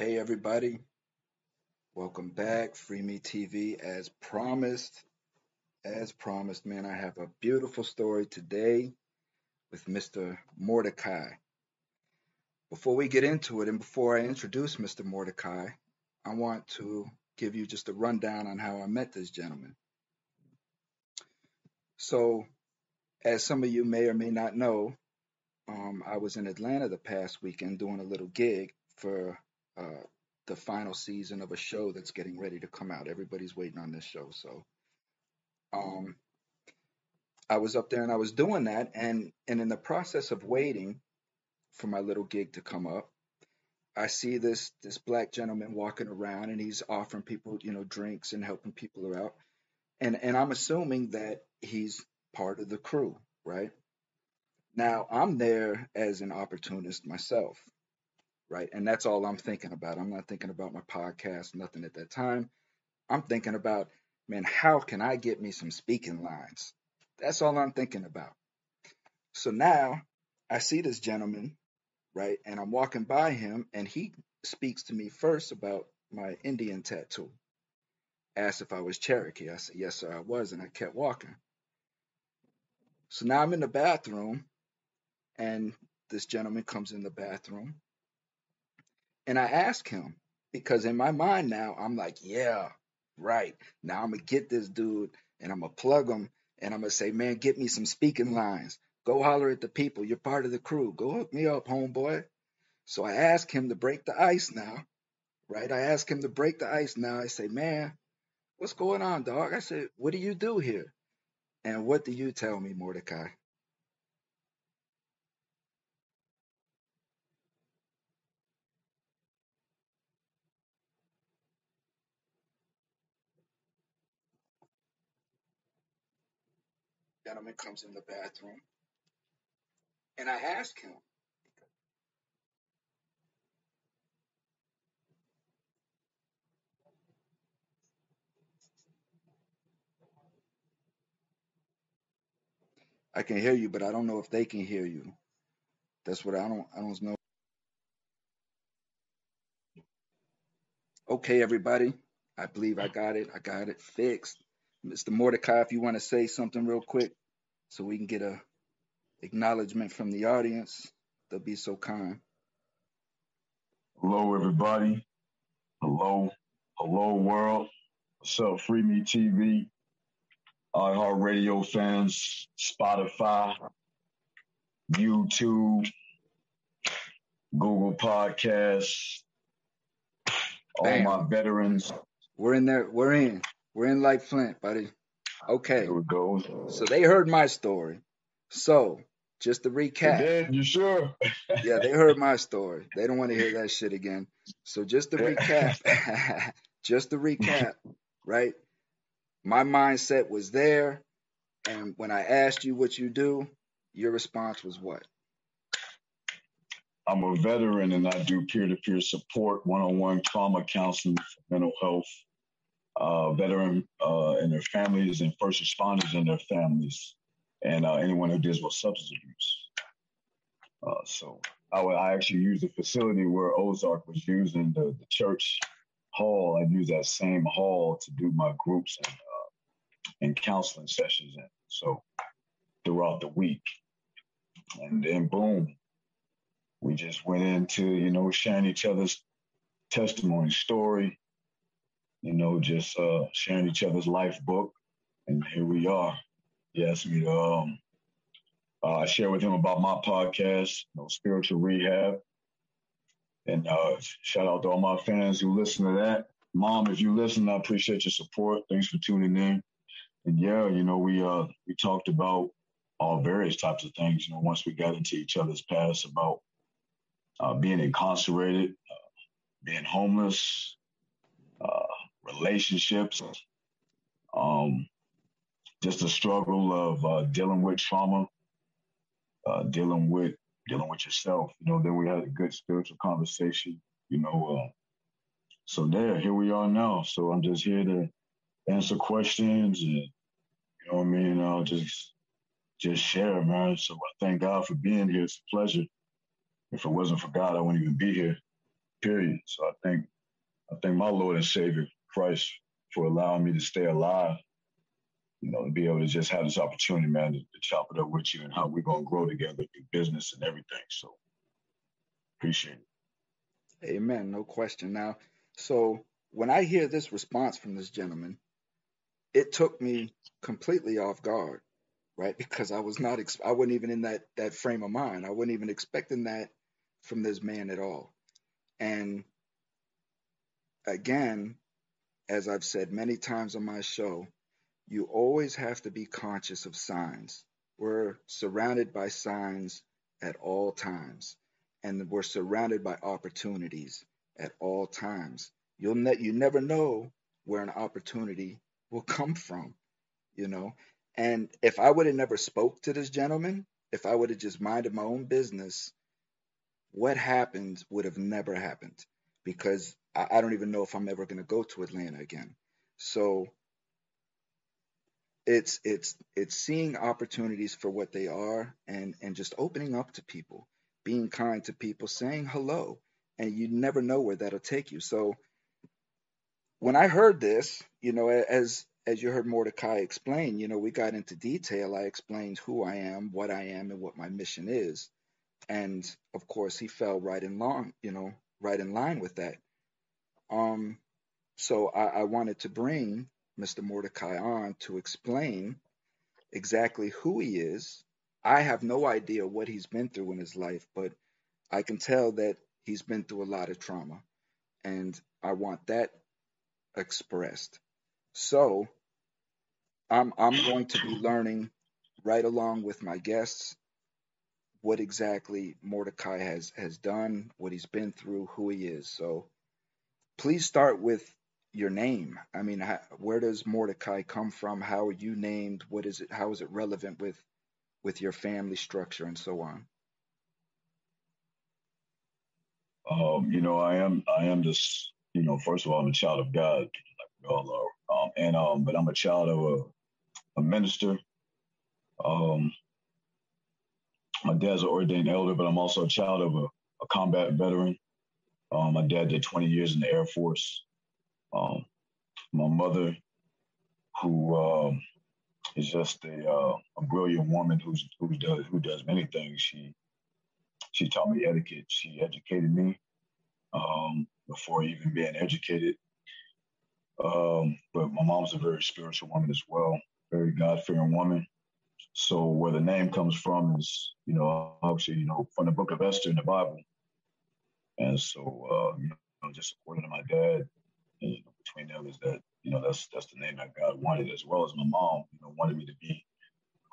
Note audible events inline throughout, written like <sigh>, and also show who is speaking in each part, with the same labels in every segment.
Speaker 1: Hey everybody, welcome back. Free Me TV as promised. As promised, man, I have a beautiful story today with Mr. Mordecai. Before we get into it and before I introduce Mr. Mordecai, I want to give you just a rundown on how I met this gentleman. So, as some of you may or may not know, um, I was in Atlanta the past weekend doing a little gig for uh, the final season of a show that's getting ready to come out. Everybody's waiting on this show, so um, I was up there and I was doing that, and and in the process of waiting for my little gig to come up, I see this this black gentleman walking around and he's offering people, you know, drinks and helping people out, and and I'm assuming that he's part of the crew, right? Now I'm there as an opportunist myself right? And that's all I'm thinking about. I'm not thinking about my podcast, nothing at that time. I'm thinking about, man, how can I get me some speaking lines? That's all I'm thinking about. So now I see this gentleman, right? And I'm walking by him and he speaks to me first about my Indian tattoo. Asked if I was Cherokee. I said, yes, sir, I was. And I kept walking. So now I'm in the bathroom and this gentleman comes in the bathroom and I ask him because in my mind now, I'm like, yeah, right. Now I'm going to get this dude and I'm going to plug him and I'm going to say, man, get me some speaking lines. Go holler at the people. You're part of the crew. Go hook me up, homeboy. So I ask him to break the ice now, right? I ask him to break the ice now. I say, man, what's going on, dog? I said, what do you do here? And what do you tell me, Mordecai? Gentleman comes in the bathroom, and I ask him, I can hear you, but I don't know if they can hear you. That's what I don't I don't know. Okay, everybody. I believe I got it. I got it fixed. Mr. Mordecai, if you want to say something real quick so we can get a acknowledgement from the audience, they'll be so kind.
Speaker 2: Hello, everybody. Hello, hello, world. What's up, Free Me TV, iHeartRadio fans, Spotify, YouTube, Google Podcasts, all
Speaker 1: Bam.
Speaker 2: my veterans.
Speaker 1: We're in there. We're in. We're in like Flint, buddy. Okay.
Speaker 2: Here we go.
Speaker 1: So they heard my story. So just to recap.
Speaker 2: You sure? <laughs>
Speaker 1: yeah, they heard my story. They don't want to hear that shit again. So just to recap, <laughs> just to recap, right? My mindset was there, and when I asked you what you do, your response was what?
Speaker 2: I'm a veteran and I do peer-to-peer support, one-on-one trauma counseling for mental health, uh, veteran uh, and their families, and first responders and their families, and uh, anyone who deals with substance abuse. Uh, so I, I actually used the facility where Ozark was using the, the church hall. I used that same hall to do my groups and, uh, and counseling sessions in. So throughout the week, and then boom, we just went into you know sharing each other's testimony story, you know, just uh, sharing each other's life book, and here we are. He asked me to um, uh, share with him about my podcast, you know, spiritual rehab, and uh, shout out to all my fans who listen to that. Mom, if you listen, I appreciate your support. Thanks for tuning in. And yeah, you know, we uh we talked about all various types of things. You know, once we got into each other's past about uh, being incarcerated, uh, being homeless, relationships, um, just the struggle of uh, dealing with trauma, uh, dealing with dealing with yourself. You know, then we had a good spiritual conversation. You know, uh, so there, here we are now. So I'm just here to answer questions and you know what I mean. I'll just just share, man. So I thank God for being here. It's a pleasure. If it wasn't for God, I wouldn't even be here. Period. So I think I thank my Lord and Savior Christ for allowing me to stay alive. You know, to be able to just have this opportunity, man, to, to chop it up with you and how we're gonna grow together through business and everything. So appreciate it.
Speaker 1: Amen. No question. Now, so when I hear this response from this gentleman, it took me completely off guard, right? Because I was not, ex- I wasn't even in that that frame of mind. I wasn't even expecting that from this man at all. And again, as I've said many times on my show, you always have to be conscious of signs. We're surrounded by signs at all times, and we're surrounded by opportunities at all times. You'll ne- you never know where an opportunity will come from, you know. And if I would have never spoke to this gentleman, if I would have just minded my own business, what happened would have never happened because I, I don't even know if I'm ever going to go to Atlanta again. So it's it's it's seeing opportunities for what they are and and just opening up to people, being kind to people, saying hello, and you never know where that'll take you. So when I heard this, you know, as as you heard Mordecai explain, you know, we got into detail. I explained who I am, what I am, and what my mission is. And of course, he fell right in line, you know, right in line with that. Um, so I, I wanted to bring Mr. Mordecai on to explain exactly who he is. I have no idea what he's been through in his life, but I can tell that he's been through a lot of trauma. And I want that expressed. So I'm I'm going to be learning right along with my guests what exactly Mordecai has has done, what he's been through, who he is. So please start with your name. I mean, how, where does Mordecai come from? How are you named? What is it? How is it relevant with with your family structure and so on?
Speaker 2: Um, you know, I am I am just you know, first of all, I'm a child of God, like we all are, um, and um, but I'm a child of a, a minister. Um, my dad's an ordained elder, but I'm also a child of a, a combat veteran. Um, my dad did 20 years in the Air Force. Um, my mother, who um, is just a, uh, a brilliant woman who's, who does who does many things. She she taught me etiquette. She educated me um, before even being educated. Um, but my mom's a very spiritual woman as well, very God fearing woman. So where the name comes from is, you know, obviously, you know, from the book of Esther in the Bible. And so, uh, you know, just according to my dad, and, you know, between that, you know, that's that's the name that God wanted, as well as my mom, you know, wanted me to be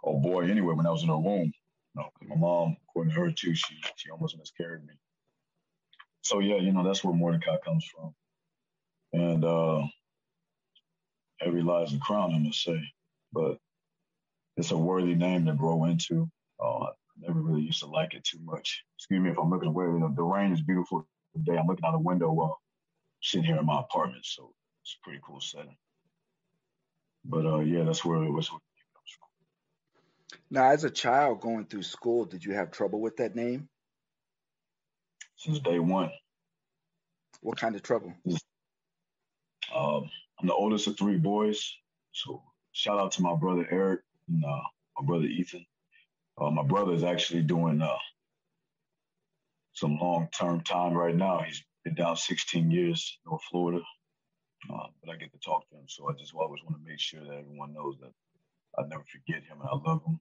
Speaker 2: a boy anyway when I was in her womb. You know, my mom, according to her too, she she almost miscarried me. So yeah, you know, that's where Mordecai comes from. And uh every lies a crown, I must say. But it's a worthy name to grow into. Uh, never really used to like it too much. Excuse me if I'm looking away. You know, the rain is beautiful today. I'm looking out the window while sitting here in my apartment, so it's a pretty cool setting. But uh, yeah, that's where it was.
Speaker 1: Now, as a child going through school, did you have trouble with that name?
Speaker 2: Since day one.
Speaker 1: What kind of trouble?
Speaker 2: Um, I'm the oldest of three boys, so shout out to my brother Eric and uh, my brother Ethan. Uh, my brother is actually doing uh, some long term time right now. He's been down 16 years in North Florida, uh, but I get to talk to him. So I just always want to make sure that everyone knows that I never forget him and I love him.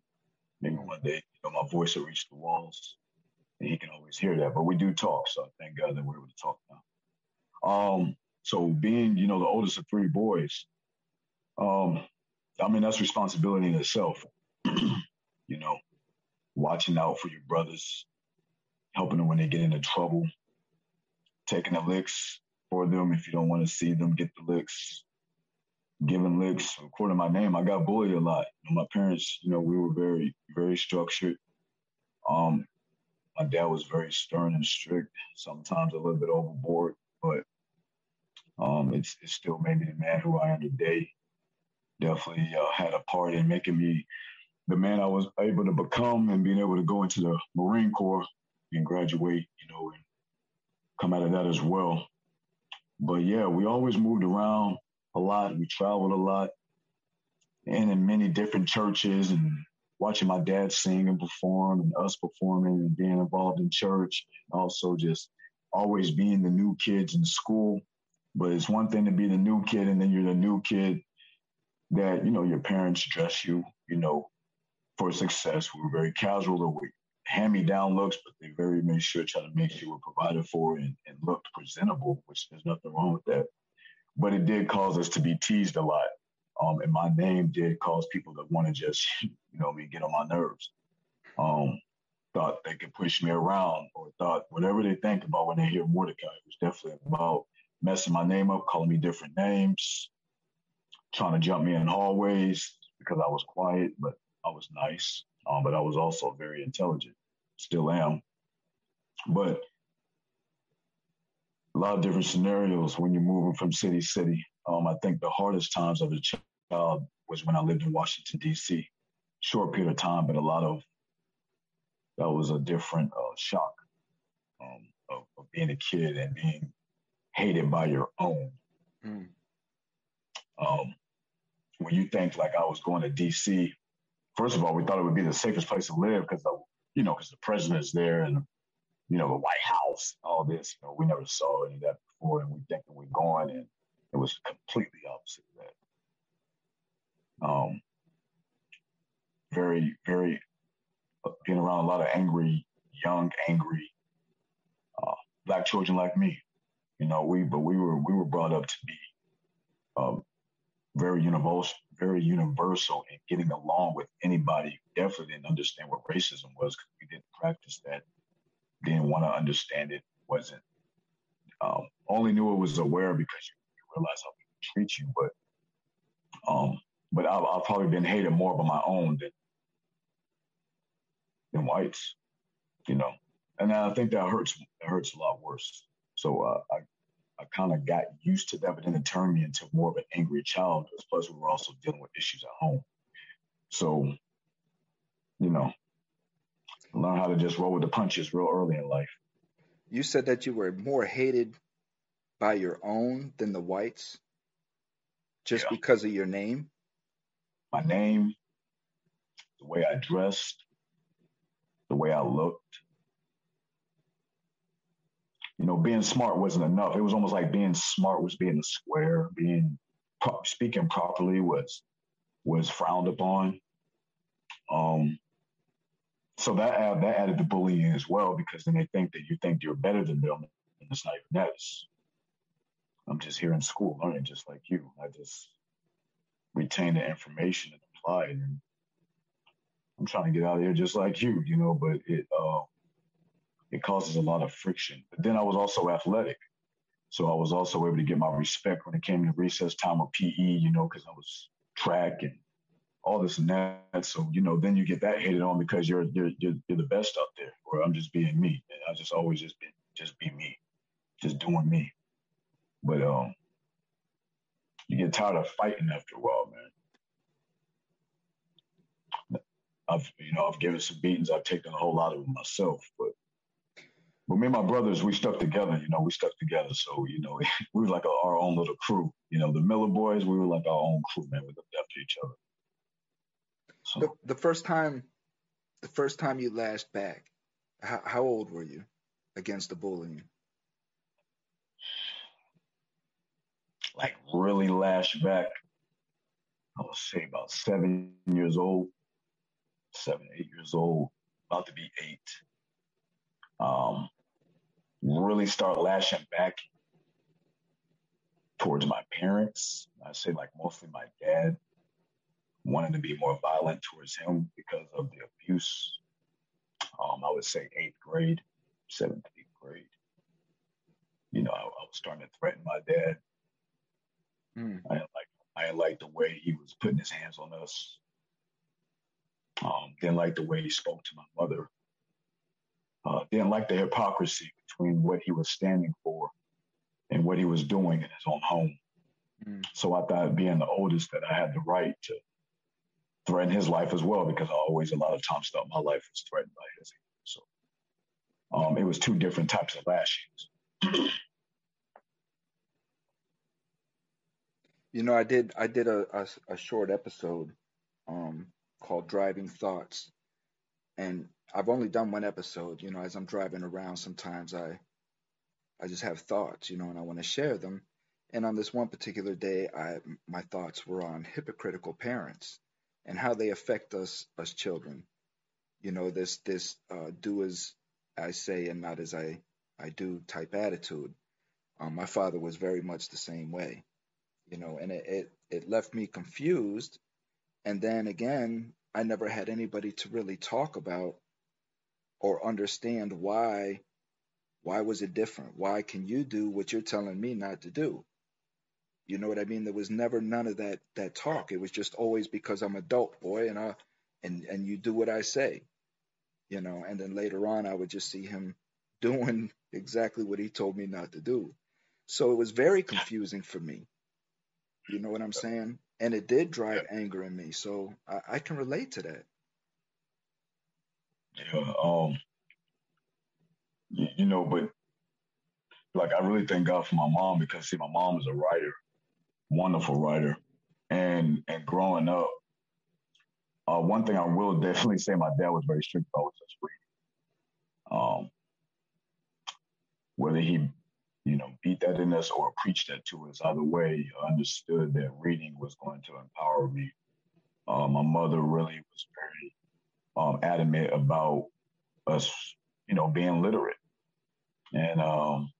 Speaker 2: Maybe one day, you know, my voice will reach the walls and he can always hear that. But we do talk, so I thank God that we're able to talk now. Um, so being, you know, the oldest of three boys, um, I mean, that's responsibility in itself. <clears throat> you know, watching out for your brothers, helping them when they get into trouble, taking the licks for them if you don't want to see them get the licks, giving licks. According to my name, I got bullied a lot. My parents, you know, we were very, very structured. Um, my dad was very stern and strict, sometimes a little bit overboard, but um, it's, it still made me the man who I am today definitely uh, had a part in making me the man I was able to become and being able to go into the Marine Corps and graduate, you know, and come out of that as well. But yeah, we always moved around a lot. We traveled a lot and in many different churches and watching my dad sing and perform and us performing and being involved in church. And also just always being the new kids in school. But it's one thing to be the new kid and then you're the new kid that, you know, your parents dress you, you know, for success. We were very casual with hand me down looks, but they very made sure try to make sure we're provided for and, and looked presentable, which there's nothing wrong with that. But it did cause us to be teased a lot. Um, and my name did cause people to want to just, <laughs> you know, me get on my nerves. Um, thought they could push me around or thought whatever they think about when they hear Mordecai. It was definitely about messing my name up, calling me different names, trying to jump me in hallways because I was quiet, but I was nice. Um, but I was also very intelligent, still am. But a lot of different scenarios when you're moving from city to city. Um, I think the hardest times of a child was when I lived in Washington D.C. Short period of time, but a lot of that was a different uh, shock um, of, of, being a kid and being hated by your own. Mm. Um, when you think like I was going to D.C., first of all, we thought it would be the safest place to live because the you know because the president's there and you know the White House, all this. You know, we never saw any of that before, and we thinking we're going, and it was completely opposite of that. Um, very, very uh, being around a lot of angry, young, angry uh, black children like me. You know, we but we were we were brought up to be um, very universal, very universal in getting along with anybody. Definitely didn't understand what racism was because we didn't practice that. Didn't want to understand it. Wasn't um, only knew it was aware because you, you realize how people treat you. But um, but I've, I've probably been hated more by my own than than whites, you know. And I think that hurts. It hurts a lot worse. So uh, I I kind of got used to that, but then it turned me into more of an angry child. Plus, we were also dealing with issues at home. So, you know, learn how to just roll with the punches real early in life.
Speaker 1: You said that you were more hated by your own than the whites just yeah. because of your name?
Speaker 2: My name, the way I dressed, the way I looked, you know, being smart wasn't enough. It was almost like being smart was being a square, being pro- speaking properly was was frowned upon. Um, so that add, that added the bullying as well because then they think that you think you're better than them, and it's not even that. I'm just here in school learning just like you. I just retain the information and apply it. And I'm trying to get out of here just like you, you know. But it uh, it causes a lot of friction. But then I was also athletic. So I was also able to get my respect when it came to recess time or PE, you know, because I was track and all this and that. So, you know, then you get that hated on because you're you're you're, you're the best up there, or I'm just being me. And I just always just been just be me, just doing me. But um, you get tired of fighting after a while, man. I've you know I've given some beatings. I've taken a whole lot of them myself, but but me and my brothers, we stuck together. You know, we stuck together. So you know, <laughs> we were like a, our own little crew. You know, the Miller boys, we were like our own crew, man. We looked after each other.
Speaker 1: So. The, the first time, the first time you lashed back, how, how old were you against the bullying?
Speaker 2: Like really lashed back. I would say about seven years old, seven, eight years old, about to be eight. Um, really start lashing back towards my parents. I say like mostly my dad, wanted to be more violent towards him because of the abuse. Um, I would say eighth grade, seventh, eighth grade. You know, I, I was starting to threaten my dad. Mm. I didn't like I didn't like the way he was putting his hands on us. Um, didn't like the way he spoke to my mother uh, didn't like the hypocrisy between what he was standing for and what he was doing in his own home. Mm. So I thought, being the oldest, that I had the right to threaten his life as well, because I always, a lot of times, thought my life was threatened by his. So um, it was two different types of lashings. <clears throat>
Speaker 1: you know, I did I did a, a, a short episode um, called "Driving Thoughts," and I've only done one episode. You know, as I'm driving around, sometimes I I just have thoughts, you know, and I want to share them. And on this one particular day, I my thoughts were on hypocritical parents and how they affect us as children. You know, this this uh, do as I say and not as I I do type attitude. Um, my father was very much the same way you know, and it, it, it left me confused. And then again, I never had anybody to really talk about or understand why why was it different? Why can you do what you're telling me not to do? You know what I mean? There was never none of that that talk. It was just always because I'm adult boy and I and and you do what I say. You know, and then later on I would just see him <laughs> doing exactly what he told me not to do. So it was very confusing for me. You know what I'm saying? And it did drive anger in me. So I, I can relate to that.
Speaker 2: Yeah. Um. You, know, but like I really thank God for my mom because see, my mom is a writer, wonderful writer, and and growing up, uh, one thing I will definitely say my dad was very strict about was just reading. Um, whether he you know, beat that in us or preached that to us. Either way, I understood that reading was going to empower me. Uh, my mother really was very um, adamant about us, you know, being literate. And um,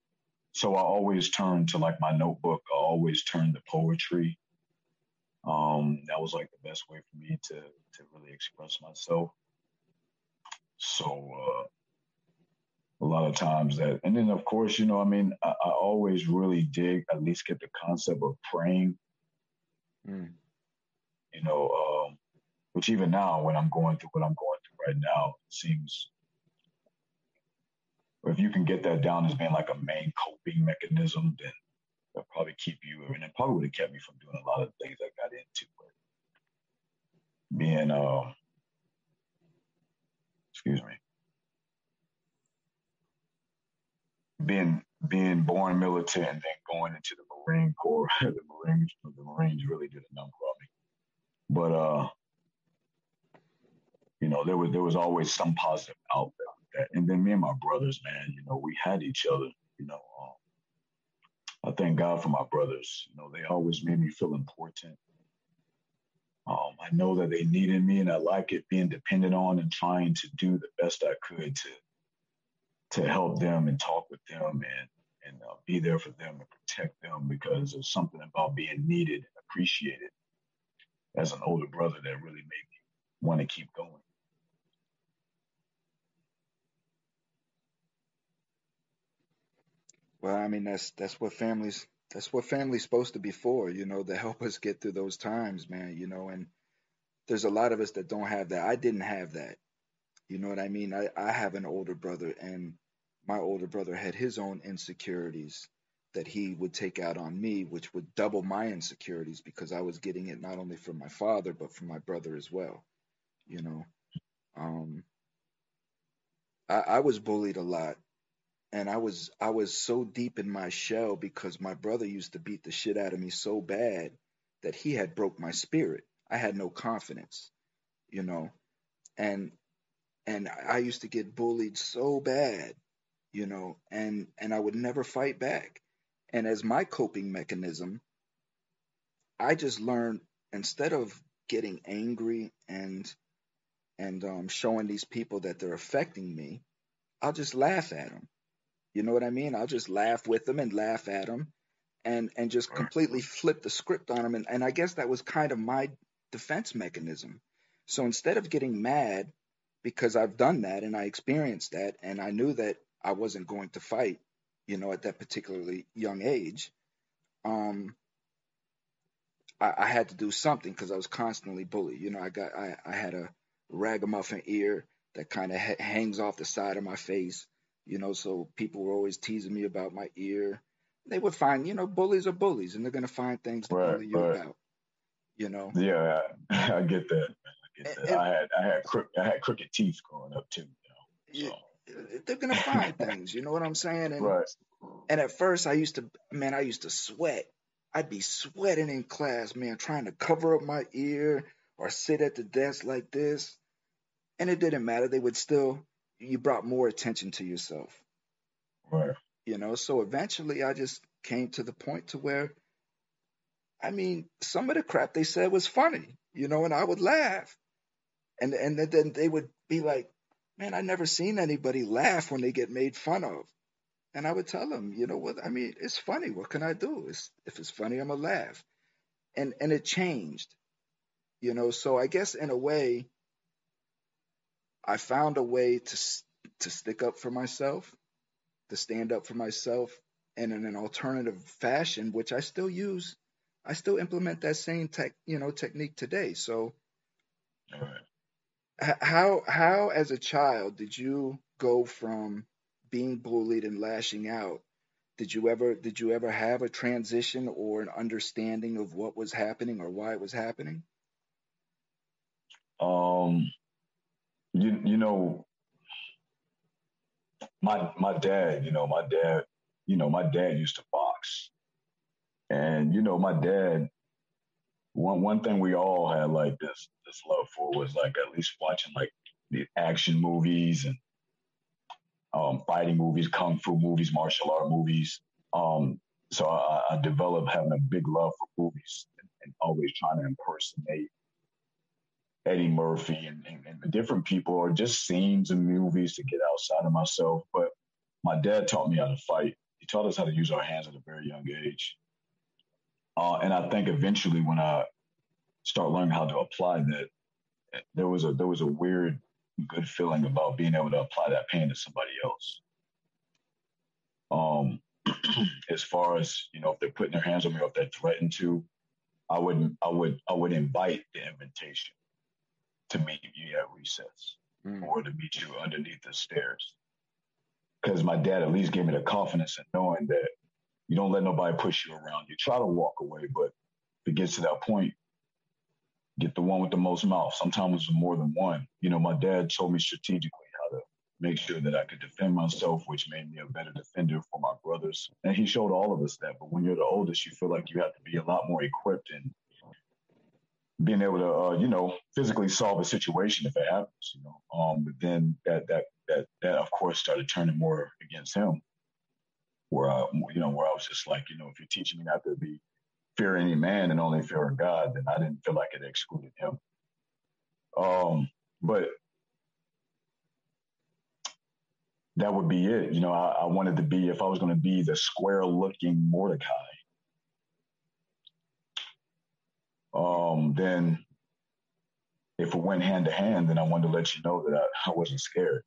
Speaker 2: so I always turned to like my notebook. I always turned to poetry. Um, that was like the best way for me to to really express myself. So uh, a lot of times that and then of course you know i mean i, I always really dig at least get the concept of praying mm. you know um, which even now when i'm going through what i'm going through right now it seems if you can get that down as being like a main coping mechanism then that'll probably keep you and it probably would have kept me from doing a lot of things i got into but being uh excuse me being being born militant and then going into the Marine Corps, <laughs> the Marines the Marines really did a number on me. But uh, you know, there was there was always some positive out there. And then me and my brothers, man, you know, we had each other. You know, um, I thank God for my brothers. You know, they always made me feel important. Um, I know that they needed me, and I like it being dependent on and trying to do the best I could to to help them and talk with them and and uh, be there for them and protect them because there's something about being needed and appreciated as an older brother that really made me want to keep going.
Speaker 1: Well, I mean that's that's what families that's what family's supposed to be for, you know, to help <laughs> us get through those times, man, you know, and there's a lot of us that don't have that. I didn't have that. You know what I mean? I, I have an older brother, and my older brother had his own insecurities that he would take out on me, which would double my insecurities because I was getting it not only from my father, but from my brother as well. You know, um, I, I was bullied a lot and I was I was so deep in my shell because my brother used to beat the shit out of me so bad that he had broke my spirit. I had no confidence, you know. And and I used to get bullied so bad, you know, and and I would never fight back. And as my coping mechanism, I just learned instead of getting angry and and um, showing these people that they're affecting me, I'll just laugh at them. You know what I mean? I'll just laugh with them and laugh at them, and and just completely flip the script on them. And, and I guess that was kind of my defense mechanism. So instead of getting mad because I've done that and I experienced that and I knew that I wasn't going to fight, you know, at that particularly young age. Um, I, I had to do something because I was constantly bullied. You know, I got I, I had a ragamuffin ear that kind of ha- hangs off the side of my face. You know, so people were always teasing me about my ear. They would find, you know, bullies are bullies, and they're gonna find things to right, bully you right. about. You know.
Speaker 2: Yeah, I, <laughs> I get that. And, I had I had I had crooked teeth growing up too. You know, so.
Speaker 1: They're gonna find things. You know what I'm saying? And,
Speaker 2: right.
Speaker 1: And at first, I used to, man, I used to sweat. I'd be sweating in class, man, trying to cover up my ear or sit at the desk like this. And it didn't matter. They would still, you brought more attention to yourself.
Speaker 2: Right.
Speaker 1: You know, so eventually I just came to the point to where, I mean, some of the crap they said was funny, you know, and I would laugh. And, and then they would be like, man, I never seen anybody laugh when they get made fun of. And I would tell them, you know what? I mean, it's funny. What can I do? It's, if it's funny, I'm gonna laugh. And and it changed, you know. So I guess in a way, I found a way to to stick up for myself, to stand up for myself, and in an alternative fashion, which I still use. I still implement that same tech, you know, technique today. So, how how as a child did you go from being bullied and lashing out did you ever did you ever have a transition or an understanding of what was happening or why it was happening
Speaker 2: um you you know my my dad you know my dad you know my dad used to box and you know my dad one one thing we all had like this this love for was like at least watching like the action movies and um, fighting movies, kung fu movies, martial art movies. Um, so I, I, developed having a big love for movies and, and always trying to impersonate Eddie Murphy and, and, and, different people or just scenes in movies to get outside of myself. But my dad taught me how to fight. He taught us how to use our hands at a very young age. Uh, and I think eventually when I start learning how to apply that, there was a there was a weird good feeling about being able to apply that pain to somebody else. Um, <clears throat> as far as you know, if they're putting their hands on me or if they're threatened to, I wouldn't. I would I would invite the invitation to meet you at recess mm. or to meet you underneath the stairs. Because my dad at least gave me the confidence in knowing that you don't let nobody push you around. You try to walk away, but if it gets to that point, get the one with the most mouth. Sometimes it's more than one. You know, my dad told me strategically how to make sure that I could defend myself, which made me a better defender for my brothers. And he showed all of us that. But when you're the oldest, you feel like you have to be a lot more equipped and being able to, uh, you know, physically solve a situation if it happens. You know, um, but then that that that that of course started turning more against him, where I, you know, where I was just like, you know, if you're teaching me not to be fear any man and only fear God, then I didn't feel like it excluded him. Um, but that would be it. You know, I, I wanted to be, if I was going to be the square looking Mordecai, um, then if it went hand to hand, then I wanted to let you know that I, I wasn't scared.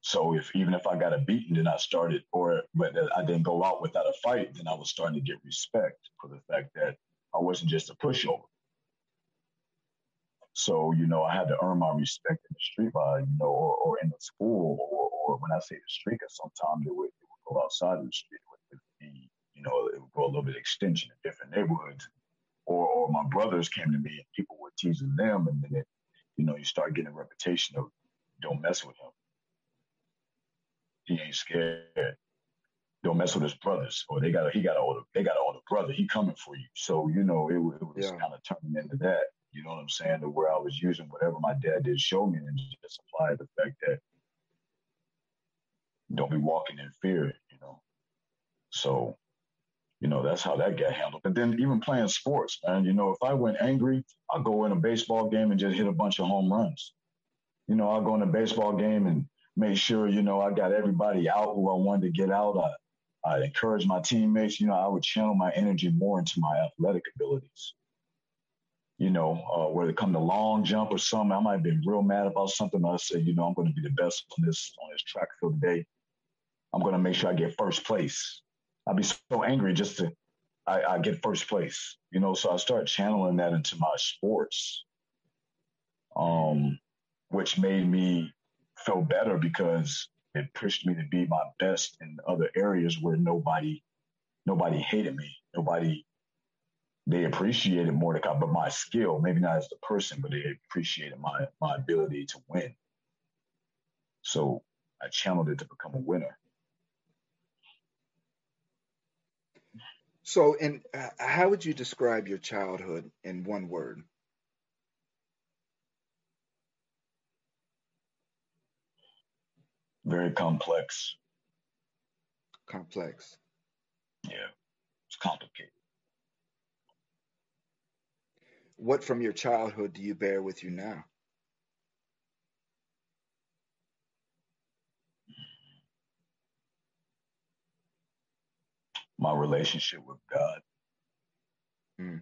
Speaker 2: So if even if I got a beating, then I started, or but I didn't go out without a fight, then I was starting to get respect for the fact that I wasn't just a pushover. So you know, I had to earn my respect in the street by you know, or, or in the school, or, or when I say the street, because sometimes it would, it would go outside of the street. It would be, you know, it would go a little bit extension in different neighborhoods. Or, or my brothers came to me and people were teasing them, and then it, you know, you start getting a reputation of don't mess with him he ain't scared. Don't mess with his brothers, or they got a, he got an older they got an older brother. He coming for you. So you know it, it was yeah. kind of turning into that. You know what I'm saying? To where I was using whatever my dad did show me and just apply the fact that don't be walking in fear. You know, so you know that's how that got handled. But then even playing sports, man. You know, if I went angry, I'll go in a baseball game and just hit a bunch of home runs. You know, I'll go in a baseball game and make sure, you know, I got everybody out who I wanted to get out. I, I encourage my teammates, you know, I would channel my energy more into my athletic abilities. You know, uh, whether it come to long jump or something, I might have been real mad about something. I said, you know, I'm going to be the best on this on this track field today. I'm going to make sure I get first place. I'd be so angry just to I, I get first place. You know, so I started channeling that into my sports, um, which made me feel better because it pushed me to be my best in other areas where nobody nobody hated me. Nobody they appreciated Mordecai, but my skill, maybe not as the person, but they appreciated my my ability to win. So I channeled it to become a winner.
Speaker 1: So, and uh, how would you describe your childhood in one word?
Speaker 2: Very complex.
Speaker 1: Complex.
Speaker 2: Yeah, it's complicated.
Speaker 1: What from your childhood do you bear with you now?
Speaker 2: My relationship with God.
Speaker 1: Mm.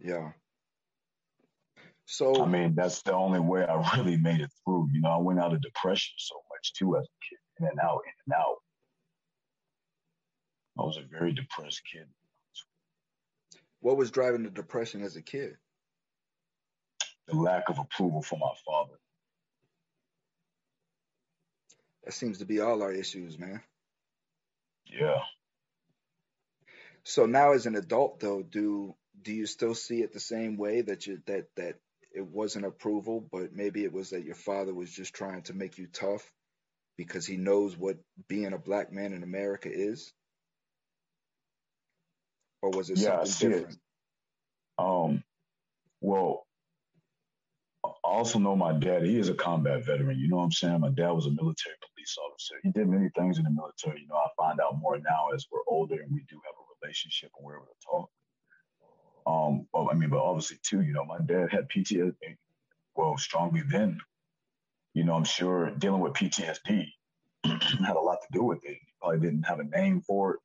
Speaker 1: Yeah. So
Speaker 2: I mean, that's the only way I really made it through. You know, I went out of depression so much too as a kid, in and out, in and out. I was a very depressed kid.
Speaker 1: What was driving the depression as a kid?
Speaker 2: The lack of approval from my father.
Speaker 1: That seems to be all our issues, man.
Speaker 2: Yeah.
Speaker 1: So now as an adult though, do do you still see it the same way that you that that it wasn't approval, but maybe it was that your father was just trying to make you tough because he knows what being a black man in America is? or was it yeah, something different? It.
Speaker 2: Um, well, also know my dad. He is a combat veteran. You know what I'm saying? My dad was a military police officer. He did many things in the military. You know, I find out more now as we're older and we do have a relationship and we're able to talk. Um, well, I mean, but obviously too, you know, my dad had PTSD. Well, strongly then. You know, I'm sure dealing with PTSD <clears throat> had a lot to do with it. He probably didn't have a name for it.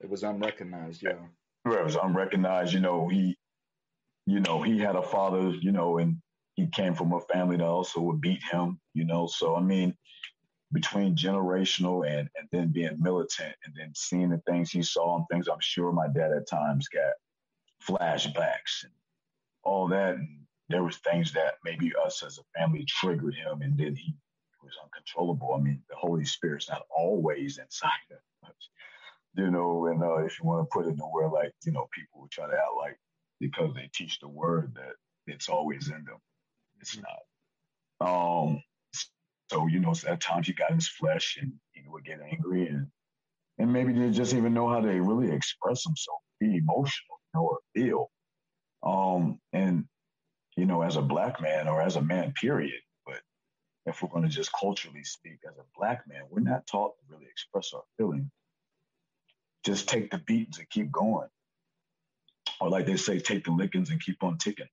Speaker 1: It was unrecognized, yeah Right, it
Speaker 2: was unrecognized. You know, he, you know, he had a father, you know, and he came from a family that also would beat him, you know. So I mean, between generational and and then being militant and then seeing the things he saw and things I'm sure my dad at times got flashbacks and all that. And there was things that maybe us as a family triggered him and then he was uncontrollable. I mean, the Holy Spirit's not always inside of us you know, and uh, if you want to put it nowhere like, you know, people would try to act like because they teach the word that it's always in them. It's not. Um, so, you know, at times he got in his flesh and he would get angry and and maybe they just even know how to really express himself, be emotional, you know, or feel. Um, and, you know, as a black man or as a man, period, but if we're going to just culturally speak as a black man, we're not taught to really express our feelings just take the beatings and keep going. Or like they say, take the lickings and keep on ticking.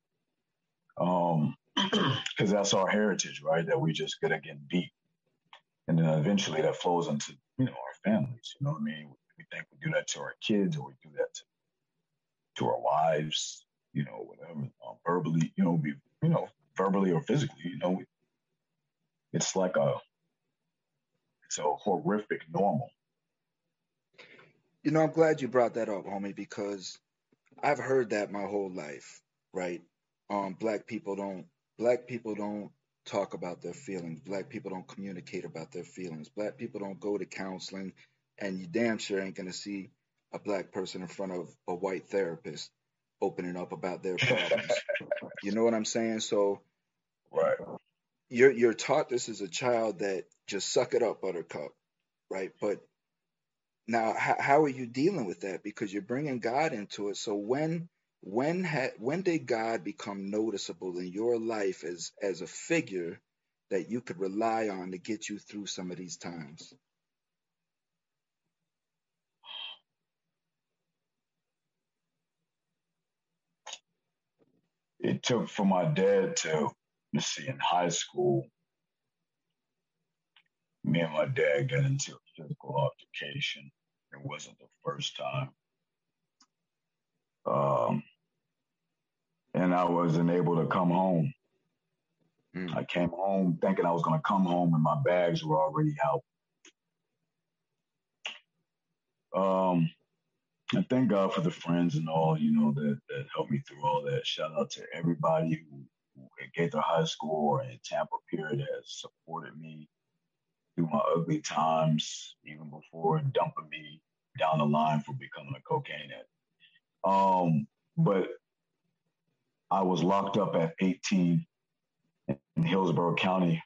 Speaker 2: Um, <clears throat> because that's our heritage, right? That we just gotta get beat, and then eventually that flows into you know our families. You know what I mean? We think we do that to our kids, or we do that to, to our wives. You know, whatever, um, verbally. You know, we you know verbally or physically. You know, we, it's like a it's a horrific normal
Speaker 1: you know, I'm glad you brought that up, homie, because I've heard that my whole life, right? Um, black people don't black people don't talk about their feelings. Black people don't communicate about their feelings. Black people don't go to counseling, and you damn sure ain't gonna see a black person in front of a white therapist opening up about their problems. <laughs> you know what I'm saying? So,
Speaker 2: right,
Speaker 1: you're you're taught this as a child that just suck it up, Buttercup, right? But now, how, how are you dealing with that? Because you're bringing God into it. So when when had when did God become noticeable in your life as as a figure that you could rely on to get you through some of these times?
Speaker 2: It took for my dad to let's see in high school. Me and my dad got into a physical altercation it wasn't the first time. Um, and I wasn't able to come home. Mm. I came home thinking I was going to come home and my bags were already out. Um, and thank God for the friends and all, you know, that, that helped me through all that. Shout out to everybody who, who at Gaither High School or in Tampa period has supported me through my ugly times, even before dumping me down the line for becoming a cocaine addict. Um, but I was locked up at 18 in Hillsborough County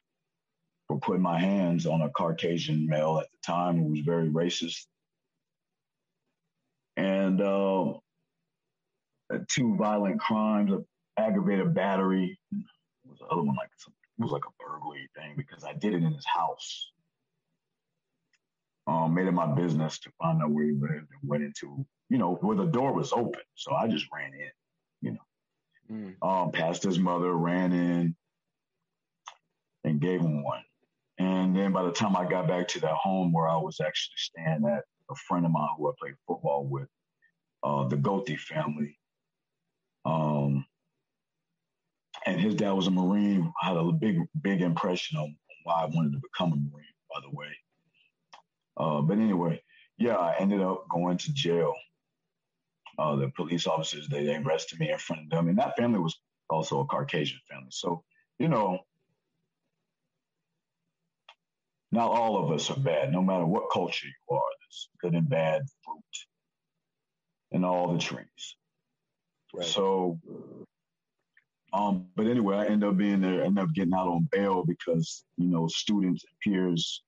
Speaker 2: for putting my hands on a Caucasian male at the time who was very racist. And uh, two violent crimes, of aggravated battery. was the other one like some, it was like a burglary thing because I did it in his house. Um, made it my business to find out where he lived and went into, you know, where the door was open. So I just ran in. Mm. Um, passed his mother, ran in, and gave him one. And then by the time I got back to that home where I was actually staying at, a friend of mine who I played football with, uh, the Gothi family, um, and his dad was a Marine. I had a big, big impression on why I wanted to become a Marine, by the way. Uh, but anyway, yeah, I ended up going to jail. Uh, the police officers, they, they arrested me in front of them. And that family was also a Caucasian family. So, you know, not all of us are bad, no matter what culture you are. There's good and bad fruit in all the trees. Right. So, um, but anyway, I end up being there, end up getting out on bail because, you know, students and peers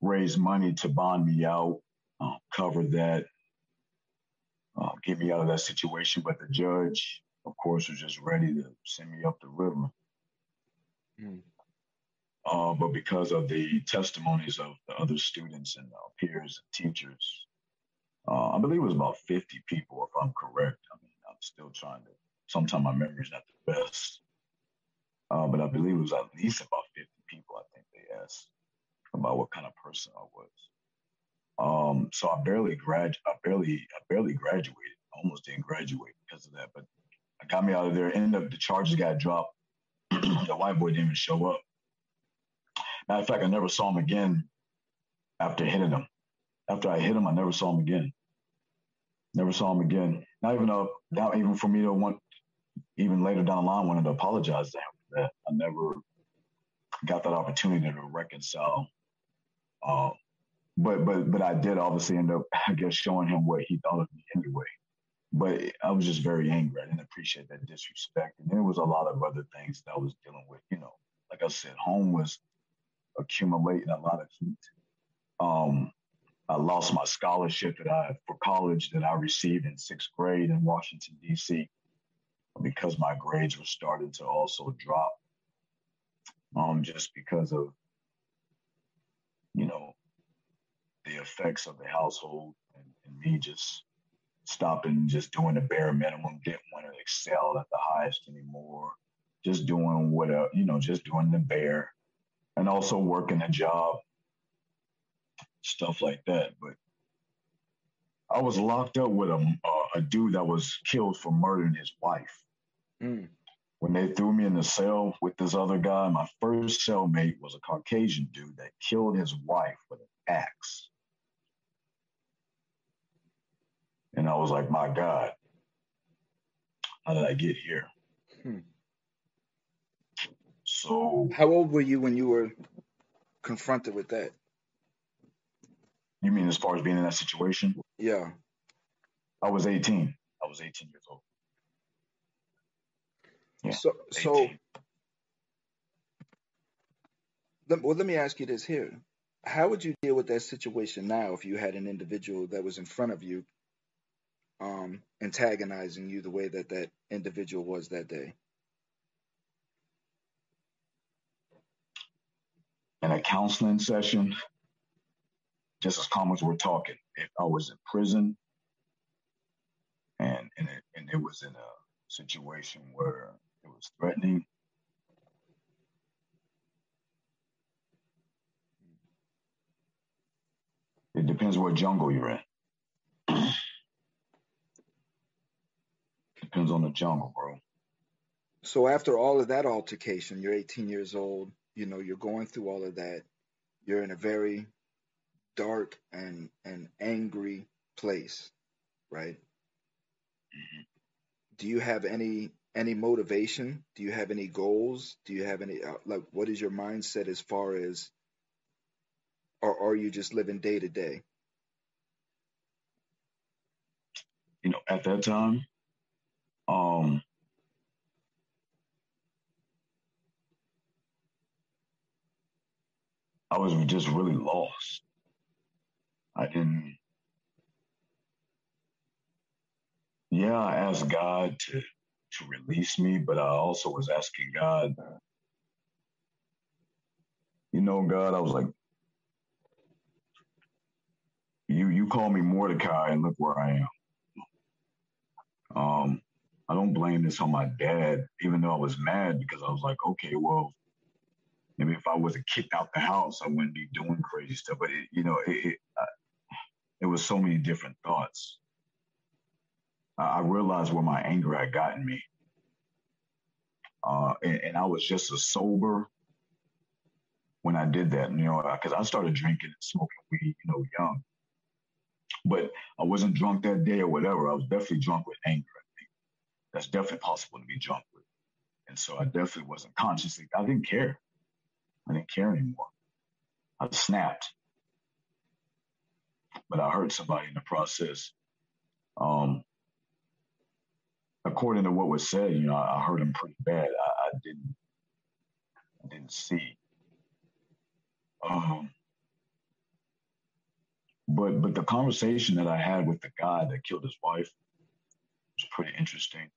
Speaker 2: raised money to bond me out, uh, cover that, uh, get me out of that situation. But the judge, of course, was just ready to send me up the river. Mm. Uh, but because of the testimonies of the other students and uh, peers and teachers, uh, I believe it was about 50 people, if I'm correct. I mean, I'm still trying to, sometimes my memory's not the best. Uh, but I believe it was at least about 50 people, I think they asked about what kind of person I was. Um, so I barely grad, I barely, I barely graduated. Almost didn't graduate because of that, but I got me out of there. Ended up the charges got dropped. <clears throat> the white boy didn't even show up. Matter of fact, I never saw him again after hitting him. After I hit him, I never saw him again. Never saw him again. Not even a, not even for me to want, even later down the line, wanted to apologize to him for that. I never got that opportunity to reconcile. Uh, but but but I did obviously end up, <laughs> I guess, showing him what he thought of me anyway. But I was just very angry. I didn't appreciate that disrespect, and there was a lot of other things that I was dealing with. You know, like I said, home was accumulating a lot of heat. Um, I lost my scholarship that I for college that I received in sixth grade in Washington D.C. because my grades were starting to also drop. Um, just because of you know the effects of the household and, and me just stopping, just doing the bare minimum, didn't want to excel at the highest anymore. Just doing what, uh, you know, just doing the bare and also working a job, stuff like that. But I was locked up with a, a dude that was killed for murdering his wife. Mm. When they threw me in the cell with this other guy, my first cellmate was a Caucasian dude that killed his wife with an axe. And I was like, my God, how did I get here? Hmm. So,
Speaker 1: how old were you when you were confronted with that?
Speaker 2: You mean as far as being in that situation?
Speaker 1: Yeah.
Speaker 2: I was 18. I was 18 years old.
Speaker 1: Yeah, so, 18. so well, let me ask you this here. How would you deal with that situation now if you had an individual that was in front of you um, antagonizing you the way that that individual was that day?
Speaker 2: in a counseling session, just as calm as we're talking. If I was in prison and and it, and it was in a situation where it was threatening, it depends what jungle you're in. Depends on the jungle, bro.
Speaker 1: So after all of that altercation, you're 18 years old you know you're going through all of that you're in a very dark and and angry place right mm-hmm. do you have any any motivation do you have any goals do you have any uh, like what is your mindset as far as or are you just living day to day
Speaker 2: you know at that time um I was just really lost. I didn't. Yeah, I asked God to to release me, but I also was asking God. You know, God, I was like, you you call me Mordecai, and look where I am. Um, I don't blame this on my dad, even though I was mad because I was like, okay, well, maybe if I wasn't kicked out the house, I wouldn't be doing crazy stuff. But it, you know, it, it, it was so many different thoughts. I realized where my anger had gotten me, uh, and, and, I was just as sober when I did that. You know, because I started drinking and smoking weed, you know, young. But I wasn't drunk that day or whatever. I was definitely drunk with anger. I that's definitely possible to be drunk with, and so I definitely wasn't consciously. I didn't care. I didn't care anymore. I snapped, but I hurt somebody in the process. Um, according to what was said, you know, I, hurt him pretty bad. I, I didn't, I didn't see. Um, but but the conversation that I had with the guy that killed his wife was pretty interesting.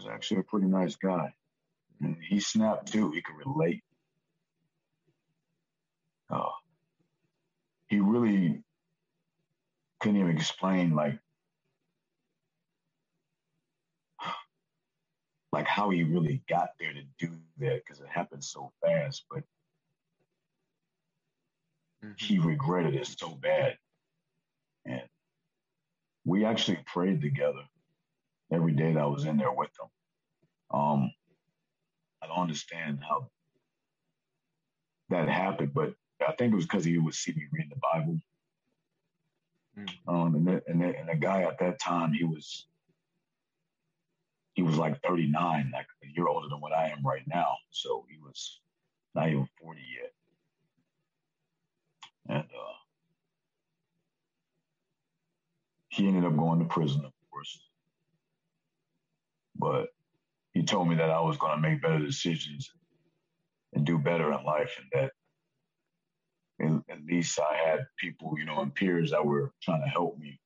Speaker 2: Was actually a pretty nice guy. And he snapped too. He could relate. Uh, he really couldn't even explain like like how he really got there to do that because it happened so fast. But mm-hmm. he regretted it so bad, and we actually prayed together every day that I was in there with them. Um, I don't understand how that happened, but I think it was because he would see me reading the Bible. Mm. Um, and, the, and, the, and the guy at that time, he was he was like 39, like a year older than what I am right now. So he was not even 40 yet. And uh, he ended up going to prison, of course. But he told me that I was going to make better decisions and do better in life, and that at least I had people, you know, and peers that were trying to help me.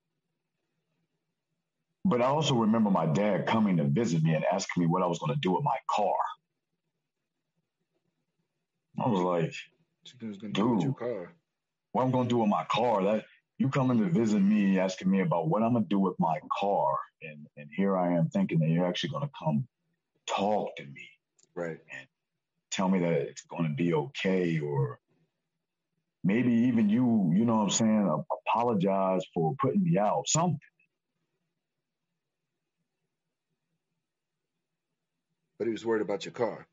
Speaker 2: But I also remember my dad coming to visit me and asking me what I was going to do with my car. I was like, dude, what I'm going to do with my car? That you coming to visit me, asking me about what I'm going to do with my car, and and here I am thinking that you're actually going to come talk to me.
Speaker 1: Right.
Speaker 2: And tell me that it's going to be okay or maybe even you, you know what I'm saying, apologize for putting me out, something.
Speaker 1: But he was worried about your car.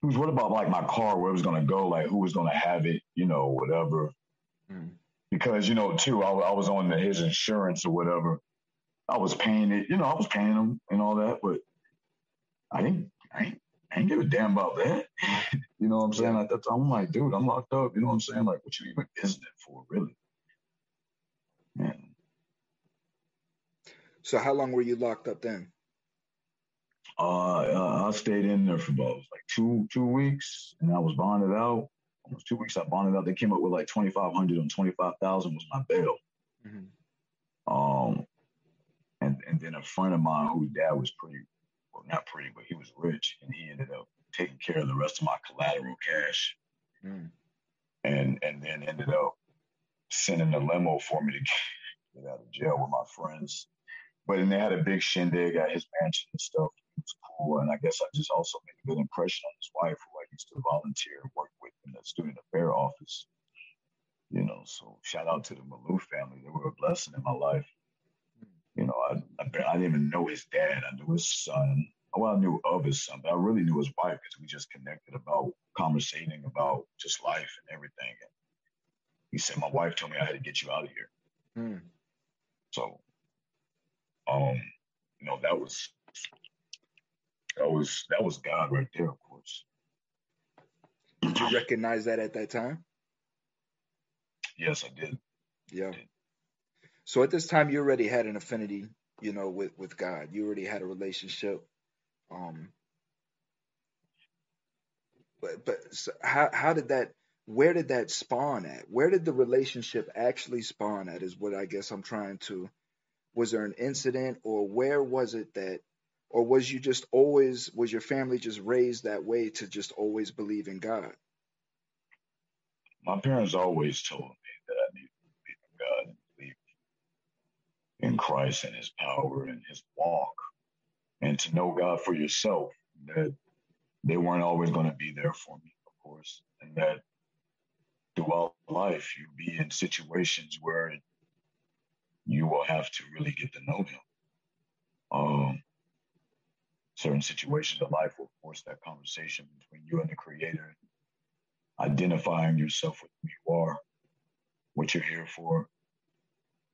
Speaker 2: He was worried about like my car, where it was going to go, like who was going to have it, you know, whatever. Mm. Because, you know, too, I, I was on the, his insurance or whatever. I was paying it, you know, I was paying him and all that, but I didn't, I ain't, I ain't give a damn about that. <laughs> you know what I'm saying? Like that's, I'm like, dude, I'm locked up. You know what I'm saying? Like, what you even visiting for, really? Man.
Speaker 1: So how long were you locked up then?
Speaker 2: Uh, uh, I stayed in there for about like two two weeks, and I was bonded out. Almost two weeks, I bonded out. They came up with like twenty five hundred and twenty five thousand was my bail. Mm-hmm. Um, and and then a friend of mine whose dad was pretty well, not pretty, but he was rich, and he ended up taking care of the rest of my collateral cash, mm. and and then ended up sending a limo for me to get out of jail with my friends. But then they had a big shindig at his mansion and stuff. It was cool, and I guess I just also made a good impression on his wife, who used to volunteer and work with in the student affair office. You know, so shout out to the Malou family. They were a blessing in my life. You know, I, I, I didn't even know his dad. I knew his son. Well, I knew of his son, but I really knew his wife because we just connected about conversating about just life and everything. And he said, "My wife told me I had to get you out of here." Mm. So, um, you know, that was that was that was God right there, of course.
Speaker 1: Did you recognize that at that time?
Speaker 2: Yes, I did.
Speaker 1: Yeah. I did. So at this time, you already had an affinity, you know, with with God. You already had a relationship. Um, But but so how how did that? Where did that spawn at? Where did the relationship actually spawn at? Is what I guess I'm trying to. Was there an incident, or where was it that, or was you just always was your family just raised that way to just always believe in God?
Speaker 2: My parents always told me that I needed to believe in God and believe in Christ and His power and His walk, and to know God for yourself. That they weren't always going to be there for me, of course, and that throughout life you be in situations where you will have to really get to know him. Um, certain situations of life will force that conversation between you and the creator, identifying yourself with who you are, what you're here for.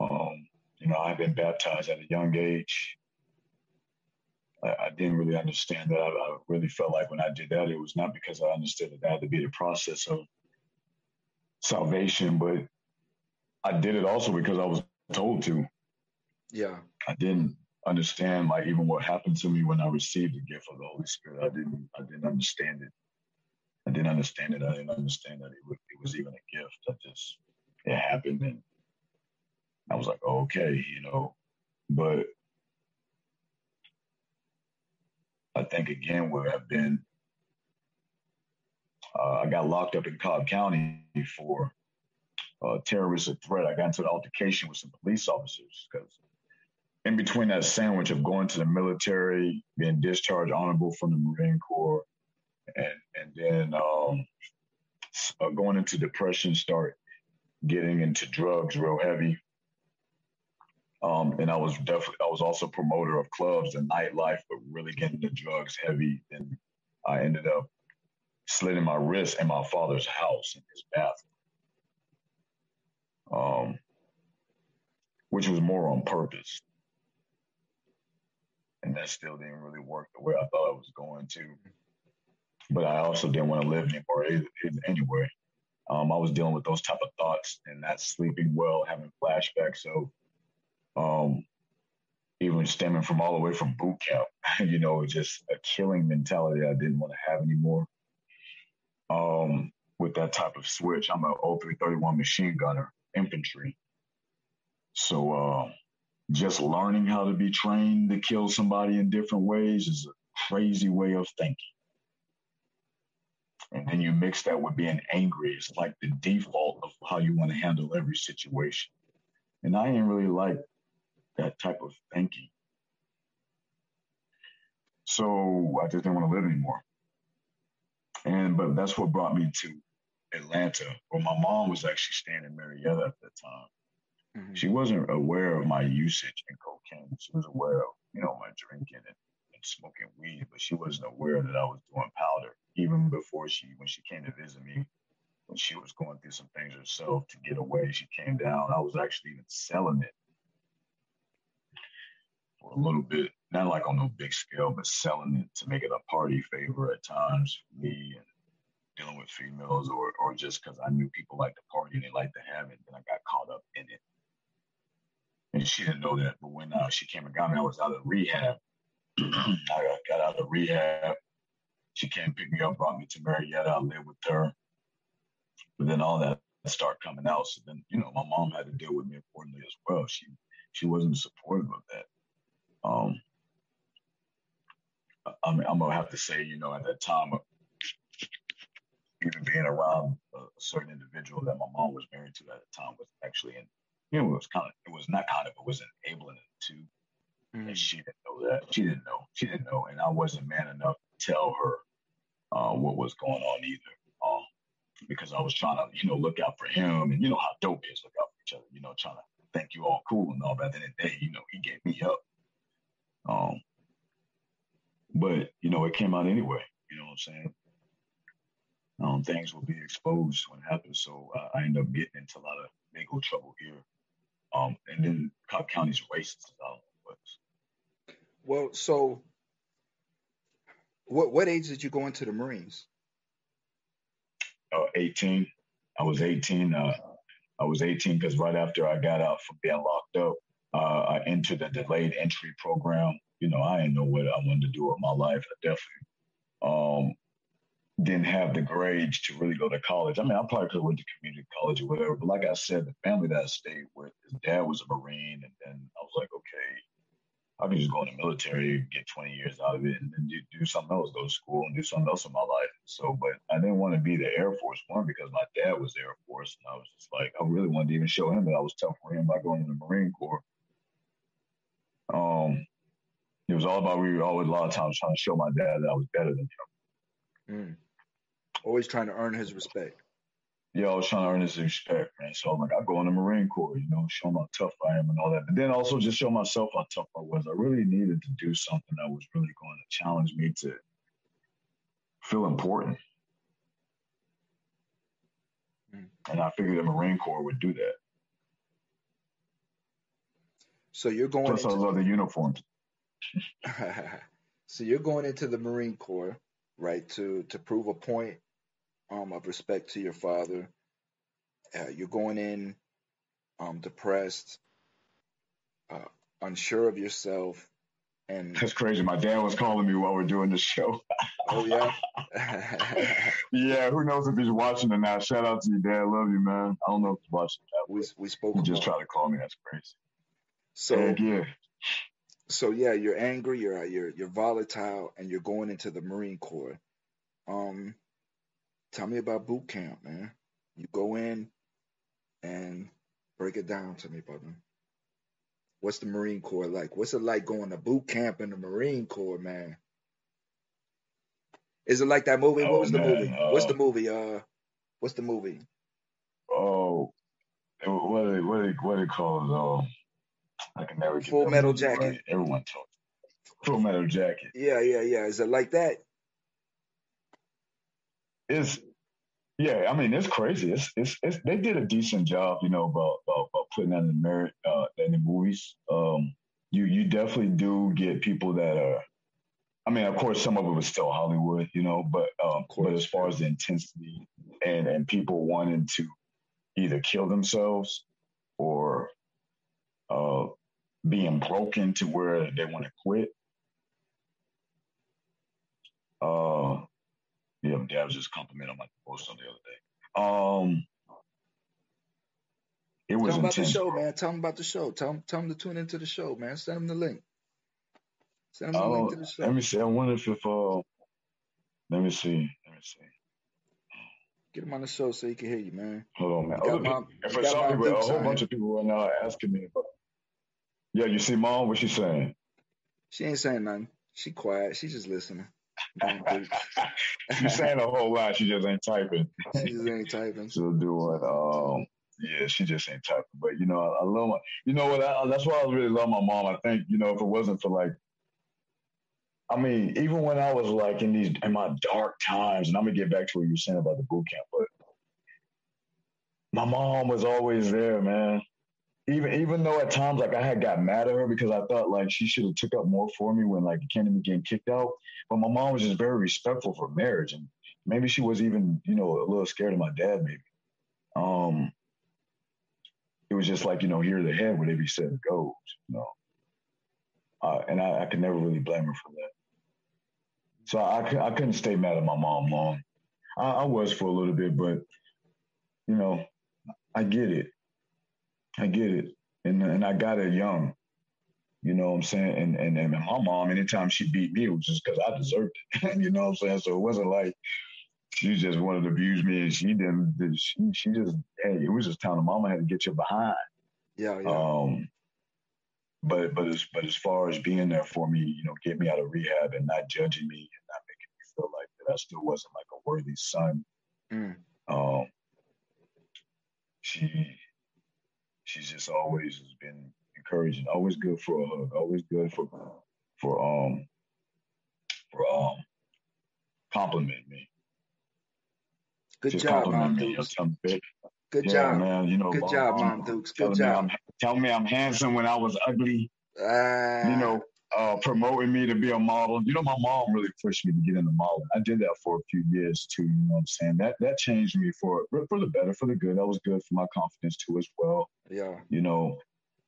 Speaker 2: Um, you know, I've been baptized at a young age. I, I didn't really understand that. I, I, really felt like when I did that, it was not because I understood that that had to be the process of salvation, but I did it also because I was told to.
Speaker 1: Yeah.
Speaker 2: I didn't understand like even what happened to me when I received the gift of the Holy Spirit. I didn't I didn't understand it. I didn't understand it. I didn't understand that it, it was even a gift. I just it happened and I was like, okay, you know. But I think again where I've been uh, I got locked up in Cobb County for uh, terrorist threat. I got into an altercation with some police officers because in between that sandwich of going to the military, being discharged honorable from the Marine Corps, and and then um, uh, going into depression, start getting into drugs real heavy. Um, and I was definitely I was also promoter of clubs and nightlife, but really getting the drugs heavy. And I ended up slitting my wrist in my father's house in his bathroom um, which was more on purpose. And that still didn't really work the way I thought it was going to. But I also didn't want to live anymore anyway. Um, I was dealing with those type of thoughts and not sleeping well, having flashbacks. So, um, even stemming from all the way from boot camp, <laughs> you know, just a killing mentality I didn't want to have anymore. Um, with that type of switch, I'm an 0331 machine gunner infantry. So uh, just learning how to be trained to kill somebody in different ways is a crazy way of thinking. And then you mix that with being angry. It's like the default of how you want to handle every situation. And I ain't really like that type of thinking. So I just didn't want to live anymore. And but that's what brought me to Atlanta, where my mom was actually staying in Marietta at that time. Mm-hmm. She wasn't aware of my usage in cocaine. She was aware of, you know, my drinking and, and smoking weed, but she wasn't aware that I was doing powder. Even before she, when she came to visit me, when she was going through some things herself to get away, she came down. I was actually even selling it for a little bit, not like on no big scale, but selling it to make it a party favor at times for me and dealing with females or or just because I knew people like to party and they like to have it, and I got caught up in it. And she didn't know that, but when uh, she came and got me, I was out of rehab. <clears throat> I got out of rehab. She came pick me up, brought me to Marietta. I lived with her. But then all that started coming out. So then, you know, my mom had to deal with me accordingly as well. She she wasn't supportive of that. Um, I mean, I'm gonna have to say, you know, at that time, even being around a certain individual that my mom was married to at the time was actually in, you know, it was kind of, it was not kind of, it was enabling too. Mm-hmm. And she didn't know that. She didn't know. She didn't know. And I wasn't man enough to tell her uh, what was going on either. Um, because I was trying to, you know, look out for him and you know how dope is look out for each other, you know, trying to think you all cool and all. But at the end of the day, you know, he gave me up. Um, but you know, it came out anyway. You know what I'm saying? um, things will be exposed when it happens. So uh, I end up getting into a lot of legal trouble here. Um, and then Cobb County's racist.
Speaker 1: Well, so what what age did you go into the Marines?
Speaker 2: Uh, 18. I was 18. Uh, I was 18 because right after I got out from being locked up, uh, I entered the delayed entry program. You know, I didn't know what I wanted to do with my life. I definitely um, didn't have the grades to really go to college. I mean, I probably could have went to community college or whatever. But like I said, the family that I stayed with, his dad was a Marine, and then I was like, okay, I can just go in the military, get 20 years out of it, and then do, do something else, go to school and do something else in my life. So, but I didn't want to be the Air Force one because my dad was Air Force, and I was just like, I really wanted to even show him that I was tough for him by going to the Marine Corps. Um, it was all about we were always a lot of times trying to show my dad that I was better than him.
Speaker 1: Mm. Always trying to earn his respect.
Speaker 2: Yeah, I was trying to earn his respect, man. So I'm like, I go in the Marine Corps, you know, show him how tough I am and all that. But then also just show myself how tough I was. I really needed to do something that was really going to challenge me to feel important. Mm. And I figured the Marine Corps would do that.
Speaker 1: So you're going.
Speaker 2: Plus, into- I love the uniforms. <laughs>
Speaker 1: so you're going into the Marine Corps, right? To to prove a point um, of respect to your father. Uh, you're going in um, depressed, uh, unsure of yourself, and
Speaker 2: that's crazy. My dad was calling me while we're doing the show.
Speaker 1: oh yeah, <laughs> <laughs>
Speaker 2: yeah. Who knows if he's watching or not? Shout out to you, Dad. Love you, man. I don't know if he's watching.
Speaker 1: That, we we spoke.
Speaker 2: He just tried to call me. That's crazy.
Speaker 1: So
Speaker 2: Heck yeah.
Speaker 1: So yeah, you're angry. You're you're you're volatile, and you're going into the Marine Corps. Um, Tell me about boot camp, man. You go in and break it down to me, brother. What's the Marine Corps like? What's it like going to boot camp in the Marine Corps, man? Is it like that movie? What oh, was the movie? Uh, what's the movie? Uh, what's the movie?
Speaker 2: Oh, what they what they what they call it? Oh, I can never.
Speaker 1: Full Metal Jacket.
Speaker 2: Everyone talks. Full Metal Jacket.
Speaker 1: Yeah, yeah, yeah. Is it like that?
Speaker 2: it's yeah, I mean it's crazy. It's, it's it's they did a decent job, you know, about about, about putting that in the merit uh, in the movies. Um, you you definitely do get people that are. I mean, of course, some of it was still Hollywood, you know, but um, but as far as the intensity and and people wanting to either kill themselves or uh, being broken to where they want to quit. Uh, yeah, Dad was just complimenting my post on the other day. Um,
Speaker 1: it was Tell them about the show, bro. man. Tell them about the show. Tell them, tell them to tune into the show, man. Send them the link. Send them the link to the show.
Speaker 2: Let me see. I wonder if, if uh, let me see. Let me see.
Speaker 1: Get him on the show so he can hear you, man.
Speaker 2: Hold on, man. Other people, for some people, a whole bunch of people are now asking me about. Yeah, you see, mom, what she saying?
Speaker 1: She ain't saying nothing. She quiet. She just listening. <laughs>
Speaker 2: She's saying a whole lot. She just ain't typing. <laughs>
Speaker 1: She just ain't typing.
Speaker 2: She'll do it. Um, yeah, she just ain't typing. But you know, I, I love my. You know what? I, that's why I really love my mom. I think you know if it wasn't for like. I mean, even when I was like in these in my dark times, and I'm gonna get back to what you were saying about the boot camp, but my mom was always there, man even even though at times like I had got mad at her because I thought like she should have took up more for me when like Kennedy getting kicked out. But my mom was just very respectful for marriage and maybe she was even, you know, a little scared of my dad maybe. Um it was just like, you know, hear the head whatever he said goes, you know. Uh, and I, I could never really blame her for that. So I, I couldn't stay mad at my mom long. I, I was for a little bit, but you know, I get it. I get it. And and I got it young. You know what I'm saying? And and, and my mom, anytime she beat me, it was just because I deserved it. <laughs> you know what I'm saying? So it wasn't like she just wanted to abuse me and she didn't she she just hey, it was just telling her mama had to get you behind.
Speaker 1: Yeah, yeah.
Speaker 2: Um but but as but as far as being there for me, you know, get me out of rehab and not judging me and not making me feel like that I still wasn't like a worthy son. Mm. Um she she's just always has been encouraging, always good for a hug, always good for for um for um compliment me.
Speaker 1: Good just job, Mom Dukes. Good yeah, job, man. You know, good job, Mom Dukes. Good job.
Speaker 2: Me tell me I'm handsome when I was ugly. Uh, you know, uh, promoting me to be a model. You know, my mom really pushed me to get into modeling. I did that for a few years too. You know what I'm saying? That that changed me for for the better, for the good. That was good for my confidence too as well.
Speaker 1: Yeah.
Speaker 2: You know,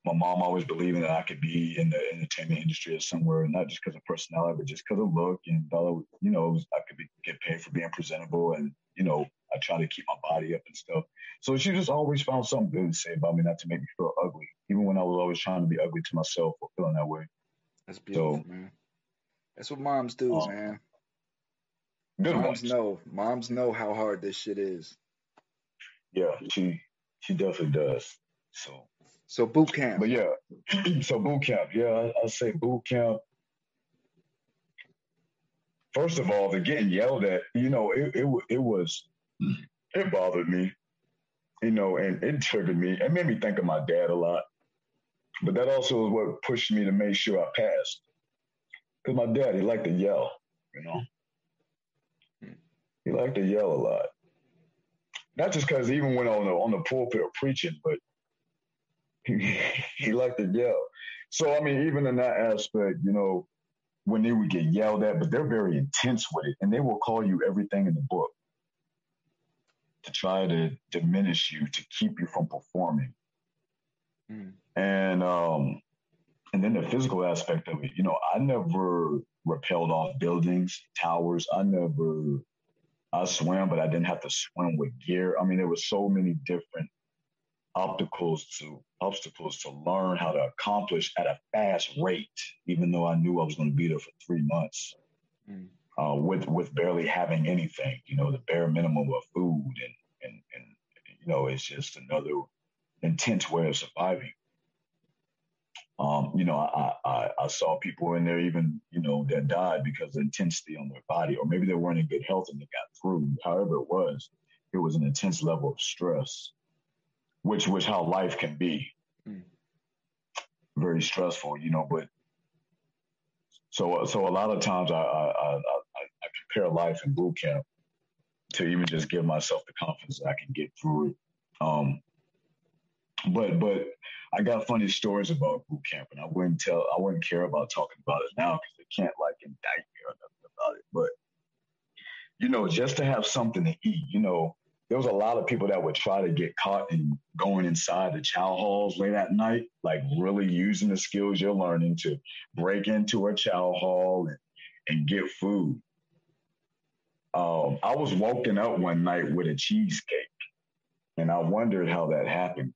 Speaker 2: my mom always believing that I could be in the entertainment industry or somewhere, not just because of personality, but just because of look and thought, you know, was, I could be, get paid for being presentable and, you know, I try to keep my body up and stuff. So she just always found something good to say about me, not to make me feel ugly, even when I was always trying to be ugly to myself or feeling that way.
Speaker 1: That's beautiful, so, man. That's what moms do, um, man. Good moms ones. know. Moms know how hard this shit is.
Speaker 2: Yeah, she she definitely does. So
Speaker 1: so boot camp.
Speaker 2: But yeah, <clears throat> so boot camp. Yeah, I, I say boot camp. First of all, the getting yelled at, you know, it, it it was it bothered me, you know, and it triggered me. It made me think of my dad a lot. But that also is what pushed me to make sure I passed. Because my dad, he liked to yell, you know. He liked to yell a lot. Not just because he even went on the on the pulpit or preaching, but he, <laughs> he liked to yell. So I mean, even in that aspect, you know, when they would get yelled at, but they're very intense with it, and they will call you everything in the book to try to diminish you to keep you from performing. Mm. And um, and then the physical aspect of it, you know, I never rappelled off buildings, towers. I never I swam, but I didn't have to swim with gear. I mean, there were so many different obstacles to obstacles to learn how to accomplish at a fast rate, even though I knew I was going to be there for three months. Mm. Uh, with with barely having anything, you know, the bare minimum of food and and and you know, it's just another intense way of surviving. Um, you know, I, I, I saw people in there even, you know, that died because of intensity on their body, or maybe they weren't in good health and they got through. However it was, it was an intense level of stress, which was how life can be. Mm. Very stressful, you know, but so so a lot of times I I, I, I compare life in boot camp to even just give myself the confidence that I can get through it. Um, but but I got funny stories about boot camp, and I wouldn't tell, I wouldn't care about talking about it now because they can't like indict me or nothing about it. But you know, just to have something to eat, you know, there was a lot of people that would try to get caught in going inside the chow halls late at night, like really using the skills you're learning to break into a chow hall and, and get food. Um, I was woken up one night with a cheesecake, and I wondered how that happened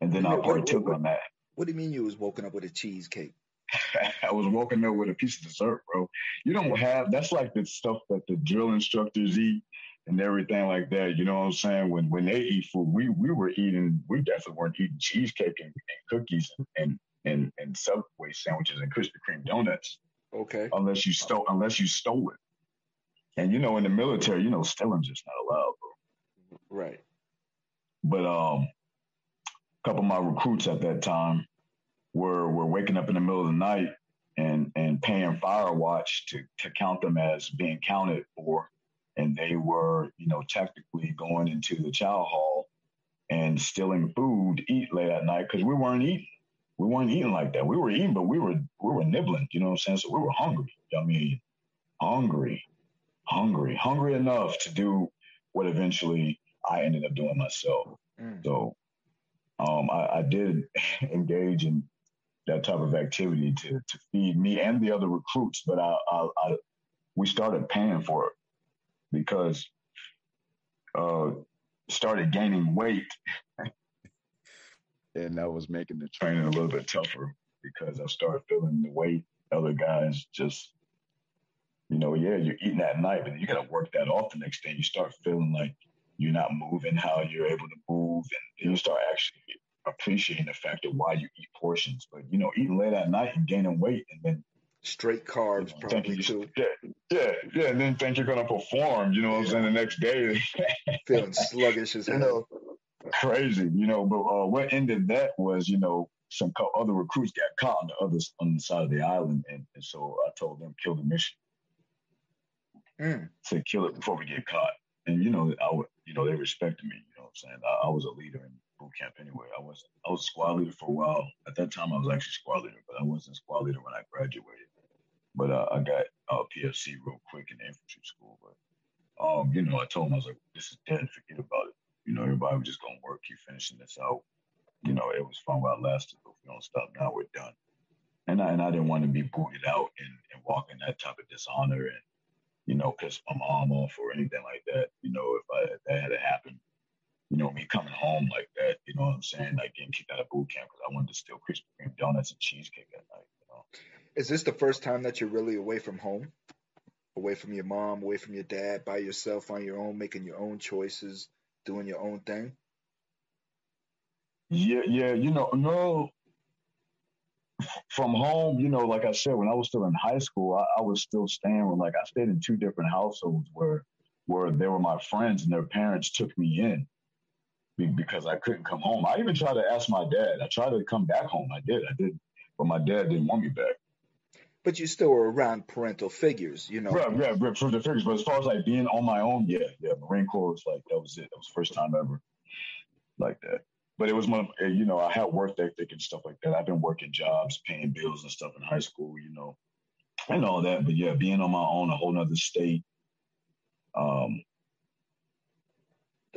Speaker 2: and then I partook on that.
Speaker 1: What do you mean you was woken up with a cheesecake? <laughs>
Speaker 2: I was woken up with a piece of dessert, bro. You don't have that's like the stuff that the drill instructors eat and everything like that. You know what I'm saying? When when they eat food, we we were eating. We definitely weren't eating cheesecake and, and cookies and and and Subway sandwiches and Krispy Kreme donuts.
Speaker 1: Okay.
Speaker 2: Unless you stole, unless you stole it. And you know, in the military, you know, stealing's just not allowed, bro.
Speaker 1: Right.
Speaker 2: But um, couple of my recruits at that time were were waking up in the middle of the night and and paying fire watch to to count them as being counted for. And they were you know technically going into the chow hall and stealing food to eat late at night because we weren't eating. We weren't eating like that. We were eating but we were we were nibbling you know what i'm saying? So we were hungry. I mean hungry hungry hungry enough to do what eventually i ended up doing myself. Mm. so um, I, I, did <laughs> engage in that type of activity to, to feed me and the other recruits, but I, I, I we started paying for it because uh, started gaining weight, <laughs> and that was making the training a little bit tougher because I started feeling the weight. Other guys just, you know, yeah, you're eating at night, but you got to work that off the next day. You start feeling like you're not moving how you're able to move, and you'll start actually appreciating the fact of why you eat portions. But you know, eating late at night and gaining weight, and then
Speaker 1: straight carbs you know, probably too.
Speaker 2: Yeah, yeah, yeah, and then think you're gonna perform. You know what yeah. I'm saying? The next day, <laughs>
Speaker 1: feeling sluggish as hell. You know,
Speaker 2: crazy. You know, but uh, what ended that was, you know, some co- other recruits got caught on the other on the side of the island, and, and so I told them kill the mission. Mm. Say kill it before we get caught. And you know, I would, you know, they respected me. You know what I'm saying? I, I was a leader in boot camp anyway. I was I was squad leader for a while. At that time, I was actually squad leader, but I wasn't squad leader when I graduated. But uh, I got uh, PFC real quick in infantry school. But um, you know, I told him I was like, "This is dead. Forget about it." You know, everybody was just gonna work. Keep finishing this out. you know, it was fun while it lasted. But if we don't stop now, we're done. And I, and I didn't want to be booted out and, and walk in that type of dishonor and, you know, piss my mom off or anything like that. You know, if, I, if that had happened, you know, me coming home like that, you know what I'm saying? Like getting kicked out of boot camp because I wanted to steal Krispy Kreme donuts and cheesecake at night, you know.
Speaker 1: Is this the first time that you're really away from home? Away from your mom, away from your dad, by yourself on your own, making your own choices, doing your own thing?
Speaker 2: Yeah, yeah, you know, no. From home, you know, like I said, when I was still in high school, I, I was still staying with like I stayed in two different households where where they were my friends and their parents took me in because I couldn't come home. I even tried to ask my dad. I tried to come back home. I did. I did, but my dad didn't want me back.
Speaker 1: But you still were around parental figures, you know.
Speaker 2: Right, yeah, yeah, for the figures. But as far as like being on my own, yeah, yeah, Marine Corps was like that was it. That was the first time ever like that. But it was my, you know, I had work ethic and stuff like that. I've been working jobs, paying bills and stuff in high school, you know, and all that. But yeah, being on my own, a whole nother state, um,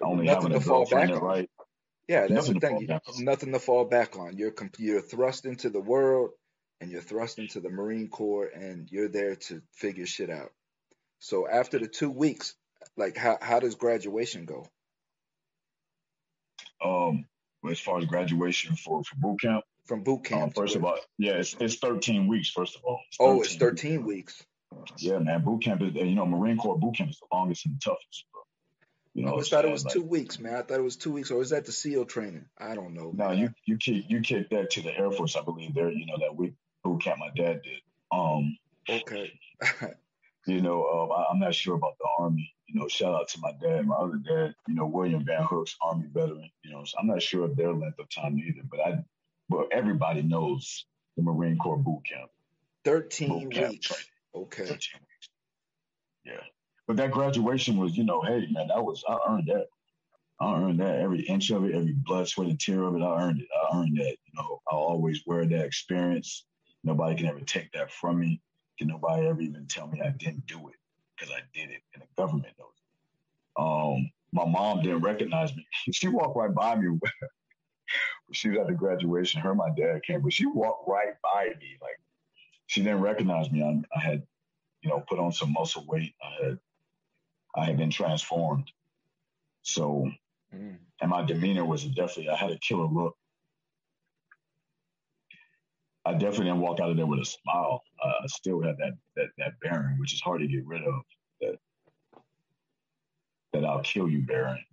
Speaker 2: only nothing having a girlfriend, right?
Speaker 1: Yeah, that's nothing the thing. Nothing to fall back on. You're you're thrust into the world, and you're thrust into the Marine Corps, and you're there to figure shit out. So after the two weeks, like how how does graduation go?
Speaker 2: Um, as far as graduation for for boot camp.
Speaker 1: From boot um, camp. Um,
Speaker 2: first of all, yeah, it's, it's 13 weeks. First of all.
Speaker 1: It's oh, it's 13 weeks.
Speaker 2: weeks. Yeah, man, boot camp is you know Marine Corps boot camp is the longest and the toughest. Bro.
Speaker 1: You know, I thought it was like, two weeks, man. I thought it was two weeks, or is that the SEAL training? I don't know.
Speaker 2: No, you you kick you kick that to the Air Force, I believe. There, you know that week boot camp my dad did. Um,
Speaker 1: okay. <laughs>
Speaker 2: you know, um, I, am not sure about the Army. You know, shout out to my dad, my other dad. You know, William Van Hooks, Army veteran. You know, so I'm not sure of their length of time either, but I, but everybody knows the Marine Corps boot camp.
Speaker 1: Thirteen boot weeks. Camp okay. 13 weeks.
Speaker 2: Yeah. But that graduation was, you know, hey man, that was I earned that. I earned that every inch of it, every blood, sweat, and tear of it. I earned it. I earned that. You know, I always wear that experience. Nobody can ever take that from me. Can nobody ever even tell me I didn't do it because I did it, and the government knows it. Um, my mom didn't recognize me. <laughs> She walked right by me. <laughs> she was at the graduation. Her, and my dad came, but she walked right by me. Like she didn't recognize me. I, I had, you know, put on some muscle weight. I had I had been transformed. So, mm. and my demeanor was definitely, I had a killer look. I definitely didn't walk out of there with a smile. Uh, still have that, that, that bearing, which is hard to get rid of. That, that I'll kill you bearing.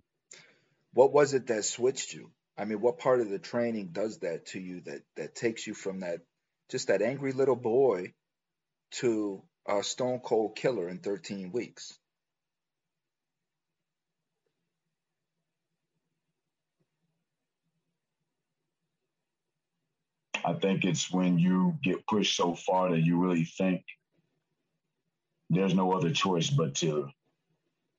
Speaker 1: What was it that switched you? I mean, what part of the training does that to you that, that takes you from that, just that angry little boy to a stone cold killer in 13 weeks?
Speaker 2: I think it's when you get pushed so far that you really think there's no other choice but to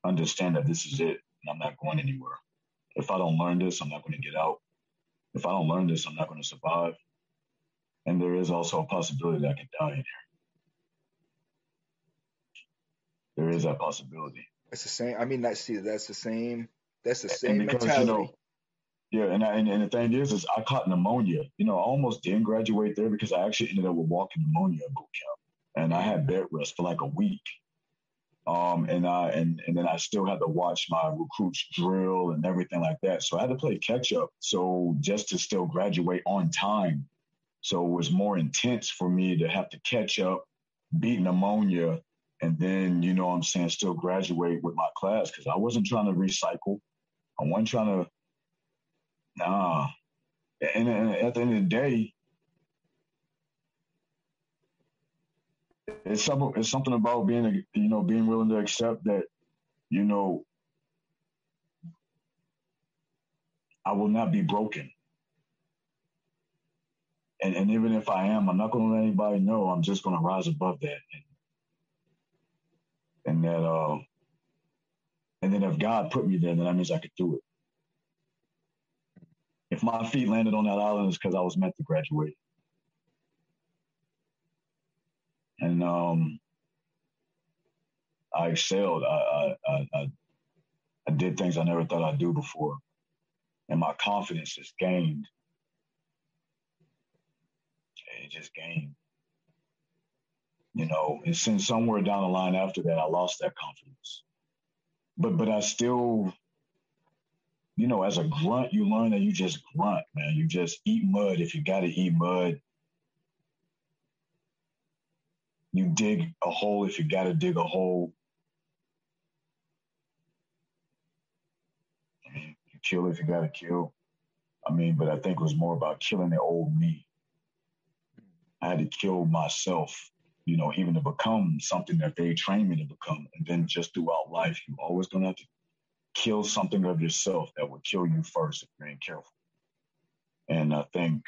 Speaker 2: understand that this is it and I'm not going anywhere. If I don't learn this, I'm not going to get out. If I don't learn this, I'm not going to survive. And there is also a possibility that I can die in here. There is that possibility.
Speaker 1: It's the same. I mean, that's see, that's the same. That's the same because, mentality. You know,
Speaker 2: yeah, and, I, and and the thing is, is I caught pneumonia. You know, I almost didn't graduate there because I actually ended up with walking pneumonia at boot camp, and I had bed rest for like a week. Um, and I and and then I still had to watch my recruits drill and everything like that. So I had to play catch up. So just to still graduate on time, so it was more intense for me to have to catch up, beat pneumonia, and then you know I'm saying still graduate with my class because I wasn't trying to recycle. I wasn't trying to Nah. And, and at the end of the day, it's something it's something about being you know being willing to accept that you know I will not be broken. And and even if I am, I'm not going to let anybody know. I'm just going to rise above that. And, and that uh and then if God put me there, then that means I could do it if my feet landed on that island, it's because I was meant to graduate. And um, I excelled. I, I, I, I did things I never thought I'd do before. And my confidence is gained It just gained. You know, and since somewhere down the line after that, I lost that confidence. But but I still, you know, as a mm-hmm. grunt, you learn that you just grunt, man. You just eat mud if you got to eat mud. You dig a hole if you got to dig a hole. You kill if you got to kill. I mean, but I think it was more about killing the old me. I had to kill myself, you know, even to become something that they trained me to become. And then just throughout life, you're always going to have to kill something of yourself that will kill you first if you ain't careful. And I think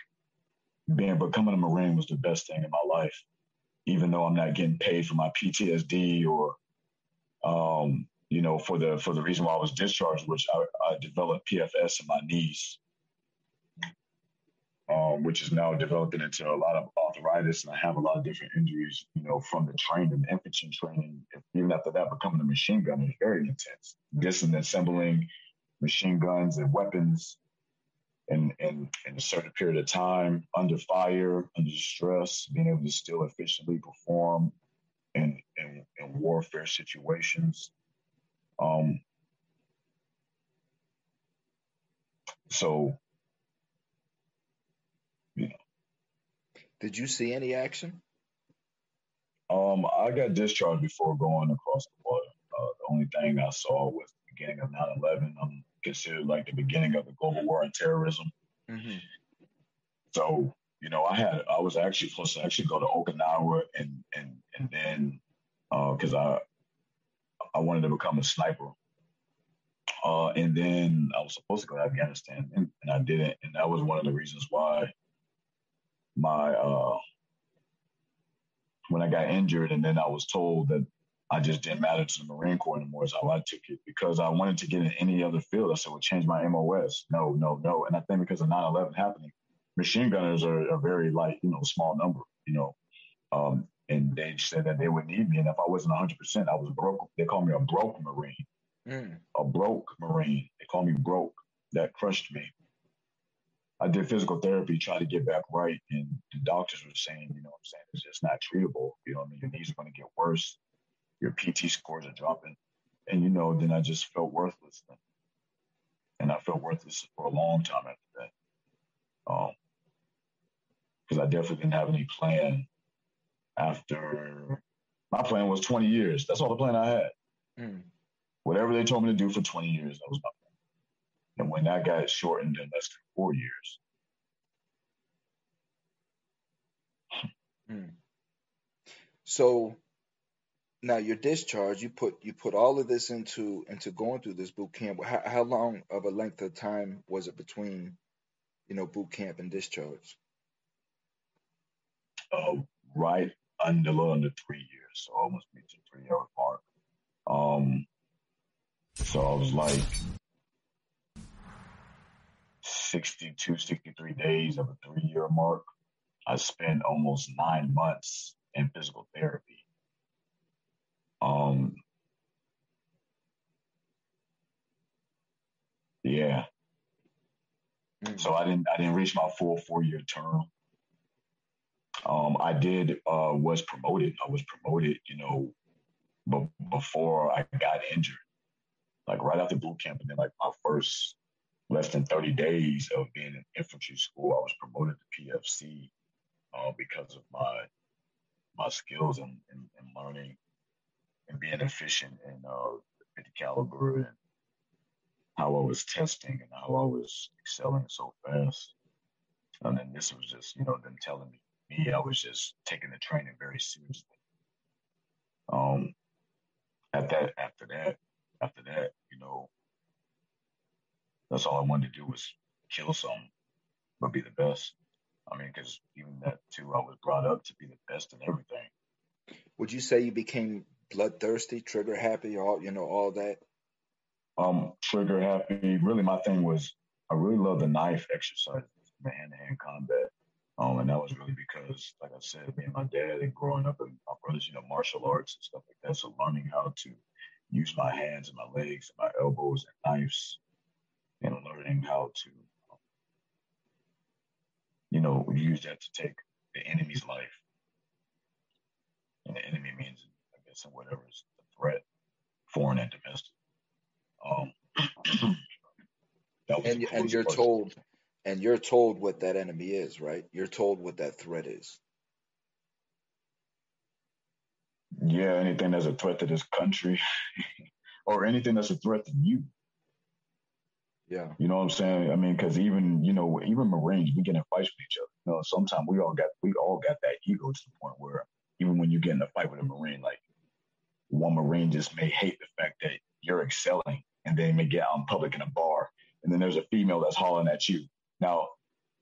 Speaker 2: being becoming a Marine was the best thing in my life, even though I'm not getting paid for my PTSD or, um, you know, for the for the reason why I was discharged, which I, I developed PFS in my knees um, which is now developing into a lot of arthritis, and I have a lot of different injuries, you know, from the training, infantry training. Even after that, becoming a machine gunner is very intense. Disassembling machine guns and weapons in, in, in a certain period of time, under fire, under stress, being able to still efficiently perform in, in, in warfare situations. Um, so
Speaker 1: Did you see any action?
Speaker 2: Um, I got discharged before going across the water. Uh, the only thing I saw was the beginning of 9/11. I'm considered like the beginning of the global war on terrorism. Mm-hmm. So, you know, I had I was actually supposed to actually go to Okinawa and and and then because uh, I I wanted to become a sniper. Uh, and then I was supposed to go to Afghanistan, and, and I didn't. And that was one of the reasons why my uh, when I got injured, and then I was told that I just didn't matter to the Marine Corps anymore. Is how I took it because I wanted to get in any other field. I said, "Well, change my MOS." No, no, no. And I think because of 9/11 happening, machine gunners are a very light, you know, small number. You know, um, and they said that they would need me, and if I wasn't 100, percent I was broke. They call me a broke Marine, mm. a broke Marine. They call me broke. That crushed me. I did physical therapy, tried to get back right, and the doctors were saying, you know what I'm saying, it's just not treatable. You know what I mean? Your knees are going to get worse. Your PT scores are dropping. And, you know, then I just felt worthless. And I felt worthless for a long time after that. Um, because I definitely didn't have any plan after my plan was 20 years. That's all the plan I had. Mm. Whatever they told me to do for 20 years, that was my and when that got shortened to less than four years.
Speaker 1: Hmm. So now you're discharged. You put you put all of this into into going through this boot camp. How, how long of a length of time was it between, you know, boot camp and discharge?
Speaker 2: Uh, right under under three years, so almost reaching three year mark. Um, so I was like 62, 63 days of a three year mark, I spent almost nine months in physical therapy. Um, yeah. Mm. So I didn't I didn't reach my full four year term. Um, I did uh, was promoted. I was promoted, you know, b- before I got injured, like right after boot camp, and then like my first less than 30 days of being in infantry school, I was promoted to PFC uh, because of my my skills and in, in, in, learning and being efficient in uh, 50 caliber and how I was testing and how I was excelling so fast. And then this was just, you know, them telling me, me, I was just taking the training very seriously. Um, at that, after that, after that, that's all I wanted to do was kill some, but be the best. I mean, because even that too, I was brought up to be the best in everything.
Speaker 1: Would you say you became bloodthirsty, trigger happy, all you know, all that?
Speaker 2: Um, trigger happy. Really, my thing was I really love the knife exercise, the hand-to-hand combat. Um, and that was really because, like I said, me and my dad and growing up and my brothers, you know, martial arts and stuff like that. So learning how to use my hands and my legs and my elbows and knives and learning how to, you know, use that to take the enemy's life. And the enemy means, I guess, whatever is the threat, foreign and domestic. Um, <clears throat>
Speaker 1: and, and you're told, and you're told what that enemy is, right? You're told what that threat is.
Speaker 2: Yeah, anything that's a threat to this country, <laughs> or anything that's a threat to you.
Speaker 1: Yeah.
Speaker 2: You know what I'm saying? I mean, because even you know, even Marines, we get in fights with each other. You know, sometimes we all got we all got that ego to the point where even when you get in a fight with a Marine, like one Marine just may hate the fact that you're excelling, and they may get out in public in a bar, and then there's a female that's hollering at you. Now,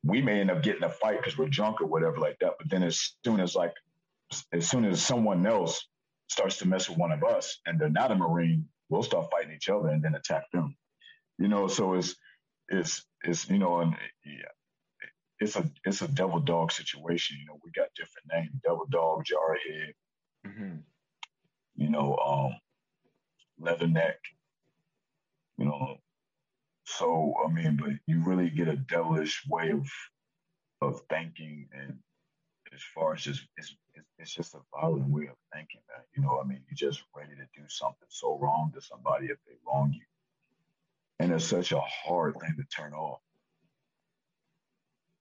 Speaker 2: we may end up getting a fight because we're drunk or whatever like that. But then as soon as like as soon as someone else starts to mess with one of us and they're not a Marine, we'll start fighting each other and then attack them you know. So it's it's it's you know, and yeah, it's a it's a devil dog situation. You know, we got different names: devil dog, jarhead, mm-hmm. you know, um, leatherneck. You know, so I mean, but you really get a devilish way of of thinking, and as far as just it's it's just a violent way of thinking, man. You know, I mean, you're just ready to do something so wrong to somebody if they wrong you. And it's such a hard thing to turn off.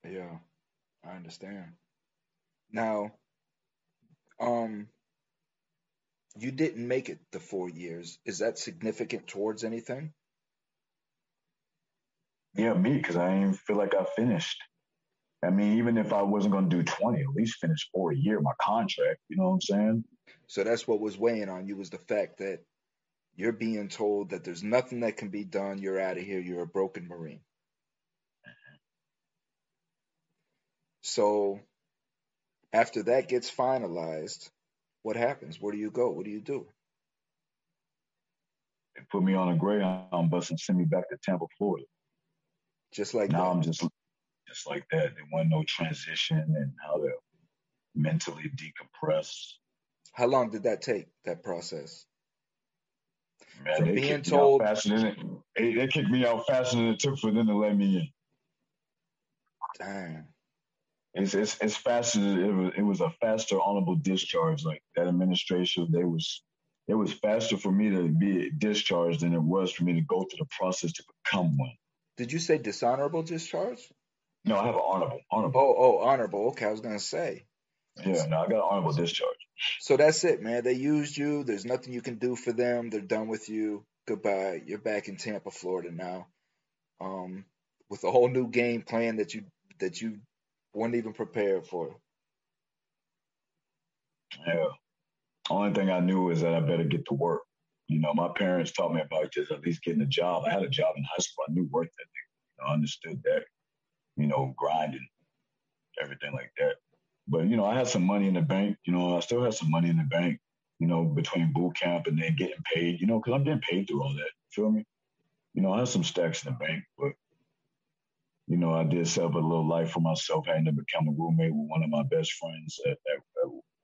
Speaker 1: Yeah, I understand. Now, um, you didn't make it the four years. Is that significant towards anything?
Speaker 2: Yeah, me, because I didn't feel like I finished. I mean, even if I wasn't going to do 20, at least finish four a year, my contract, you know what I'm saying?
Speaker 1: So that's what was weighing on you was the fact that you're being told that there's nothing that can be done. You're out of here. You're a broken Marine. So after that gets finalized, what happens? Where do you go? What do you do?
Speaker 2: They put me on a Greyhound bus and send me back to Tampa, Florida.
Speaker 1: Just like
Speaker 2: now,
Speaker 1: that.
Speaker 2: I'm just just like that. There wasn't no transition and how to mentally decompress.
Speaker 1: How long did that take? That process?
Speaker 2: Man, from being told faster than it, they, they kicked me out faster than it took for them to let me in.
Speaker 1: Damn.
Speaker 2: It's it's it's faster. It was it was a faster honorable discharge. Like that administration, they was it was faster for me to be discharged than it was for me to go through the process to become one.
Speaker 1: Did you say dishonorable discharge?
Speaker 2: No, I have an honorable. Honorable.
Speaker 1: Oh, oh, honorable. Okay, I was gonna say.
Speaker 2: Yeah, no, I got an honorable discharge.
Speaker 1: So that's it, man. They used you. There's nothing you can do for them. They're done with you. Goodbye. You're back in Tampa, Florida now, um, with a whole new game plan that you that you weren't even prepared for.
Speaker 2: Yeah. Only thing I knew is that I better get to work. You know, my parents taught me about just at least getting a job. I had a job in high school. I knew work that ethic. You know, I understood that. You know, grinding, everything like that. But you know, I had some money in the bank. You know, I still had some money in the bank. You know, between boot camp and then getting paid. You know, because I'm getting paid through all that. Feel me? You know, I have some stacks in the bank, but you know, I did set up a little life for myself. I ended up becoming a roommate with one of my best friends, at, at,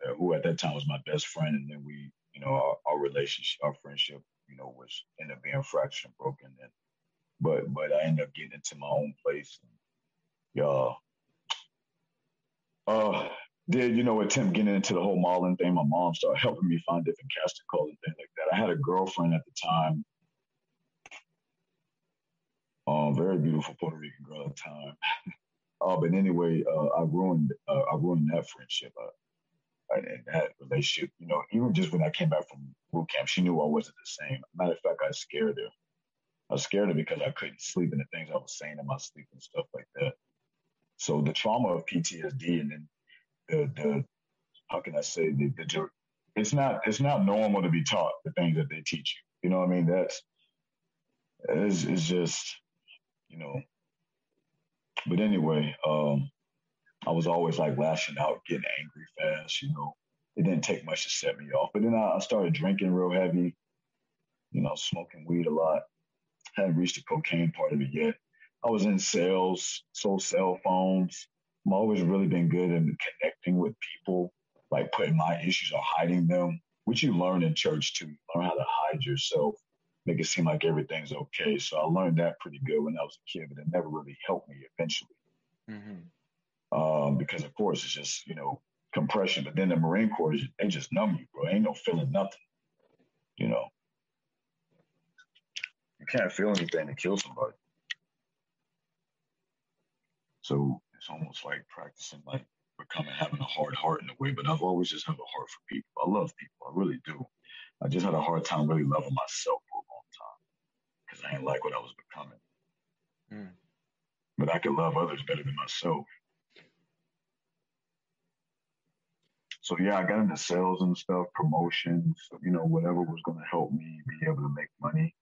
Speaker 2: at, who at that time was my best friend, and then we, you know, our, our relationship, our friendship, you know, was ended up being fractured and broken. And but but I ended up getting into my own place. And, y'all, uh, did you know attempt getting into the whole modeling thing. My mom started helping me find different casting calls and things like that. I had a girlfriend at the time, um, very beautiful Puerto Rican girl at the time. <laughs> uh, but anyway, uh, I ruined uh, I ruined that friendship uh, and that relationship. You know, even just when I came back from boot camp, she knew I wasn't the same. Matter of fact, I scared her. I scared her because I couldn't sleep and the things I was saying in my sleep and stuff like that. So the trauma of PTSD and then the, the how can I say the, the it's not it's not normal to be taught the things that they teach you. You know what I mean? That's it's, it's just you know. But anyway, um, I was always like lashing out, getting angry fast. You know, it didn't take much to set me off. But then I, I started drinking real heavy. You know, smoking weed a lot. Hadn't reached the cocaine part of it yet. I was in sales, sold cell phones. I've always really been good in connecting with people, like putting my issues or hiding them, which you learn in church too. learn how to hide yourself, make it seem like everything's okay. So I learned that pretty good when I was a kid, but it never really helped me eventually. Mm-hmm. um, because of course it's just you know compression. But then the Marine Corps, they just numb you, bro. Ain't no feeling nothing. You know, you can't feel anything to kill somebody. So it's almost like practicing like becoming having a hard heart in a way. But I've always just had a heart for people. I love people. I really do. I just had a hard time really loving myself for a long time because I didn't like what I was becoming. Mm. But I could love others better than myself. So yeah, I got into sales and stuff, promotions, you know, whatever was going to help me be able to make money.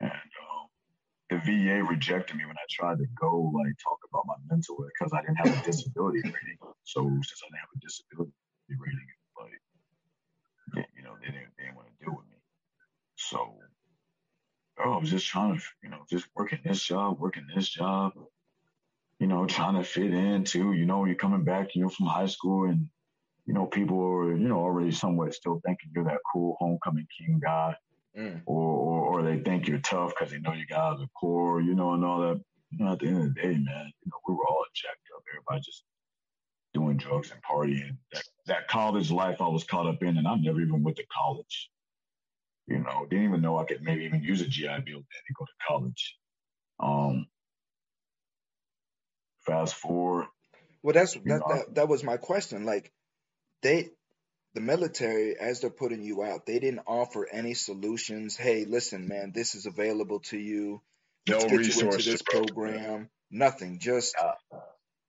Speaker 2: And um, the VA rejected me when I tried to go like talk about my mental because I didn't have a disability rating. So since I didn't have a disability rating, like you know, they didn't they didn't want to deal with me. So oh, I was just trying to, you know, just working this job, working this job, you know, trying to fit in too. You know, you're coming back, you know, from high school and you know, people are, you know, already somewhat still thinking you're that cool homecoming king guy. Mm. Or, or, or they think you're tough because they know you got the core, you know, and all that. You know, at the end of the day, man, you know, we were all jacked up. Everybody just doing drugs and partying. That, that college life I was caught up in, and I never even went to college. You know, didn't even know I could maybe even use a GI Bill then to go to college. Um, fast forward.
Speaker 1: Well, that's that, know, that that was my question. Like, they the military, as they're putting you out, they didn't offer any solutions. Hey, listen, man, this is available to you. Let's no get you into this program. Nothing. Just uh,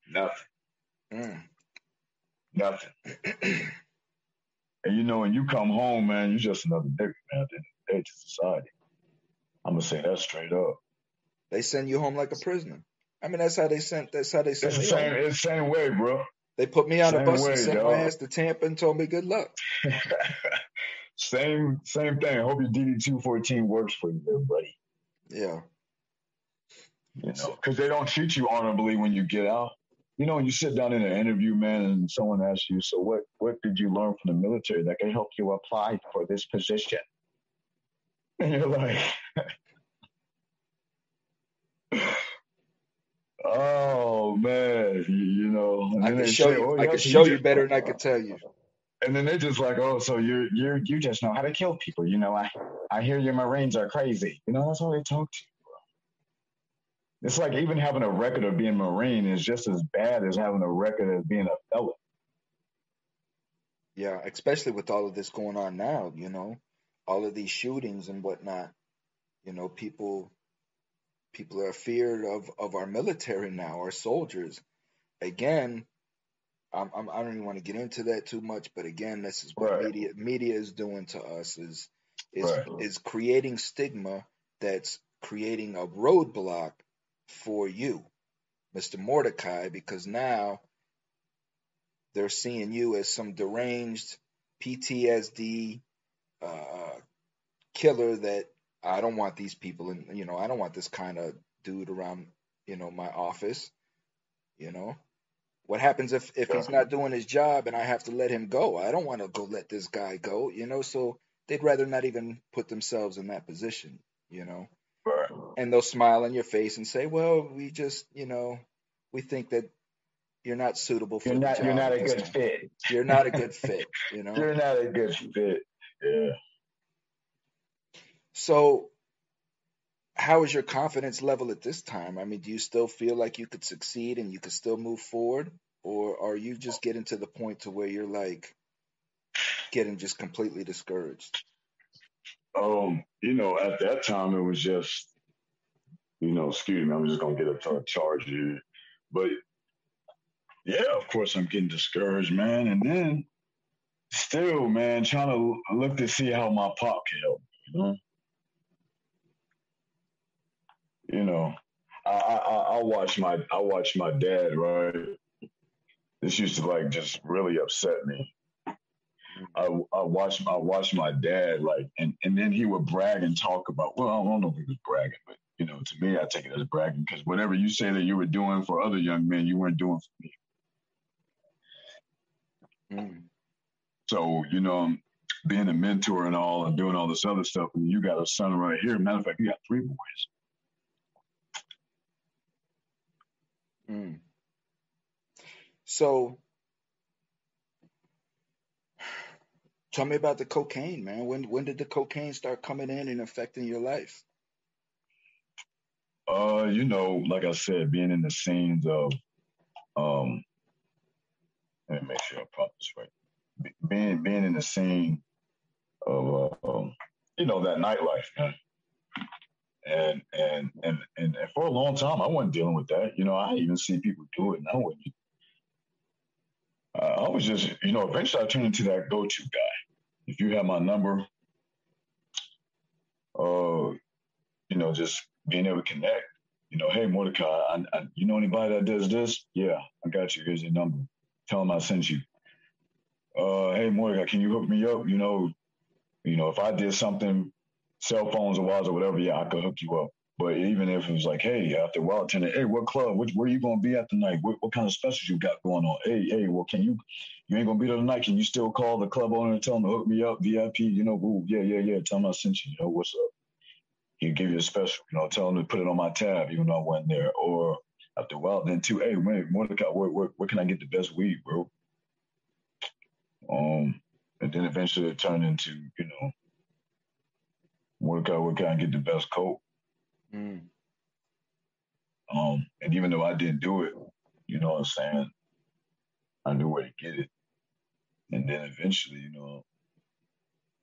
Speaker 2: nothing. Mm. Nothing. <clears throat> and you know, when you come home, man, you're just another nigga, man, at the end of the day to society. I'm gonna say that straight up.
Speaker 1: They send you home like a prisoner. I mean, that's how they sent. That's how they sent.
Speaker 2: It's the same. It's the same way, bro.
Speaker 1: They put me on same a bus way, and sent my ass to Tampa and told me good luck. <laughs>
Speaker 2: same same thing. Hope your DD two fourteen works for you, there, buddy.
Speaker 1: Yeah.
Speaker 2: You know, because they don't treat you honorably when you get out. You know, when you sit down in an interview, man, and someone asks you, "So what? What did you learn from the military that can help you apply for this position?" <laughs> And you're like, <laughs> Oh man, you, you know.
Speaker 1: I can show say, you. Oh, I can show you better than I can tell you.
Speaker 2: And then they're just like, oh, so you you you just know how to kill people. You know, I I hear your Marines are crazy. You know, that's how they talk to you. It's like even having a record of being Marine is just as bad as having a record of being a felon.
Speaker 1: Yeah, especially with all of this going on now, you know, all of these shootings and whatnot. You know, people People are feared of, of our military now, our soldiers. Again, I'm, I'm, I do not even want to get into that too much, but again, this is what right. media media is doing to us is is right. is creating stigma that's creating a roadblock for you, Mr. Mordecai, because now they're seeing you as some deranged PTSD uh, killer that I don't want these people in, you know, I don't want this kind of dude around, you know, my office. You know, what happens if if he's not doing his job and I have to let him go? I don't want to go let this guy go. You know, so they'd rather not even put themselves in that position. You know, right. and they'll smile in your face and say, "Well, we just, you know, we think that you're not suitable for
Speaker 2: you're
Speaker 1: not
Speaker 2: you're not a good time. fit.
Speaker 1: You're not a good fit. You <laughs> know,
Speaker 2: you're not a good fit. Yeah.
Speaker 1: So, how is your confidence level at this time? I mean, do you still feel like you could succeed and you could still move forward, or are you just getting to the point to where you're like getting just completely discouraged?
Speaker 2: Um, you know, at that time it was just, you know, excuse me, I'm just gonna get up a charge here, but yeah, of course I'm getting discouraged, man, and then still, man, trying to look to see how my pop can help. You know? You know, I, I I watch my I watch my dad right. This used to like just really upset me. I I watched I watched my dad like and and then he would brag and talk about well I don't know if he was bragging but you know to me I take it as bragging because whatever you say that you were doing for other young men you weren't doing for me. Mm. So you know being a mentor and all and doing all this other stuff and you got a son right here. Matter of fact, you got three boys.
Speaker 1: Mm. So tell me about the cocaine, man. When when did the cocaine start coming in and affecting your life?
Speaker 2: Uh, you know, like I said, being in the scenes of um let me make sure I pop this right. Be- Being being in the scene of uh, um, you know, that nightlife, man. And, and and and and for a long time I wasn't dealing with that. You know, I even see people do it now. When uh, I was just, you know, eventually I turned into that go-to guy. If you have my number, uh, you know, just being able to connect. You know, hey Mordecai, I, I, you know anybody that does this? Yeah, I got you. Here's your number. Tell them I sent you. Uh, hey Mordecai, can you hook me up? You know, you know, if I did something, cell phones or wires or whatever, yeah, I could hook you up. But even if it was like, hey, after a while, turning, hey, what club? Which, where you gonna be at tonight? What, what kind of specials you got going on? Hey, hey, well, can you? You ain't gonna be there tonight. Can you still call the club owner and tell them to hook me up, VIP? You know, ooh, yeah, yeah, yeah. Tell them I sent you. You know, what's up? He'll give you a special. You know, tell them to put it on my tab, even though I wasn't there. Or after a while, then too, hey, wait, Mordecai, where, where, where can I get the best weed, bro? Um, and then eventually it turned into, you know, Mordecai, where can I get the best coat?
Speaker 1: Mm.
Speaker 2: Um, and even though I didn't do it, you know what I'm saying, I knew where to get it. And then eventually, you know,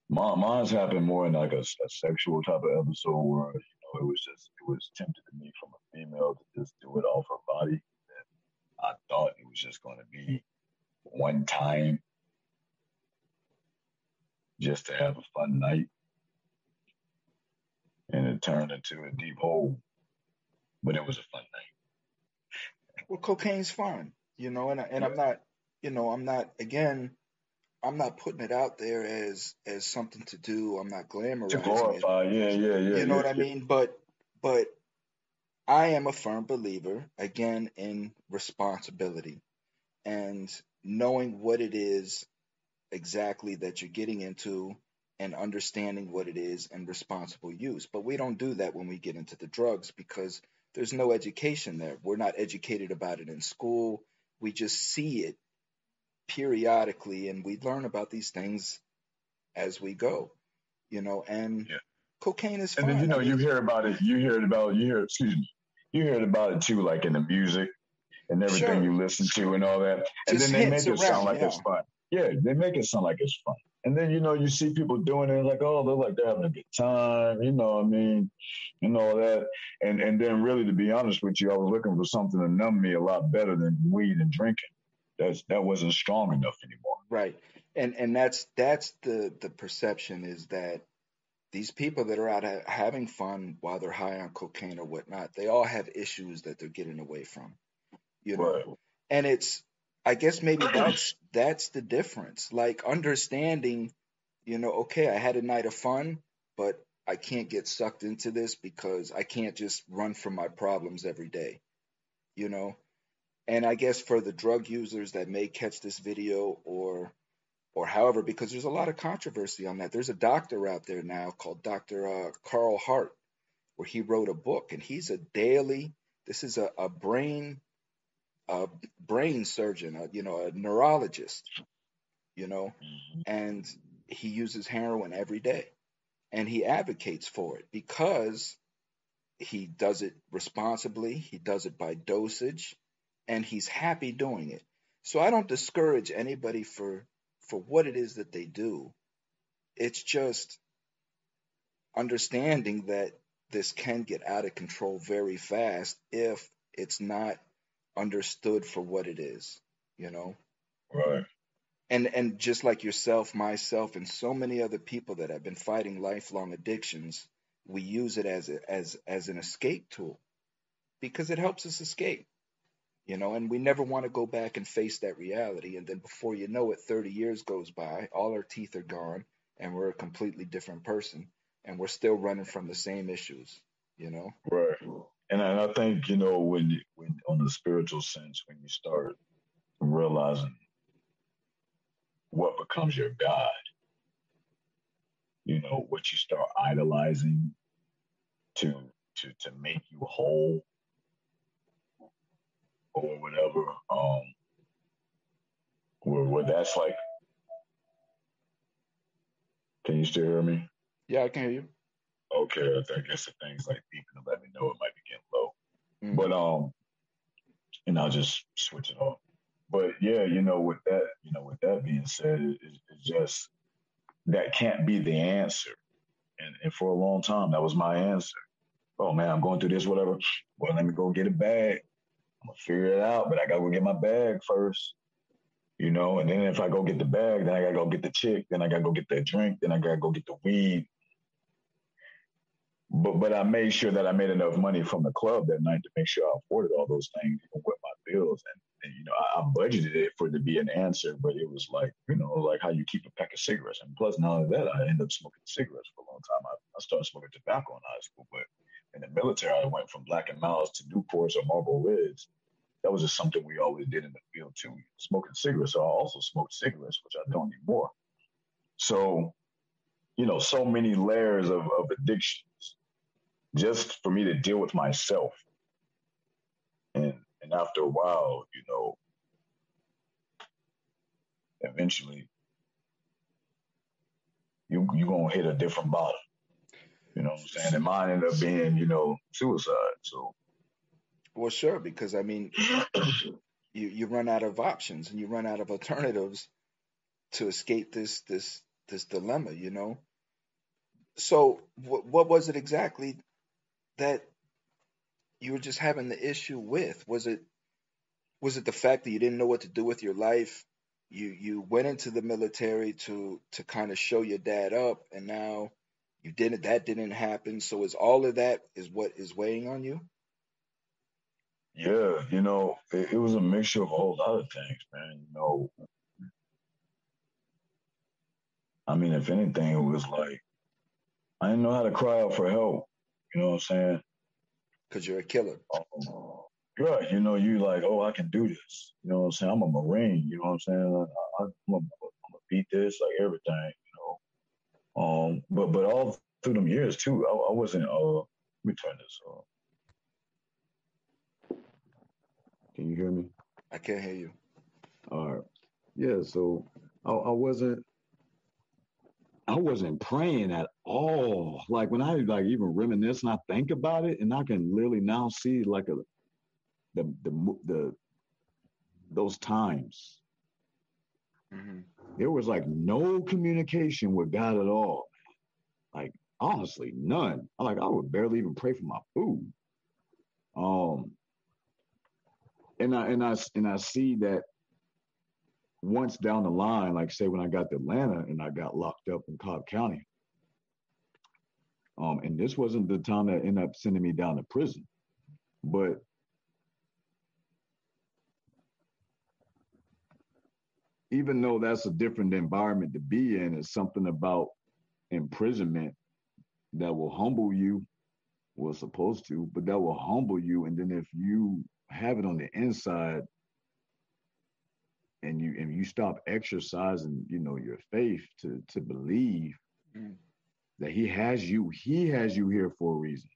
Speaker 2: my, mine's happened more in like a, a sexual type of episode where, you know, it was just, it was tempted to me from a female to just do it off her body. And I thought it was just going to be one time just to have a fun night. And it turned into a deep hole, but it was a fun night.
Speaker 1: Well, cocaine's fun, you know, and I- and I'm not, you know, I'm not again, I'm not putting it out there as as something to do. I'm not
Speaker 2: To
Speaker 1: glamorizing it.
Speaker 2: glorify, yeah, yeah, yeah,
Speaker 1: You know
Speaker 2: yeah,
Speaker 1: what I
Speaker 2: yeah.
Speaker 1: mean? But but I am a firm believer again in responsibility and knowing what it is exactly that you're getting into and understanding what it is and responsible use. But we don't do that when we get into the drugs because there's no education there. We're not educated about it in school. We just see it periodically and we learn about these things as we go, you know, and
Speaker 2: Yeah.
Speaker 1: cocaine is
Speaker 2: And then you know you hear about it. You hear it about you hear excuse me. You hear it about it too, like in the music and everything
Speaker 1: sure,
Speaker 2: you listen to and all that. And
Speaker 1: just
Speaker 2: then they make it sound like
Speaker 1: yeah.
Speaker 2: it's fun. Yeah, they make it sound like it's fun. And then you know you see people doing it like oh they're like they're having a good time. You know what I mean? And all that. And and then really to be honest with you, I was looking for something to numb me a lot better than weed and drinking. That's that wasn't strong enough anymore.
Speaker 1: Right. And and that's that's the the perception is that these people that are out ha- having fun while they're high on cocaine or whatnot, they all have issues that they're getting away from, you know.
Speaker 2: Right.
Speaker 1: And it's I guess maybe that's that's the difference. Like understanding, you know, okay, I had a night of fun, but I can't get sucked into this because I can't just run from my problems every day, you know. And I guess for the drug users that may catch this video or or however, because there's a lot of controversy on that. There's a doctor out there now called Dr. Uh, Carl Hart, where he wrote a book, and he's a daily. This is a, a brain, a brain surgeon, a, you know, a neurologist, you know,
Speaker 2: Mhm.
Speaker 1: and he uses heroin every day, and he advocates for it because he does it responsibly, he does it by dosage, and he's happy doing it. So I don't discourage anybody for for what it is that they do. It's just understanding that this can get out of control very fast if it's not understood for what it is, you know?
Speaker 2: Right.
Speaker 1: And and just like yourself, myself, and so many other people that have been fighting lifelong addictions, we use it as a, as as an escape tool because it helps us escape, you know. And we never want to go back and face that reality. And then before you know it, 30 years goes by, all our teeth are gone, and we're a completely different person, and we're still running from the same issues, you know.
Speaker 2: Right. And I, and I think, you know, when you, when on the spiritual sense, when you start realizing what becomes your God, you know, what you start idolizing to to to make you whole or whatever, um, where, where that's like. Can you still hear me?
Speaker 1: Yeah, I can hear you.
Speaker 2: Okay, I guess the thing's like beeping to let me know it might be getting low. Mm-hmm. But um, and I'll just switch it off. But yeah, you know, with that, you know, with that being said, it, it's just that can't be the answer. And, and for a long time, that was my answer. Oh man, I'm going through this, whatever. Well, let me go get a bag. I'm gonna figure it out, but I gotta go get my bag first. You know, and then if I go get the bag, then I gotta go get the chick, then I gotta go get that drink, then I gotta go get the weed. But but I made sure that I made enough money from the club that night to make sure I afforded all those things with my bills. And and, you know, I, I, budgeted it for it to be an answer, but it was like, you know, like how you keep a pack of cigarettes. And plus, not only that, I ended up smoking cigarettes for a long time. I, I started smoking tobacco in high school, but in the military, I went from Black and Milds to Newports or Marlboro Reds. That was just something we always did in the field too. Smoking cigarettes. So I also smoked cigarettes, which I don't anymore. So, you know, so many layers of, of addictions just for me to deal with myself. And and after a while, you know, eventually you you gonna hit a different bottom. You know what I'm saying? And mine ended up being, you know, suicide. So
Speaker 1: Well sure, because I mean <clears throat> you, you run out of options and you run out of alternatives to escape this this this dilemma, you know. So what what was it exactly that you were just having the issue with? Was it was it the fact that you didn't know what to do with your life? You you went into the military to to kind of show your dad up, and now you didn't. That didn't happen. So is all of that is what is weighing on you?
Speaker 2: Yeah, you know, it, it was a mixture of a whole lot of things, man. You know, I mean, if anything, it was like I didn't know how to cry out for help. You know what I'm saying?
Speaker 1: because you're a killer.
Speaker 2: Right. You know, you like, oh, I can do this. You know what I'm saying? I'm a Marine. You know what I'm saying? I, am gonna beat this, like everything. You know. Um, but but all through them years too, I, I wasn't. Uh, let me turn this off. Can you hear me?
Speaker 1: I can't hear you.
Speaker 2: All right. Yeah. So I, I wasn't. I wasn't praying at all. Like when I like even reminisce and I think about it, and I can literally now see like a the the the those times. Mm-hmm. There was like no communication with God at all. Like honestly, none. I like I would barely even pray for my food. Um, and I and I and I see that once down the line, like say when I got to Atlanta and I got locked up in Cobb County, um, and this wasn't the time that ended up sending me down to prison, but even though that's a different environment to be in, it's something about imprisonment that will humble you. Well, supposed to, but that will humble you. And then if you have it on the inside, and you and you stop exercising, you know, your faith to to believe mm. that He has you, He has you here for a reason.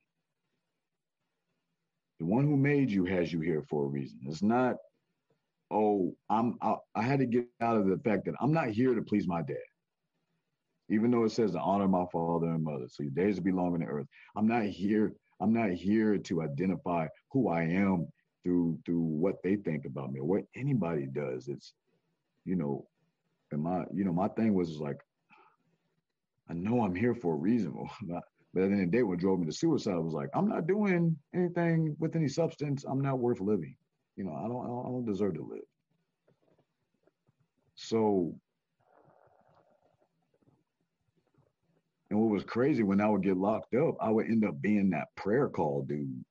Speaker 2: The one who made you has you here for a reason. It's not, oh, I'm I, I had to get out of the fact that I'm not here to please my dad. Even though it says to honor my father and mother, so your days will be long on the earth. I'm not here. I'm not here to identify who I am through through what they think about me or what anybody does. It's you know, and my you know my thing was like, I know I'm here for a reason. <laughs> but at the end of the day, what drove me to suicide was like, I'm not doing anything with any substance. I'm not worth living. You know, I don't I don't deserve to live. So And what was crazy when I would get locked up, I would end up being that prayer call dude.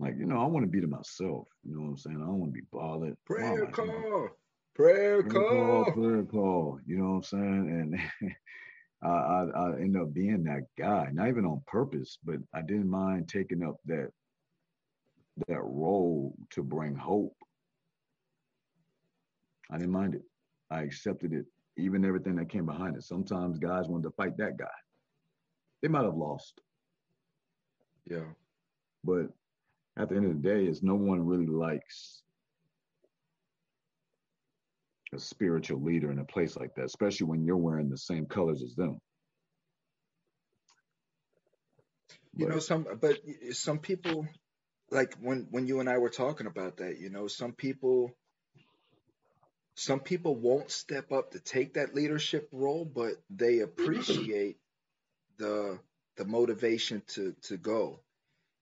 Speaker 2: Like, you know, I want to be to myself. You know what I'm saying? I don't want to be bothered.
Speaker 1: Prayer call. Prayer, prayer call.
Speaker 2: call. Prayer call. You know what I'm saying? And <laughs> I, I, I end up being that guy, not even on purpose, but I didn't mind taking up that that role to bring hope. I didn't mind it. I accepted it, even everything that came behind it. Sometimes guys wanted to fight that guy. They might have lost.
Speaker 1: Yeah.
Speaker 2: But at the end of the day, is no one really likes a spiritual leader in a place like that, especially when you're wearing the same colors as them.
Speaker 1: You know, some but some people like when when you and I were talking about that, you know, some people some people won't step up to take that leadership role, but they appreciate the the motivation to to go.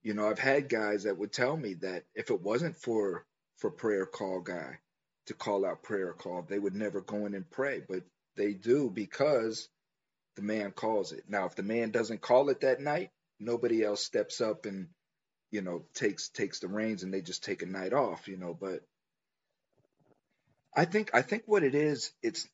Speaker 1: You know, I've had guys that would tell me that if it wasn't for for prayer call guy to call out prayer call, they would never go in and pray, but they do because the man calls it. Now, if the man doesn't call it that night, nobody else steps up and you know takes takes the reins and they just take a night off, you know, but I think I think what it is, it's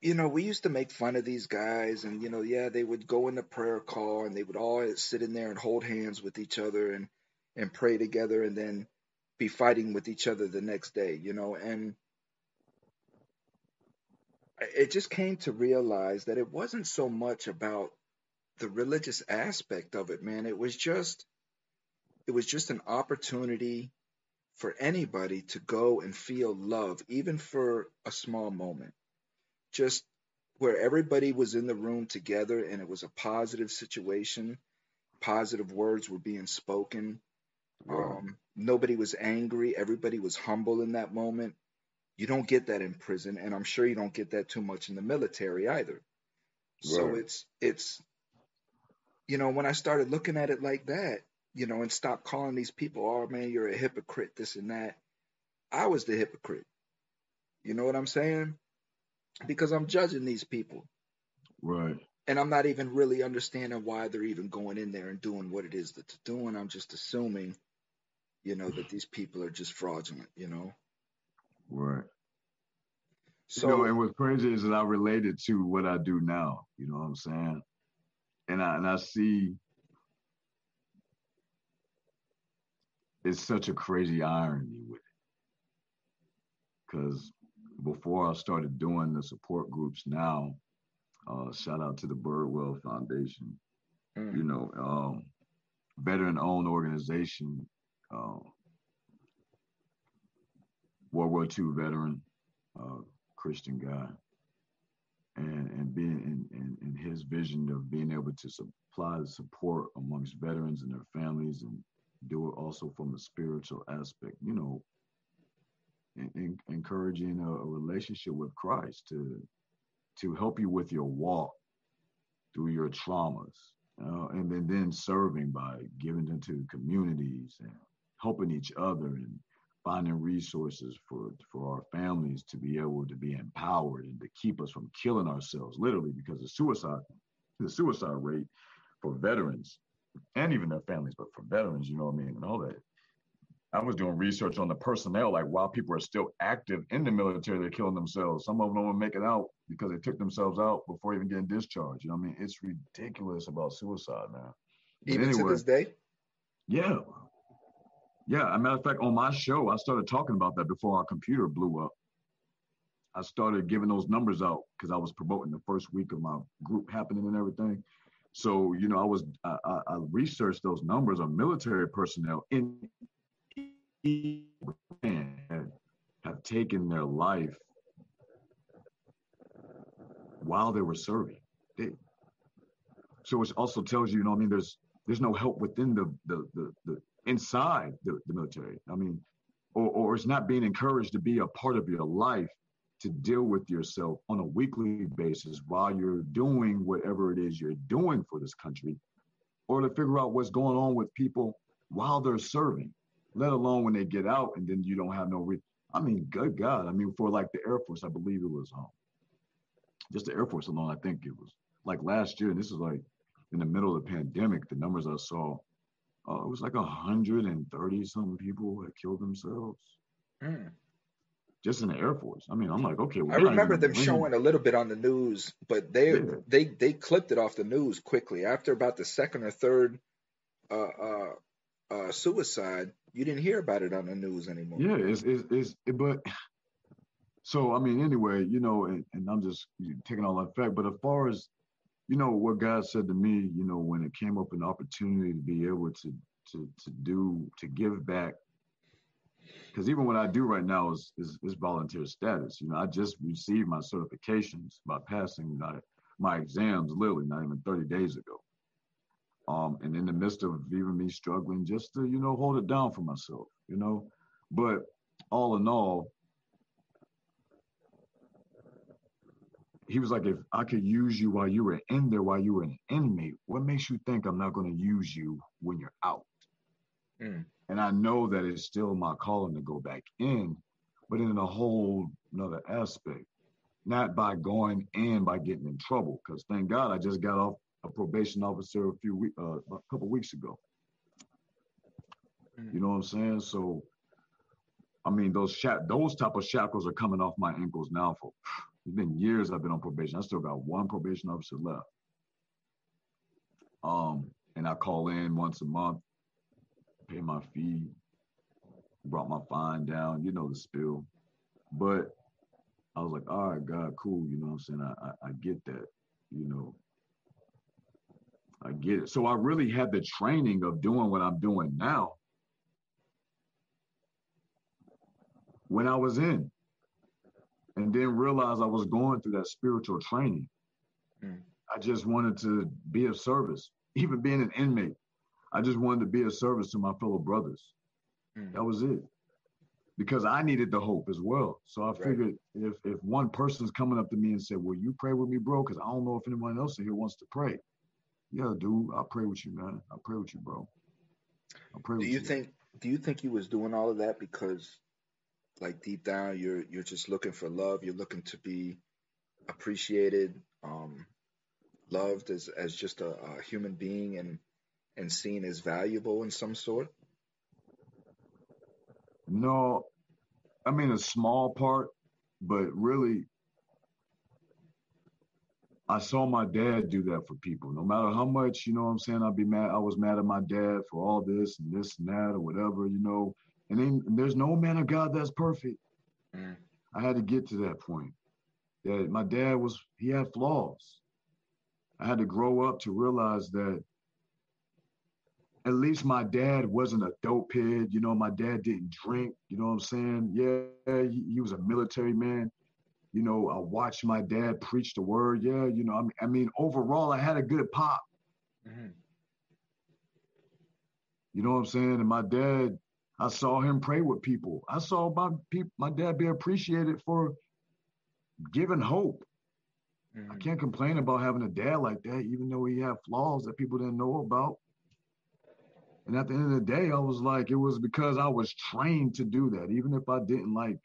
Speaker 1: you know, we used to make fun of these guys and you know, yeah, they would go in the prayer call and they would all sit in there and hold hands with each other and and pray together and then be fighting with each other the next day, you know, and it just came to realize that it wasn't so much about the religious aspect of it, man. It was just it was just an opportunity for anybody to go and feel love, even for a small moment. Just where everybody was in the room together and it was a positive situation, positive words were being spoken. Um, nobody was angry, everybody was humble in that moment. You don't get that in prison, and I'm sure you don't get that too much in the military either. So it's it's you know when I started looking at it like that, you know, and stop calling these people, oh man, you're a hypocrite, this and that. I was the hypocrite. You know what I'm saying? Because I'm judging these people.
Speaker 2: Right.
Speaker 1: And I'm not even really understanding why they're even going in there and doing what it is that they're doing. I'm just assuming, you know, that these people are just fraudulent, you know?
Speaker 2: Right.
Speaker 1: So,
Speaker 2: you know, and what's crazy is that I related to what I do now. You know what I'm saying? And I and I see it's such a crazy irony with it. Because before I started doing the support groups now, uh, shout out to the Birdwell Foundation,
Speaker 1: mm,
Speaker 2: you know, um, veteran owned organization, uh, World War II veteran, uh, Christian guy. And, and being in, in, in his vision of being able to supply the support amongst veterans and their families and do it also from a spiritual aspect, you know, en- en- encouraging a, a relationship with Christ to to help you with your walk through your traumas, uh, and then then serving by giving into communities and helping each other and finding resources for for our families to be able to be empowered and to keep us from killing ourselves, literally because the suicide the suicide rate for veterans and even their families, but for veterans, you know what I mean, and all that. I was doing research on the personnel, like while people are still active in the military, they're killing themselves. Some of them don't make it out because they took themselves out before even getting discharged. You know what I mean? It's ridiculous about suicide, man. But
Speaker 1: even to this day,
Speaker 2: yeah. Yeah. As a matter of fact, on my show, I started talking about that before our computer blew up. I started giving those numbers out because I was promoting the first week of my group happening and everything. So, you know, I was I, I, I researched those numbers of military personnel in have, have taken their life while they were serving. They, so it also tells you, you know, I mean, there's there's no help within the the the, the inside the, the military. I mean, or or it's not being encouraged to be a part of your life to deal with yourself on a weekly basis while you're doing whatever it is you're doing for this country, or to figure out what's going on with people while they're serving, let alone when they get out and then you don't have no. Re- I mean, good God! I mean, for like the Air Force, I believe it was um, just the Air Force alone. I think it was like last year, and this is like in the middle of the pandemic. The numbers I saw, uh, it was like 130 something people had killed themselves
Speaker 1: mm.
Speaker 2: just in the Air Force. I mean, I'm like, okay, well,
Speaker 1: I remember them showing a little bit on the news, but they
Speaker 2: Yeah.
Speaker 1: they they clipped it off the news quickly after about the second or third uh, uh, uh, suicide. You didn't hear about it on the news anymore.
Speaker 2: Yeah, it's it's, it's it, but so I mean, anyway, you know, and, and I'm just taking all that fact. But as far as you know, what God said to me, you know, when it came up an opportunity to be able to to to do to give back because even what I do right now is, is, is volunteer status. You know, I just received my certifications by passing my my exams literally not even 30 days ago. Um, and in the midst of even me struggling just to, you know, hold it down for myself, you know. But all in all, he was like, if I could use you while you were in there, while you were an inmate, what makes you think I'm not going to use you when you're out? Mm. And I know that it's still my calling to go back in, but in a whole another aspect, not by going in by getting in trouble. Because thank God I just got off a probation officer a few weeks, uh, a couple weeks ago. Mm. You know what I'm saying? So, I mean, those sha- those type of shackles are coming off my ankles now. For it's been years I've been on probation. I still got one probation officer left. Um, and I call in once a month pay my fee, brought my fine down, you know the spill. But I was like, all right, God, cool, you know what I'm saying? I, I, I get that, you know. I get it. So I really had the training of doing what I'm doing now when I was in. And then realized I was going through that spiritual training. Mm. I just wanted to be of service, even being an inmate. I just wanted to be of service to my fellow brothers. Mm. That was it. Because I needed the hope as well. So I figured right. if if one person's coming up to me and said, "Will you pray with me, bro?" Because I don't know if anyone else here wants to pray. Yeah, dude, I'll pray with you, man. I'll pray with you, bro.
Speaker 1: I'll pray do you, Do you think? Do you think he was doing all of that because, like deep down, you're you're just looking for love. You're looking to be appreciated, um, loved as as just a, a human being, and and seen as valuable in some sort?
Speaker 2: No, I mean a small part, but really, I saw my dad do that for people. No matter how much, you know what I'm saying, I'd be mad. I was mad at my dad for all this and this and that or whatever, you know. And then there's no man of God that's perfect. Mm. I had to get to that point. That my dad was, he had flaws. I had to grow up to realize that at least my dad wasn't a dope head. You know, my dad didn't drink. You know what I'm saying? Yeah, he, he was a military man. You know, I watched my dad preach the word. Yeah, you know, I mean, I mean overall, I had a good pop. Mm-hmm. You know what I'm saying? And my dad, I saw him pray with people. I saw my people, my dad be appreciated for giving hope. Mm-hmm. I can't complain about having a dad like that, even though he had flaws that people didn't know about. And at the end of the day, I was like, it was because I was trained to do that, even if I didn't like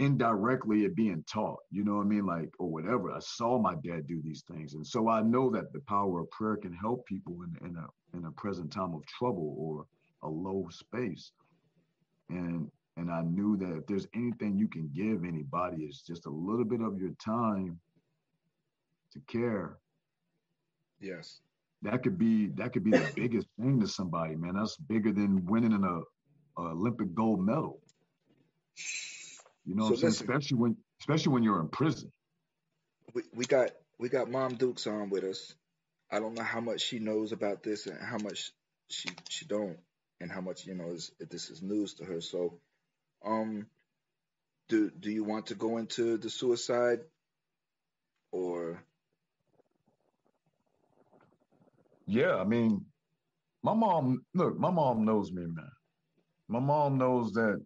Speaker 2: indirectly it being taught, you know what I mean? Like, or whatever. I saw my dad do these things. And so I know that the power of prayer can help people in, in a in a present time of trouble or a low space. And and I knew that if there's anything you can give anybody, it's just a little bit of your time to care.
Speaker 1: Yes
Speaker 2: that could be that could be the biggest thing to somebody, man. That's bigger than winning an a, a Olympic gold medal. <laughs> You know, so listen, especially when especially when you're in prison.
Speaker 1: We we got we got Mom Dukes on with us. I don't know how much she knows about this and how much she she don't, and how much you know is this is news to her. So, um, do do you want to go into the suicide, or
Speaker 2: Yeah, I mean, my mom, look, my mom knows me, man. My mom knows that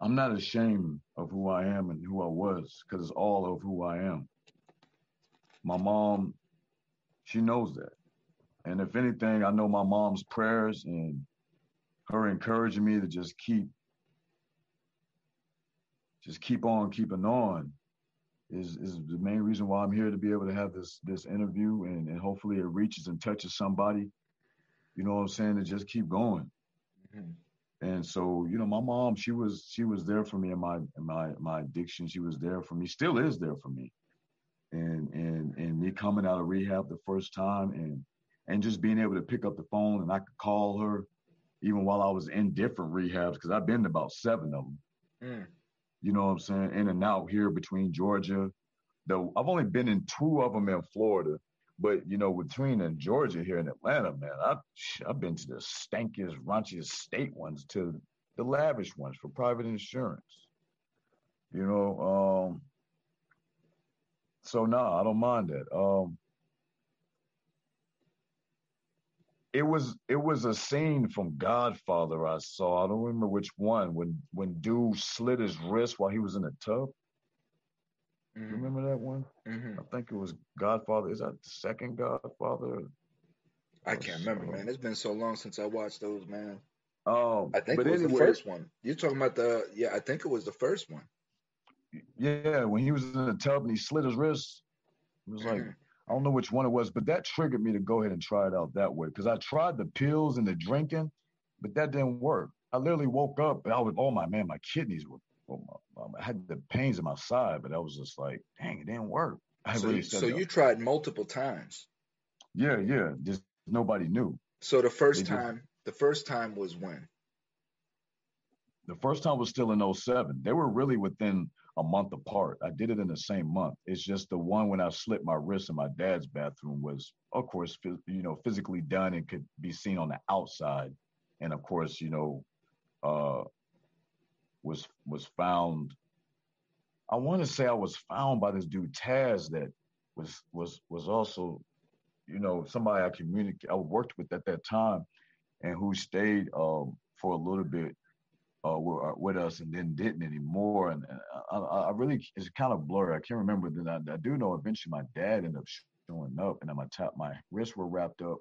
Speaker 2: I'm not ashamed of who I am and who I was because it's all of who I am. My mom, she knows that. And if anything, I know my mom's prayers and her encouraging me to just keep just keep on keeping on is is the main reason why I'm here to be able to have this this interview and, and hopefully it reaches and touches somebody. You know what I'm saying? To just keep going. Mm-hmm. And so, you know, my mom, she was she was there for me in my in my my addiction. She was there for me, still is there for me. And and and me coming out of rehab the first time and and just being able to pick up the phone and I could call her even while I was in different rehabs because I've been to about seven of them. Mm you know what I'm saying, in and out here between Georgia. Though I've only been in two of them in Florida, But you know, between in Georgia here in Atlanta, man, I I've been to the stankiest, raunchiest state ones to the lavish ones for private insurance. You know, um, so no, nah, I don't mind that. Um, it was it was a scene from Godfather I saw. I don't remember which one when when dude slit his wrist while he was in the tub. Mm-hmm. Remember that one? Mm-hmm. I think it was Godfather. Is that the second Godfather?
Speaker 1: I can't remember, man. It's been so long since I watched those, man.
Speaker 2: Um,
Speaker 1: I think it was anyway, the first one. You're talking about the yeah, I think it was the first one.
Speaker 2: Yeah, when he was in the tub and he slit his wrist, it was like mm-hmm. I don't know which one it was, but that triggered me to go ahead and try it out that way because I tried the pills and the drinking, but that didn't work. I literally woke up and I was, oh my man, my kidneys were, oh I had the pains in my side, but I was just like, dang, it didn't work. I
Speaker 1: so, really so you tried multiple times.
Speaker 2: Yeah, yeah, just nobody knew.
Speaker 1: So the first they time, just, the first time was when?
Speaker 2: The first time was still in 07. They were really within a month apart. I did it in the same month. It's just the one when I slipped my wrist in my dad's bathroom was, of course, you know, physically done and could be seen on the outside, and of course, you know, uh, was was found. I want to say I was found by this dude Taz that was was was also, you know, somebody I communicate I worked with at that time, and who stayed um, for a little bit uh, were uh, with us and then didn't anymore. And I, I really, it's kind of blurry. I can't remember that. I, I, do know eventually my dad ended up showing up and my top, my wrists were wrapped up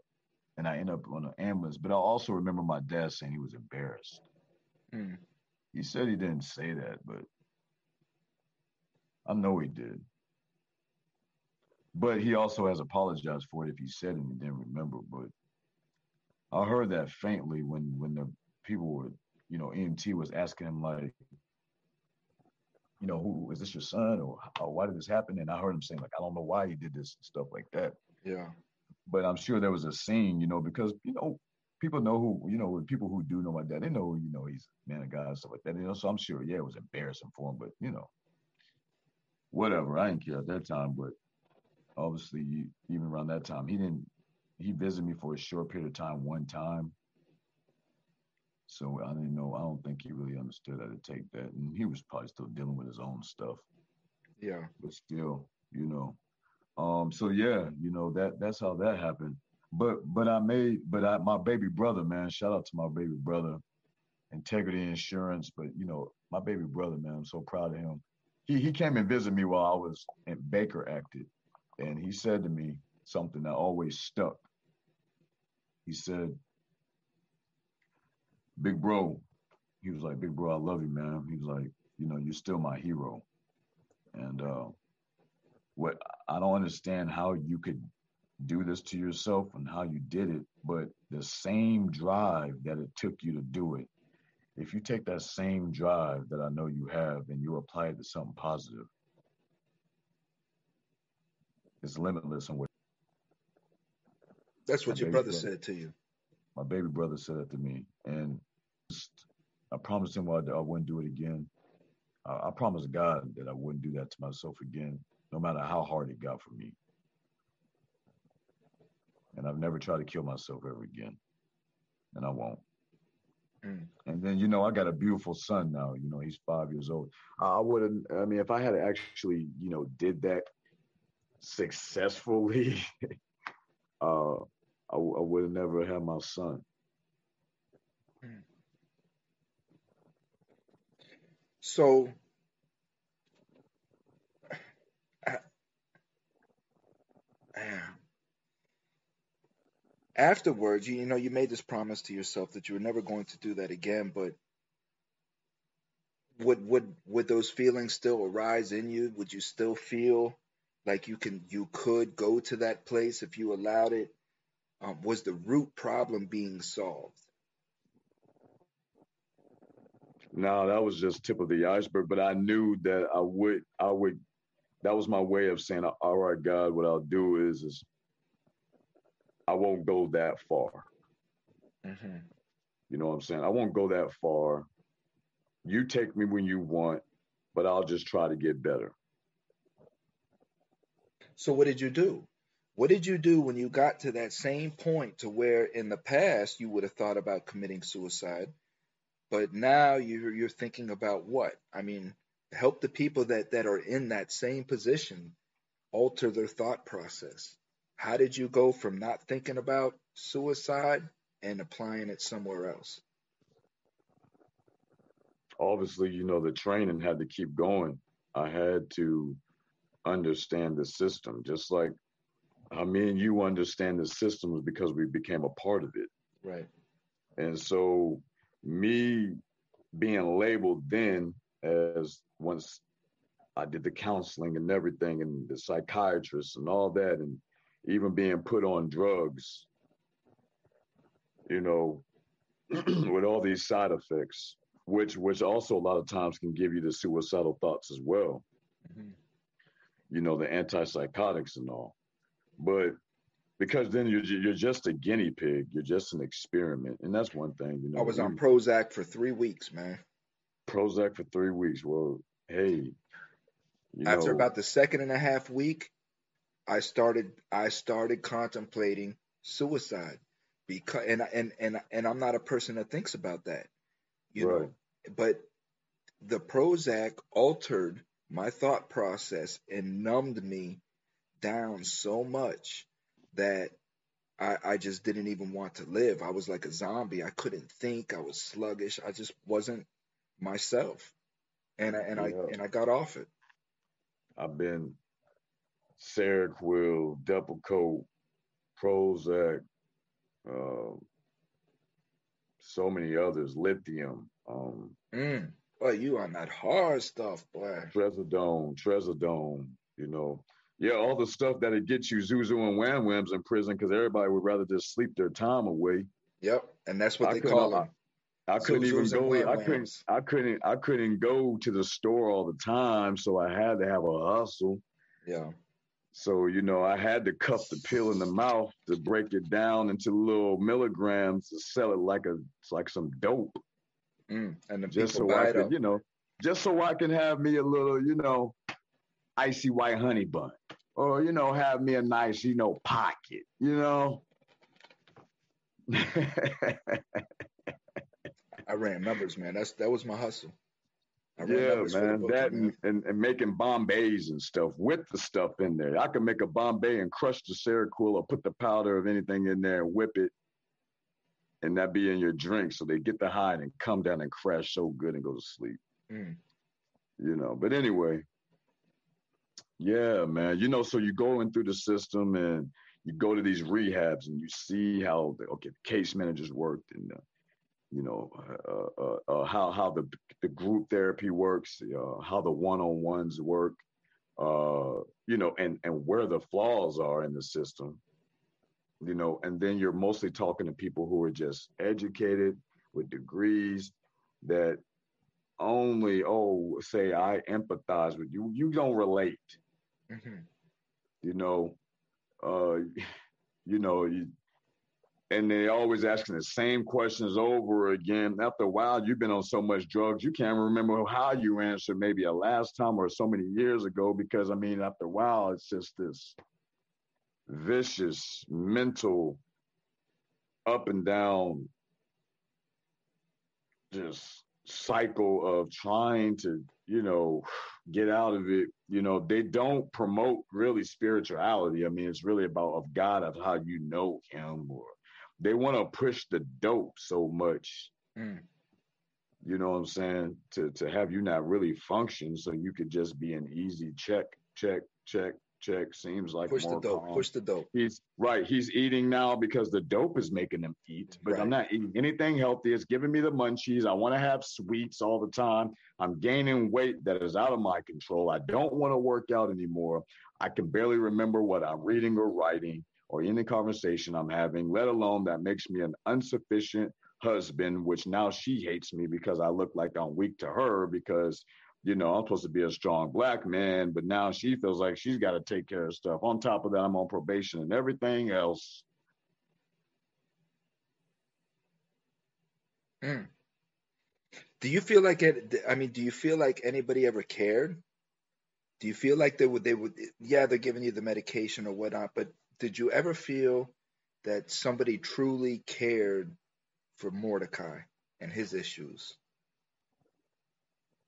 Speaker 2: and I ended up on an ambulance. But I also remember my dad saying he was embarrassed. Mm. He said he didn't say that, but I know he did. But he also has apologized for it if he said it and he didn't remember. But I heard that faintly when when the people were you know, EMT was asking him like, you know, who is this your son or, or why did this happen? And I heard him saying like, I don't know why he did this stuff like that.
Speaker 1: Yeah.
Speaker 2: But I'm sure there was a scene, you know, because you know people know who, you know, people who do know my dad, they know, you know, he's man of God and stuff like that. You know, so I'm sure, yeah, it was embarrassing for him, but you know, whatever. I didn't care at that time, but obviously, even around that time, he didn't. He visited me for a short period of time one time, so I didn't know. I don't think he really understood how to take that, and he was probably still dealing with his own stuff.
Speaker 1: Yeah.
Speaker 2: But still, you know. Um. So yeah, you know that that's how that happened. But but I made but I my baby brother man. Shout out to my baby brother, Integrity Insurance. But you know my baby brother man. I'm so proud of him. He he came and visited me while I was at Baker acted, and he said to me something that always stuck. He said, big bro, he was like, big bro, I love you, man. He was like, you know, you're still my hero. And uh, what I don't understand how you could do this to yourself and how you did it, but the same drive that it took you to do it, if you take that same drive that I know you have and you apply it to something positive, it's limitless in what.
Speaker 1: That's what your brother, brother said to you.
Speaker 2: My baby brother said that to me, and I promised him I, I wouldn't do it again. I, I promised God that I wouldn't do that to myself again, no matter how hard it got for me. And I've never tried to kill myself ever again, and I won't. Mm. And then you know I got a beautiful son now. You know he's five years old. I wouldn't. I mean, if I had actually you know did that successfully, <laughs> uh, I, I would have never had my son. Mm.
Speaker 1: So <sighs> afterwards, you, you know, you made this promise to yourself that you were never going to do that again, but would would would those feelings still arise in you? Would you still feel like you can you could go to that place if you allowed it? Um, was the root problem being solved?
Speaker 2: No, that was just tip of the iceberg. But I knew that I would, I would. That was my way of saying, "All right, God, what I'll do is, is I won't go that far." Mm-hmm. You know what I'm saying? I won't go that far. You take me when you want, but I'll just try to get better.
Speaker 1: So what did you do? What did you do when you got to that same point to where in the past you would have thought about committing suicide, but now you're you're thinking about what? I mean, help the people that that are in that same position alter their thought process. How did you go from not thinking about suicide and applying it somewhere else?
Speaker 2: Obviously, you know, the training had to keep going. I had to understand the system, just like I mean, you understand the systems because we became a part of it.
Speaker 1: Right.
Speaker 2: And so, me being labeled then as once I did the counseling and everything, and the psychiatrist and all that, and even being put on drugs, you know, <clears throat> with all these side effects, which which also a lot of times can give you the suicidal thoughts as well. Mm-hmm. You know, the antipsychotics and all. But because then you're you're just a guinea pig. You're just an experiment, and that's one thing. You know,
Speaker 1: I was on Prozac for three weeks, man.
Speaker 2: Prozac for three weeks. Well, hey,
Speaker 1: after know, about the second and a half week, I started I started contemplating suicide because and and and and I'm not a person that thinks about that, you right. know. But the Prozac altered my thought process and numbed me down so much that I, I just didn't even want to live. I was like a zombie. I couldn't think. I was sluggish. I just wasn't myself, and I, and yeah. I and I got off it.
Speaker 2: I've been Seroquel, Depakote, Prozac, uh, so many others, lithium. Um,
Speaker 1: mm. Boy, you on that hard stuff, boy.
Speaker 2: Trazodone, Trazodone, you know. Yeah, all the stuff that it get you Zuzu and Wham Whams in prison because everybody would rather just sleep their time away.
Speaker 1: Yep, and that's what I they call them.
Speaker 2: I, I couldn't even go. I couldn't. I couldn't. I couldn't go to the store all the time, so I had to have a hustle.
Speaker 1: Yeah.
Speaker 2: So you know, I had to cup the pill in the mouth to break it down into little milligrams to sell it like a like some dope.
Speaker 1: Mm, and the
Speaker 2: just
Speaker 1: so
Speaker 2: I
Speaker 1: can,
Speaker 2: you know, just so I can have me a little, you know, icy white honey bun, or you know, have me a nice, you know, pocket, you know. <laughs>
Speaker 1: I ran numbers, man. That's that was my hustle.
Speaker 2: Yeah, man, that and, and, and, making Bombays and stuff with the stuff in there. I could make a Bombay and crush the Seroquel or put the powder of anything in there and whip it, and that be in your drink. So they get the high and come down and crash so good and go to sleep. Mm. You know, but anyway, yeah, man. You know, so you going through the system and you go to these rehabs and you see how the okay the case managers worked and uh, you know uh, uh, uh, how how the the group therapy works, uh, how the one on ones work, uh, you know, and and where the flaws are in the system, you know, and then you're mostly talking to people who are just educated with degrees that only oh say I empathize with you, you don't relate Mm-hmm. You know, uh, <laughs> you know, you, and they always asking the same questions over again. After a while, you've been on so much drugs, you can't remember how you answered maybe a last time or so many years ago. Because I mean, after a while, it's just this vicious mental up and down, just cycle of trying to, you know, get out of it. You know, they don't promote really spirituality. I mean, it's really about of God, of how you know Him, or they want to push the dope so much. Mm. You know what I'm saying? To to have you not really function, so you could just be an easy check, check, check, check seems like
Speaker 1: push the dope. Calm. Push the dope.
Speaker 2: He's right. He's eating now because the dope is making him eat. But right. I'm not eating anything healthy. It's giving me the munchies. I want to have sweets all the time. I'm gaining weight that is out of my control. I don't want to work out anymore. I can barely remember what I'm reading or writing or any conversation I'm having, let alone that makes me an insufficient husband, which now she hates me because I look like I'm weak to her because you know, I'm supposed to be a strong black man, but now she feels like she's got to take care of stuff. On top of that, I'm on probation and everything else.
Speaker 1: Mm. Do you feel like it? I mean, do you feel like anybody ever cared? Do you feel like they would? They would? Yeah, they're giving you the medication or whatnot, but did you ever feel that somebody truly cared for Mordecai and his issues?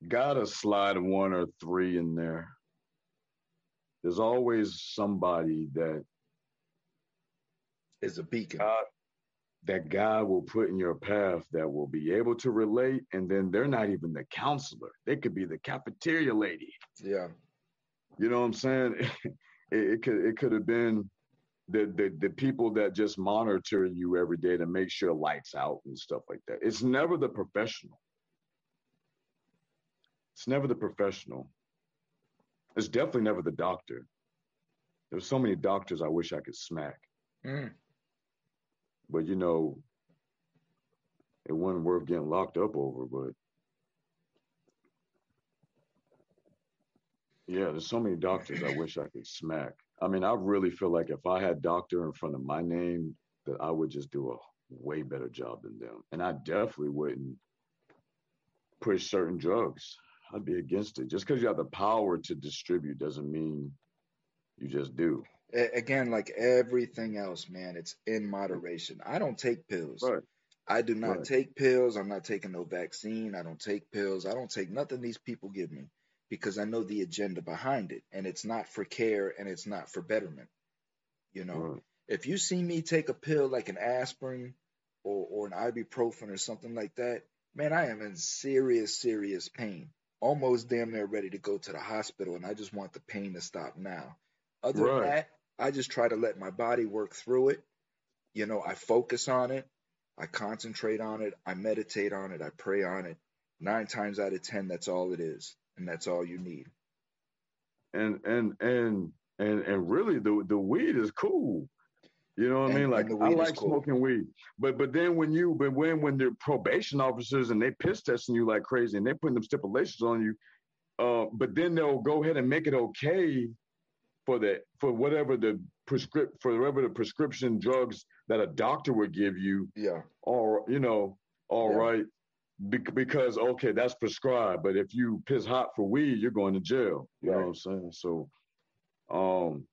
Speaker 2: Gotta slide one or three in there. There's always somebody that
Speaker 1: is a beacon.
Speaker 2: God, that God will put in your path that will be able to relate. And then they're not even the counselor. They could be the cafeteria lady.
Speaker 1: Yeah.
Speaker 2: You know what I'm saying? <laughs> It, it could it could have been the, the the people that just monitor you every day to make sure lights out and stuff like that. It's never the professional. It's never the professional. It's definitely never the doctor. There's so many doctors I wish I could smack. Mm. But you know, it wasn't worth getting locked up over, but yeah, there's so many doctors I wish I could smack. I mean, I really feel like if I had doctor in front of my name, that I would just do a way better job than them. And I definitely wouldn't push certain drugs. I'd be against it. Just because you have the power to distribute doesn't mean you just do
Speaker 1: again, like everything else, man, it's in moderation. I don't take pills.
Speaker 2: Right.
Speaker 1: I do not right. take pills. I'm not taking no vaccine. I don't take pills. I don't take nothing these people give me because I know the agenda behind it. And it's not for care and it's not for betterment. You know, right. if you see me take a pill like an aspirin or, or an ibuprofen or something like that, man, I am in serious, serious pain. Almost damn near ready to go to the hospital. And I just want the pain to stop now. Other right. than that, I just try to let my body work through it. You know, I focus on it, I concentrate on it, I meditate on it, I pray on it. Nine times out of ten, that's all it is, and that's all you need.
Speaker 2: And and and and and really, the the weed is cool. You know what and, I mean? Like I like cool. smoking weed, but but then when you but when when the probation officers and they piss testing you like crazy and they putting them stipulations on you, uh, but then they'll go ahead and make it okay for the for whatever the prescript for whatever the prescription drugs that a doctor would give you.
Speaker 1: Yeah.
Speaker 2: Or you know, all yeah. right, because okay, that's prescribed. But if you piss hot for weed, you're going to jail. You right. know what I'm saying? So, um,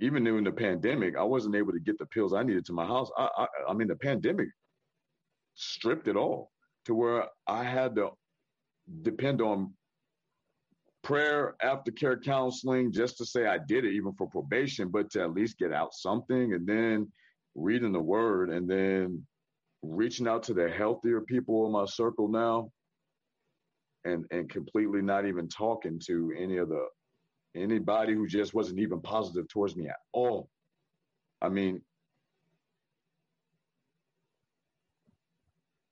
Speaker 2: even during the pandemic, I wasn't able to get the pills I needed to my house. I, I, I mean, the pandemic stripped it all to where I had to depend on prayer, aftercare counseling, just to say I did it, even for probation, but to at least get out something, and then reading the word, and then reaching out to the healthier people in my circle now, and and completely not even talking to any of the anybody who just wasn't even positive towards me at all. I mean,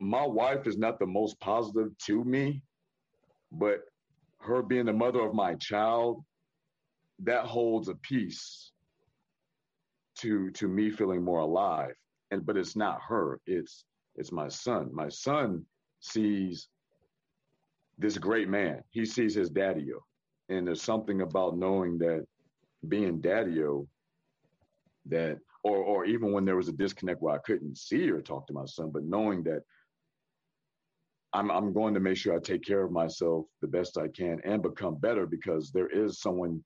Speaker 2: my wife is not the most positive to me, but her being the mother of my child, that holds a piece to to me feeling more alive. And but it's not her, it's it's my son. My son sees this great man. He sees his daddy And there's something about knowing that being daddy that or or even when there was a disconnect where I couldn't see or talk to my son, but knowing that I'm I'm going to make sure I take care of myself the best I can and become better because there is someone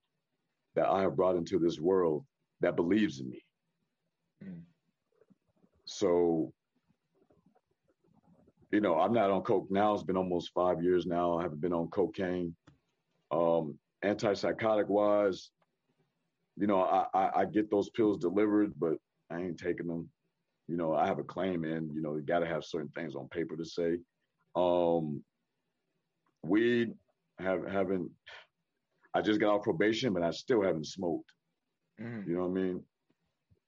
Speaker 2: that I have brought into this world that believes in me. Mm. So, you know, I'm not on coke now. It's been almost five years now. I haven't been on cocaine. Um, antipsychotic wise, you know, I, I, I get those pills delivered, but I ain't taking them. You know, I have a claim in. You know, you got to have certain things on paper to say. Um, weed have haven't. I just got off probation, but I still haven't smoked. Mm. You know what I mean?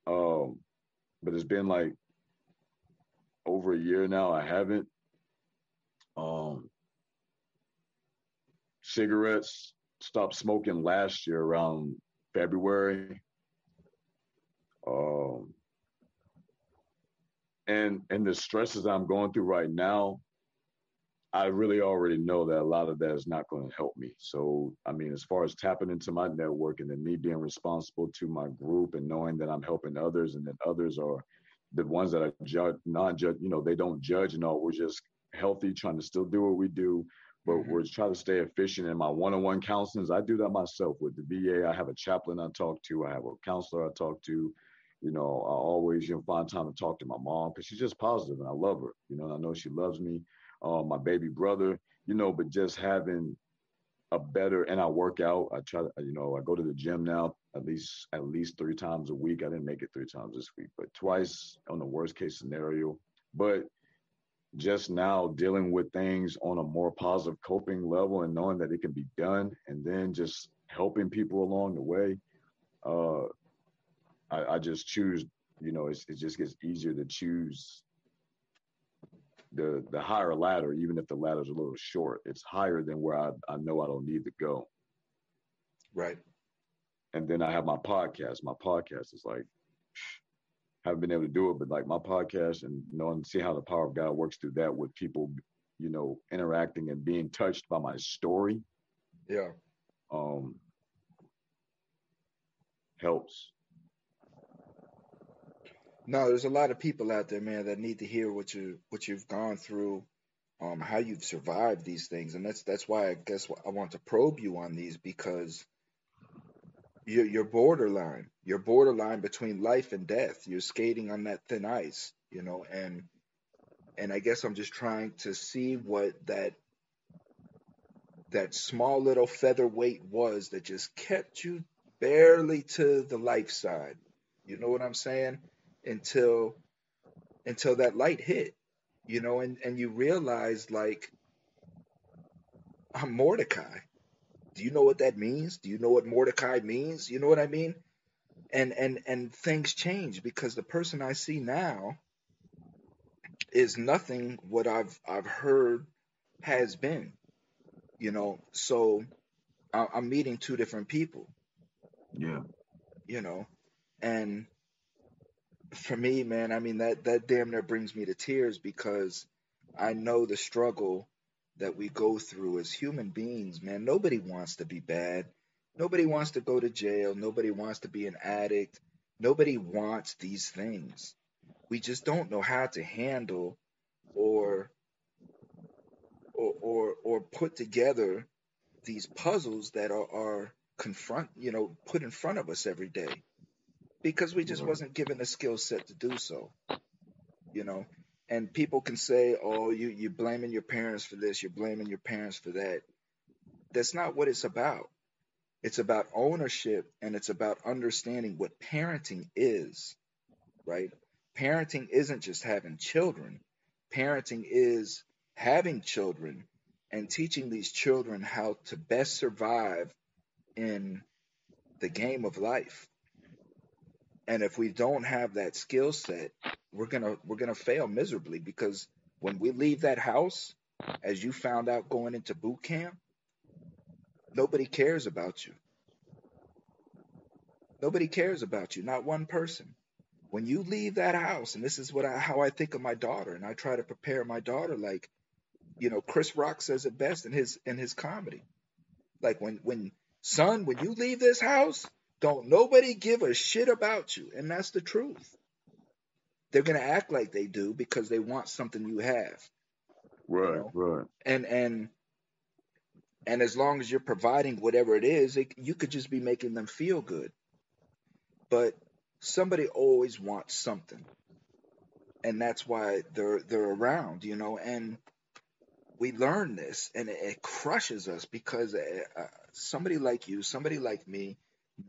Speaker 2: Um, but it's been like over a year now. I haven't. Um, cigarettes stopped smoking last year around February. Um, and and the stresses I'm going through right now, I really already know that a lot of that is not going to help me. So, I mean, as far as tapping into my network and then me being responsible to my group and knowing that I'm helping others and that others are the ones that are judge, non-judge, you know, they don't judge and all. We're just healthy, trying to still do what we do. but mm-hmm. we're trying to stay efficient in my one-on-one counselings. I do that myself with the VA. I have a chaplain I talk to. I have a counselor I talk to. You know, I always you know find time to talk to my mom because she's just positive and I love her. You know, and I know she loves me. Um, my baby brother, you know, but just having a better and I work out. I try to, you know, I go to the gym now at least at least three times a week. I didn't make it three times this week, but twice on the worst case scenario. But just now dealing with things on a more positive coping level and knowing that it can be done and then just helping people along the way uh, I, I, just choose you know it just gets easier to choose the the higher ladder even if the ladder's a little short it's higher than where I, I know i don't need to go
Speaker 1: right
Speaker 2: and then i have my podcast my podcast is like <sniffs> haven't been able to do it, but like my podcast and knowing see how the power of God works through that with people, you know, interacting and being touched by my story.
Speaker 1: Yeah.
Speaker 2: Um helps.
Speaker 1: No, there's a lot of people out there, man, that need to hear what you what you've gone through, um, how you've survived these things, and that's that's why I guess I want to probe you on these because you're, you're borderline. You're borderline between life and death. You're skating on that thin ice, you know, and and I guess I'm just trying to see what that that small little featherweight was that just kept you barely to the life side. You know what I'm saying? Until until that light hit, you know, and and you realize like I'm Mordecai do you know what that means? Do you know what Mordecai means? You know what I mean? And and and things change because the person I see now is nothing what I've I've heard has been. You know, so I'm meeting two different people.
Speaker 2: Yeah.
Speaker 1: You know, and for me, man, I mean that that damn near brings me to tears because I know the struggle that we go through as human beings, man. Nobody wants to be bad. Nobody wants to go to jail. Nobody wants to be an addict. Nobody wants these things. We just don't know how to handle or or or, or put together these puzzles that are, are confront, you know, put in front of us every day because we just wasn't given the skill set to do so. You know, and people can say, "Oh, you you're blaming your parents for this, you're blaming your parents for that." That's not what it's about. It's about ownership and it's about understanding what parenting is, right? Parenting isn't just having children. Parenting is having children and teaching these children how to best survive in the game of life. And if we don't have that skill set, we're gonna we're gonna fail miserably because when we leave that house, as you found out going into boot camp, nobody cares about you. Nobody cares about you, not one person. When you leave that house, and this is what I, how I think of my daughter, and I try to prepare my daughter like, you know, Chris Rock says it best in his in his comedy. Like when when son, when you leave this house, don't nobody give a shit about you. And that's the truth. They're going to act like they do because they want something you have.
Speaker 2: Right, you know? right.
Speaker 1: And, and, and as long as you're providing whatever it is, it, you could just be making them feel good. But somebody always wants something. And that's why they're, they're around, you know, and, we learn this and it, it crushes us because uh, uh somebody like you, somebody like me,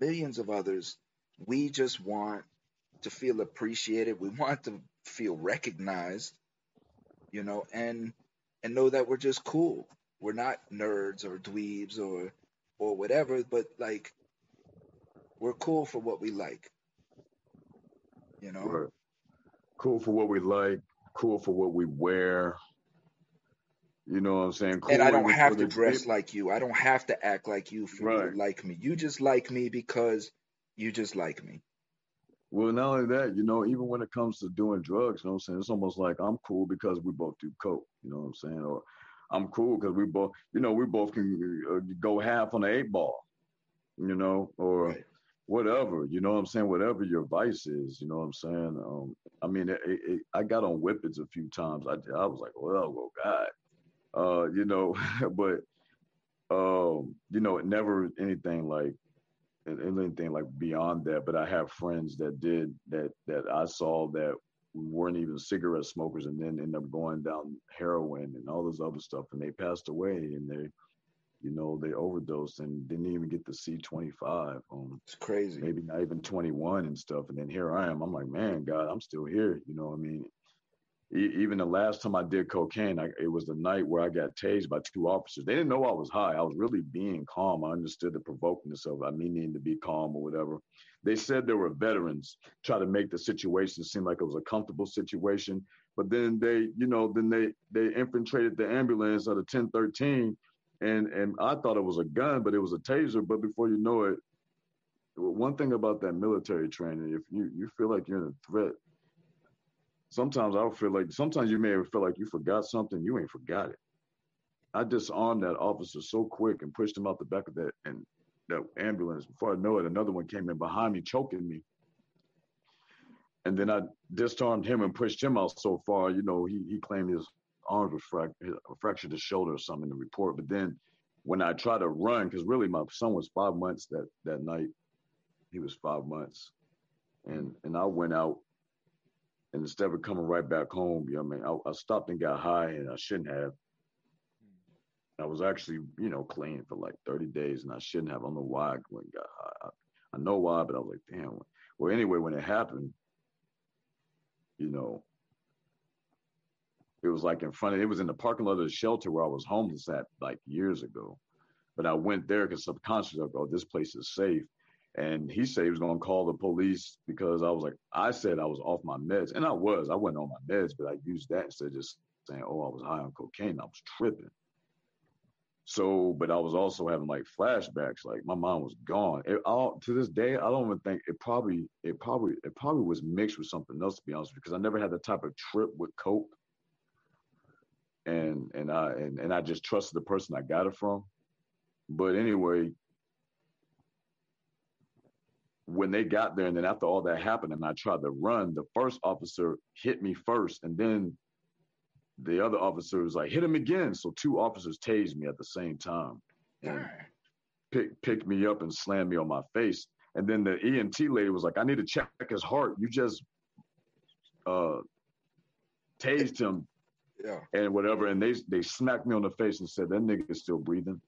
Speaker 1: millions of others, we just want to feel appreciated. We want to feel recognized, you know, and and know that we're just cool. We're not nerds or dweebs or or whatever, but like we're cool for what we like. You know? Right.
Speaker 2: Cool for what we like, cool for what we wear, you know what I'm saying?
Speaker 1: Cool and I don't have to dress like you. I don't have to act like you for right. you to like me. You just like me because you just like me.
Speaker 2: Well, not only that, you know, even when it comes to doing drugs, you know what I'm saying? It's almost like I'm cool because we both do coke, you know what I'm saying? Or I'm cool because we both, you know, we both can uh, go half on the eight ball, you know, or right. whatever, you know what I'm saying? Whatever your vice is, you know what I'm saying? Um, I mean, it, it, I got on whippets a few times. I, I was like, well, well, God, Uh, you know, <laughs> but um, you know, it never anything like anything like beyond that. But I have friends that did that that I saw that weren't even cigarette smokers and then end up going down heroin and all this other stuff and they passed away and they you know they overdosed and didn't even get the c25 um
Speaker 1: it's crazy
Speaker 2: maybe not even 21 and stuff and then here i am i'm like man god i'm still here you know what i mean even the last time I did cocaine, I, it was the night where I got tased by two officers. They didn't know I was high. I was really being calm. I understood the provokingness of it, me needing to be calm or whatever. They said there were veterans, try to make the situation seem like it was a comfortable situation. But then they, you know, then they they infiltrated the ambulance at a 1013, and and I thought it was a gun, but it was a taser. But before you know it, one thing about that military training, if you you feel like you're in a threat, sometimes I feel like sometimes you may feel like you forgot something, you ain't forgot it. I disarmed that officer so quick and pushed him out the back of that and that ambulance. Before I know it, another one came in behind me, choking me. And then I disarmed him and pushed him out so far. You know, he he claimed his arms were frac- fractured his shoulder or something in the report. But then when I tried to run, because really my son was five months that that night, he was five months, and and I went out and instead of coming right back home, you know, what I mean, I, I stopped and got high, and I shouldn't have. I was actually, you know, clean for like 30 days, and I shouldn't have. I don't know why I went and got high. I, I know why, but I was like, damn. Well, anyway, when it happened, you know, it was like in front of. It was in the parking lot of the shelter where I was homeless at like years ago. But I went there because subconsciously, I go, oh, this place is safe. And he said he was going to call the police because I was like, I said I was off my meds. And I was. I wasn't on my meds, but I used that instead of just saying, oh, I was high on cocaine. I was tripping. So, but I was also having like flashbacks. Like my mind was gone. It, all, to this day, I don't even think it probably, it probably, it probably was mixed with something else. To be honest, because I never had the type of trip with coke. And and I and, and I just trusted the person I got it from. But anyway, when they got there, and then after all that happened, and I tried to run, the first officer hit me first, and then the other officer was like, hit him again. So two officers tased me at the same time and pick, picked me up and slammed me on my face. And then the EMT lady was like, I need to check his heart. You just uh, tased him
Speaker 1: yeah.
Speaker 2: and whatever. And they they smacked me on the face and said, that nigga's still breathing.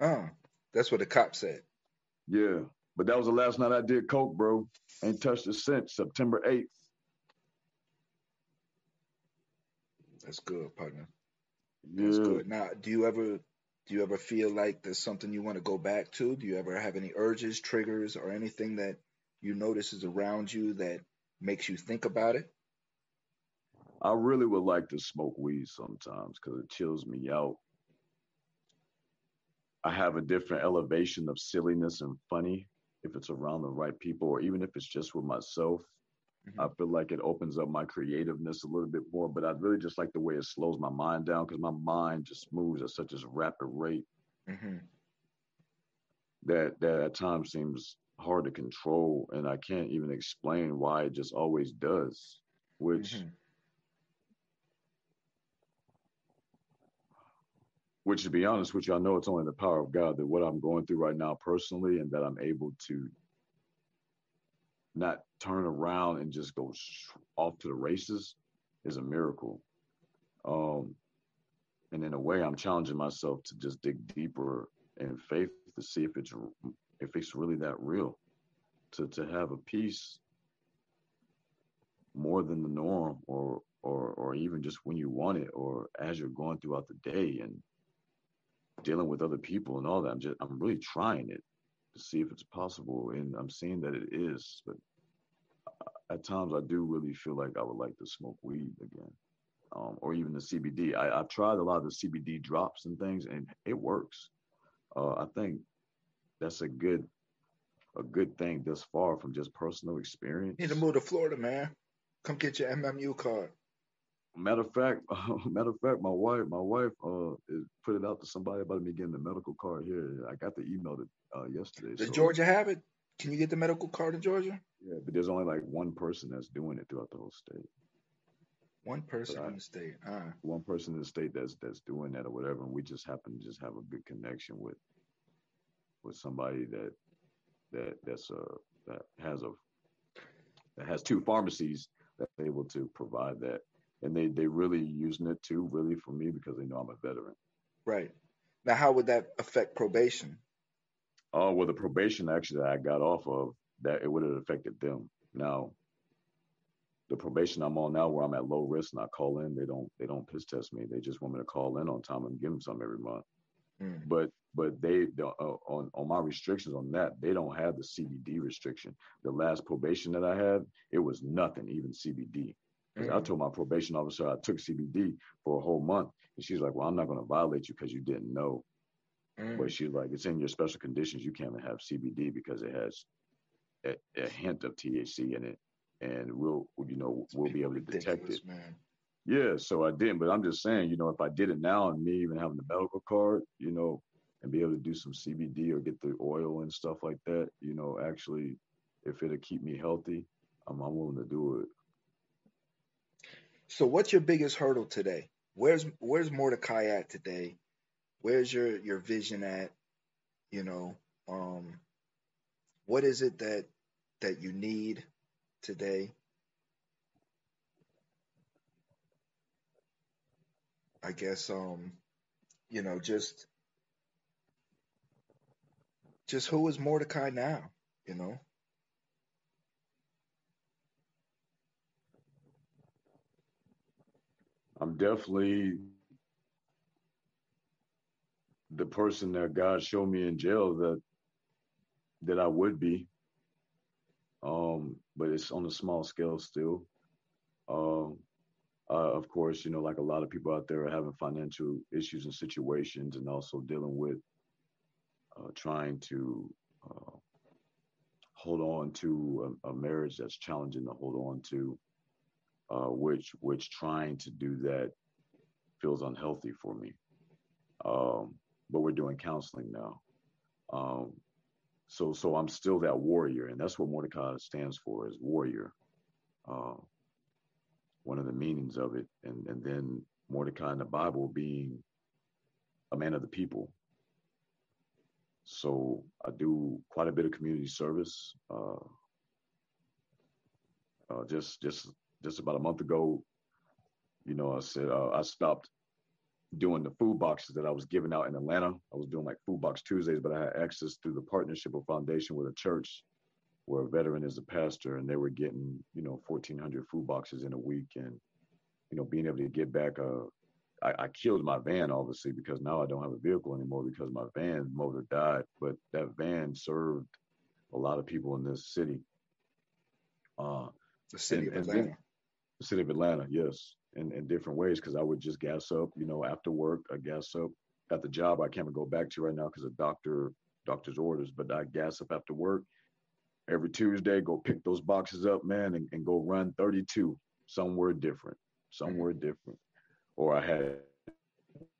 Speaker 1: Oh, that's what the cop said.
Speaker 2: Yeah. But that was the last night I did coke, bro. Ain't touched it since September 8th.
Speaker 1: That's good, partner.
Speaker 2: Yeah.
Speaker 1: That's good. Now, do you ever do you ever feel like there's something you want to go back to? Do you ever have any urges, triggers, or anything that you notice is around you that makes you think about it?
Speaker 2: I really would like to smoke weed sometimes because it chills me out. I have a different elevation of silliness and funny if it's around the right people or even if it's just with myself. Mm-hmm. I feel like it opens up my creativeness a little bit more, but I really just like the way it slows my mind down because my mind just moves at such a rapid rate
Speaker 1: mm-hmm.
Speaker 2: that that at times seems hard to control, and I can't even explain why it just always does. Which, mm-hmm. Which to be honest you, I know it's only the power of God that what I'm going through right now personally, and that I'm able to not turn around and just go off to the races is a miracle. Um, and in a way, I'm challenging myself to just dig deeper in faith to see if it's if it's really that real. To to have a peace more than the norm, or or or even just when you want it, or as you're going throughout the day and dealing with other people and all that. I'm just I'm really trying it to see if it's possible, and I'm seeing that it is. But at times, I do really feel like I would like to smoke weed again, um, or even the CBD. I, have tried a lot of the CBD drops and things, and it works. Uh, I think that's a good a good thing thus far from just personal experience.
Speaker 1: You need to move to Florida, man. Come get your MMJ card.
Speaker 2: Matter of fact, uh, <laughs> matter of fact, my wife, my wife, uh, put it out to somebody about me getting the medical card here. I got the email that uh, yesterday.
Speaker 1: Does so. Georgia have it? Can you get the medical card in Georgia?
Speaker 2: Yeah, but there's only like one person that's doing it throughout the whole state.
Speaker 1: One person I, in the state. Uh.
Speaker 2: One person in the state that's that's doing that or whatever, and we just happen to just have a good connection with with somebody that that that's a that has a that has two pharmacies that's able to provide that, and they they really using it too, really for me because they know I'm a veteran.
Speaker 1: Right. Now, how would that affect probation?
Speaker 2: Oh well, the probation actually that I got off of that it would have affected them. Now, the probation I'm on now, where I'm at low risk, and I call in, they don't they don't piss test me. They just want me to call in on time and give them some every month. Mm. But but they uh, on on my restrictions on that, they don't have the CBD restriction. The last probation that I had, it was nothing, even CBD. Mm. I told my probation officer I took CBD for a whole month, and she's like, "Well, I'm not going to violate you because you didn't know." Mm. But she's like, "It's in your special conditions. You can't have CBD because it has a, a hint of THC in it, and we'll you know we'll be able to detect it." Man. Yeah, so I didn't, but I'm just saying, you know, if I did it now and me even having the medical card, you know, and be able to do some CBD or get the oil and stuff like that, you know, actually, if it'll keep me healthy, I'm, I'm willing to do it.
Speaker 1: So, what's your biggest hurdle today? Where's Where's Mordecai at today? Where's your your vision at? You know, um, what is it that that you need today? I guess um, you know, just just who is Mordecai now, you know?
Speaker 2: I'm definitely the person that God showed me in jail that that I would be. Um, but it's on a small scale still. Um, uh, of course, you know, like a lot of people out there are having financial issues and situations, and also dealing with uh, trying to uh, hold on to a, a, marriage that's challenging to hold on to, uh, which which trying to do that feels unhealthy for me. Um, but we're doing counseling now. Um, so so I'm still that warrior, and that's what Mordecai stands for is warrior. Uh, one of the meanings of it, and and then Mordecai in the Bible being a man of the people, so I do quite a bit of community service. Uh, uh, just just just about a month ago, you know, I said uh, I stopped doing the food boxes that I was giving out in Atlanta. I was doing like food box Tuesdays, but I had access through the partnership of foundation with a church where a veteran is a pastor, and they were getting you know 1,400 food boxes in a week, and you know being able to get back a I, I, killed my van obviously because now I don't have a vehicle anymore because my van motor died. But that van served a lot of people in this city.
Speaker 1: Uh, the city and, of Atlanta.
Speaker 2: The city of Atlanta, yes, in, in different ways because I would just gas up, you know, after work, I gas up at the job I can't go back to right now because of doctor doctor's orders, but I gas up after work every Tuesday, go pick those boxes up, man, and, and go run 32 somewhere different, somewhere mm-hmm. different or I had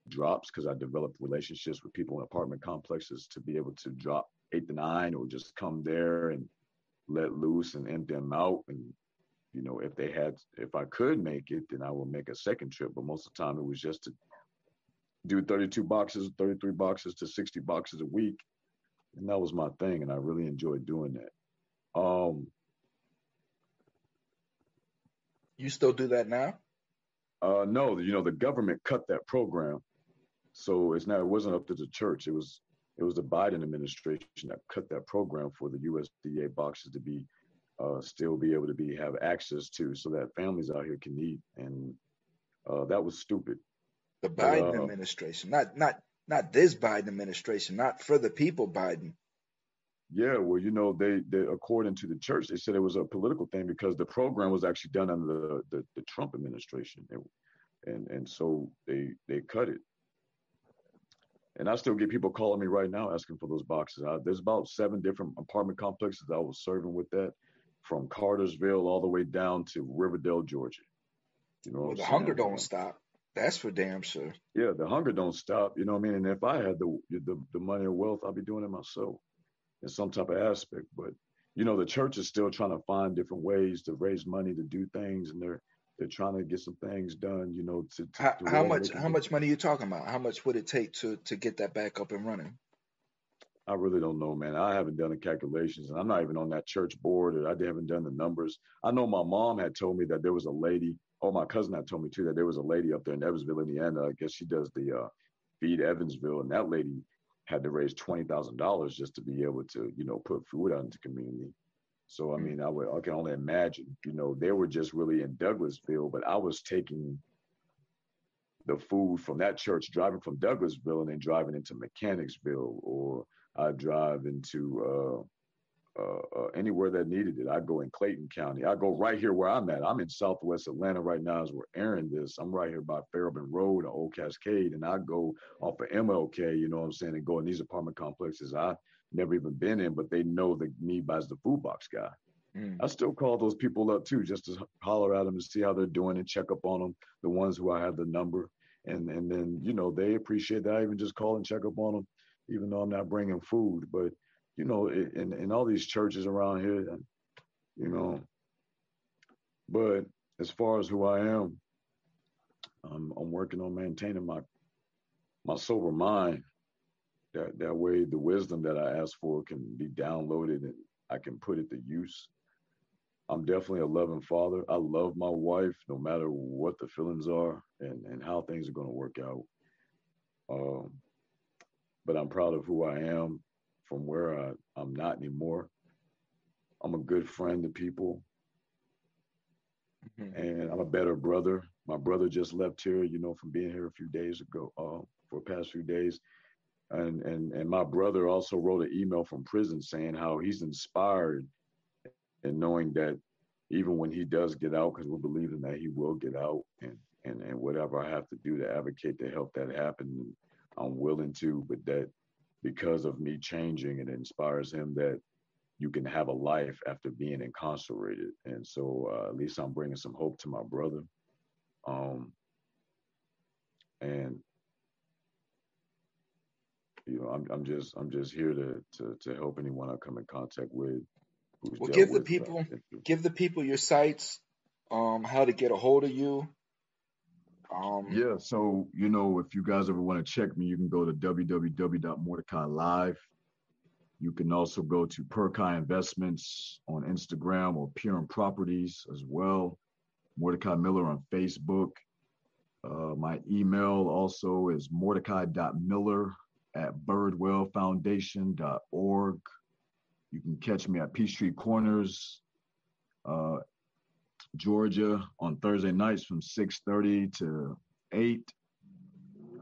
Speaker 2: drops because I developed relationships with people in apartment complexes to be able to drop eight to nine or just come there and let loose and empty them out. And, you know, if they had, if I could make it, then I would make a second trip. But most of the time it was just to do 32 boxes, 33 boxes to 60 boxes a week. And that was my thing. And I really enjoyed doing that. Um,
Speaker 1: you still do that now?
Speaker 2: Uh, no, you know the government cut that program, so it's now it wasn't up to the church. It was it was the Biden administration that cut that program for the USDA boxes to be uh, still be able to be have access to, so that families out here can eat, and uh, that was stupid.
Speaker 1: The Biden uh, administration, not not not this Biden administration, not for the people, Biden.
Speaker 2: Yeah, well, you know, they, they according to the church, they said it was a political thing because the program was actually done under the the, the Trump administration, and, and and so they they cut it. And I still get people calling me right now asking for those boxes. I, there's about seven different apartment complexes I was serving with that, from Cartersville all the way down to Riverdale, Georgia.
Speaker 1: You know, well, the hunger don't stop. That's for damn sure.
Speaker 2: Yeah, the hunger don't stop. You know what I mean? And if I had the the, the money or wealth, I'd be doing it myself in some type of aspect. But you know, the church is still trying to find different ways to raise money to do things, and they're they're trying to get some things done. You know, to, to
Speaker 1: how, how much how much money are you talking about? How much would it take to to get that back up and running?
Speaker 2: I really don't know, man. I haven't done the calculations, and I'm not even on that church board, or I haven't done the numbers. I know my mom had told me that there was a lady. Oh, my cousin had told me too that there was a lady up there in Evansville, Indiana. I guess she does the uh, feed Evansville, and that lady had to raise twenty thousand dollars just to be able to, you know, put food out into community. So I mm. mean, I would I can only imagine. You know, they were just really in Douglasville, but I was taking the food from that church, driving from Douglasville and then driving into Mechanicsville, or I drive into uh, uh, uh, anywhere that needed it. I go in Clayton County. I go right here where I'm at. I'm in Southwest Atlanta right now, is where Aaron is. I'm right here by Fairburn Road, Old Cascade, and I go off of MLK. You know what I'm saying? And go in these apartment complexes I never even been in, but they know the me as the food box guy. Mm. I still call those people up too, just to holler at them and see how they're doing and check up on them. The ones who I have the number, and and then you know they appreciate that. I even just call and check up on them, even though I'm not bringing food, but you know, in, in all these churches around here, you know. But as far as who I am, I'm, I'm working on maintaining my my sober mind. That that way, the wisdom that I ask for can be downloaded and I can put it to use. I'm definitely a loving father. I love my wife, no matter what the feelings are and and how things are going to work out. Um, but I'm proud of who I am from where I, I'm not anymore. I'm a good friend to people. Mm-hmm. And I'm a better brother. My brother just left here, you know, from being here a few days ago, uh, for the past few days. And, and, and my brother also wrote an email from prison saying how he's inspired and knowing that even when he does get out, because we're believing that he will get out and, and, and whatever I have to do to advocate to help that happen, I'm willing to, but that because of me changing, it inspires him that you can have a life after being incarcerated. And so uh, at least I'm bringing some hope to my brother. Um, and you know, I'm I'm just I'm just here to to to help anyone I come in contact with.
Speaker 1: Well, give the people give the people your sites, um, how to get a hold of you,
Speaker 2: um, yeah, so you know, if you guys ever want to check me, you can go to www.mordecai live. You can also go to Perkai Investments on Instagram or Pure Properties as well. Mordecai Miller on Facebook. Uh, my email also is mordecai.miller at birdwellfoundation.org. You can catch me at Peachtree Corners uh, Georgia on Thursday nights from 6:30 to 8.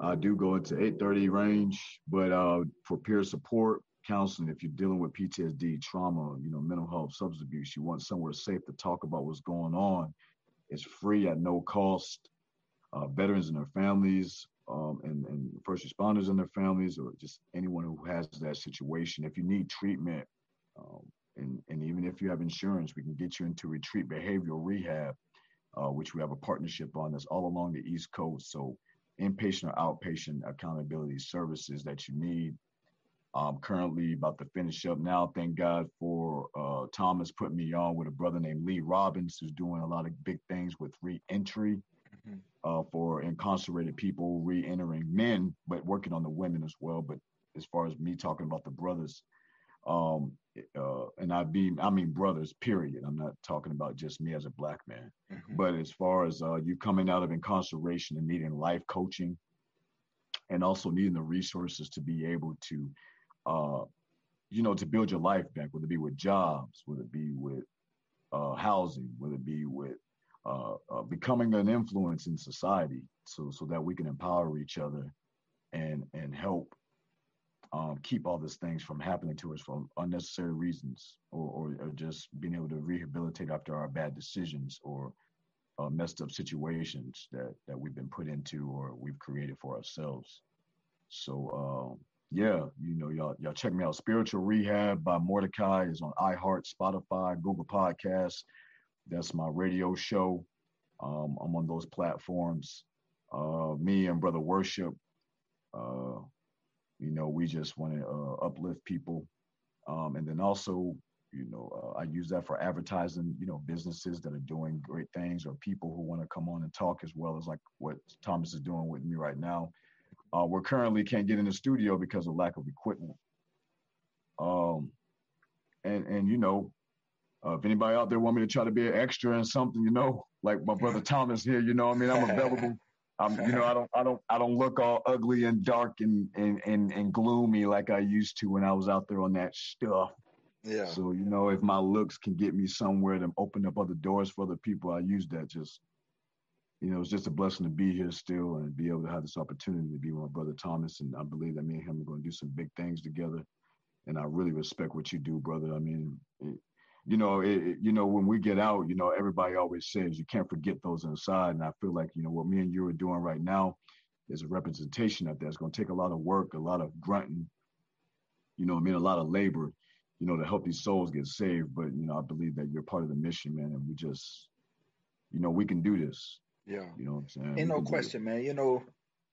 Speaker 2: I do go into 8:30 range, but uh, for peer support, counseling, if you're dealing with PTSD, trauma, you know, mental health, substance abuse, you want somewhere safe to talk about what's going on. It's free at no cost. Uh, veterans and their families, um, and, and first responders and their families, or just anyone who has that situation. If you need treatment, um, and, and even if you have insurance, we can get you into retreat behavioral rehab, uh, which we have a partnership on that's all along the East Coast. So inpatient or outpatient accountability services that you need. I'm currently about to finish up now. Thank God for uh, Thomas putting me on with a brother named Lee Robbins, who's doing a lot of big things with reentry mm-hmm. uh, for incarcerated people, re-entering men, but working on the women as well. But as far as me talking about the brothers, um, uh, and I be I mean brothers. Period. I'm not talking about just me as a black man, mm-hmm. but as far as uh, you coming out of incarceration and needing life coaching, and also needing the resources to be able to, uh, you know, to build your life back, whether it be with jobs, whether it be with uh, housing, whether it be with uh, uh, becoming an influence in society, so so that we can empower each other and and help um, keep all these things from happening to us for unnecessary reasons or, or, or, just being able to rehabilitate after our bad decisions or uh, messed up situations that, that we've been put into or we've created for ourselves. So, um, yeah, you know, y'all, y'all check me out. Spiritual Rehab by Mordecai is on iHeart, Spotify, Google Podcasts. That's my radio show. Um, I'm on those platforms. Uh, me and Brother Worship, uh, you know, we just want to uh, uplift people. Um, and then also
Speaker 3: you know, uh, I use that for advertising, you know, businesses that are doing great things or people who want to come on and talk as well as like what Thomas is doing with me right now. Uh, we're currently can't get in the studio because of lack of equipment. Um, and and you know, uh, if anybody out there want me to try to be an extra in something, you know, like my brother <laughs> Thomas here, you know, I mean, I'm available. I'm, you know, I don't, I don't, I don't look all ugly and dark and and and and gloomy like I used to when I was out there on that stuff.
Speaker 1: Yeah.
Speaker 3: So you know, if my looks can get me somewhere to open up other doors for other people, I use that. Just you know, it's just a blessing to be here still and be able to have this opportunity to be with my brother Thomas. And I believe that me and him are going to do some big things together. And I really respect what you do, brother. I mean, you know, it, you know, when we get out, you know, everybody always says you can't forget those inside. And I feel like, you know, what me and you are doing right now is a representation of that. It's going to take a lot of work, a lot of grunting, you know, I mean, a lot of labor you know, to help these souls get saved. But, you know, I believe that you're part of the mission, man. And we just, you know, we can do this.
Speaker 1: Yeah.
Speaker 3: You know what I'm saying?
Speaker 1: Ain't no question, man. You know,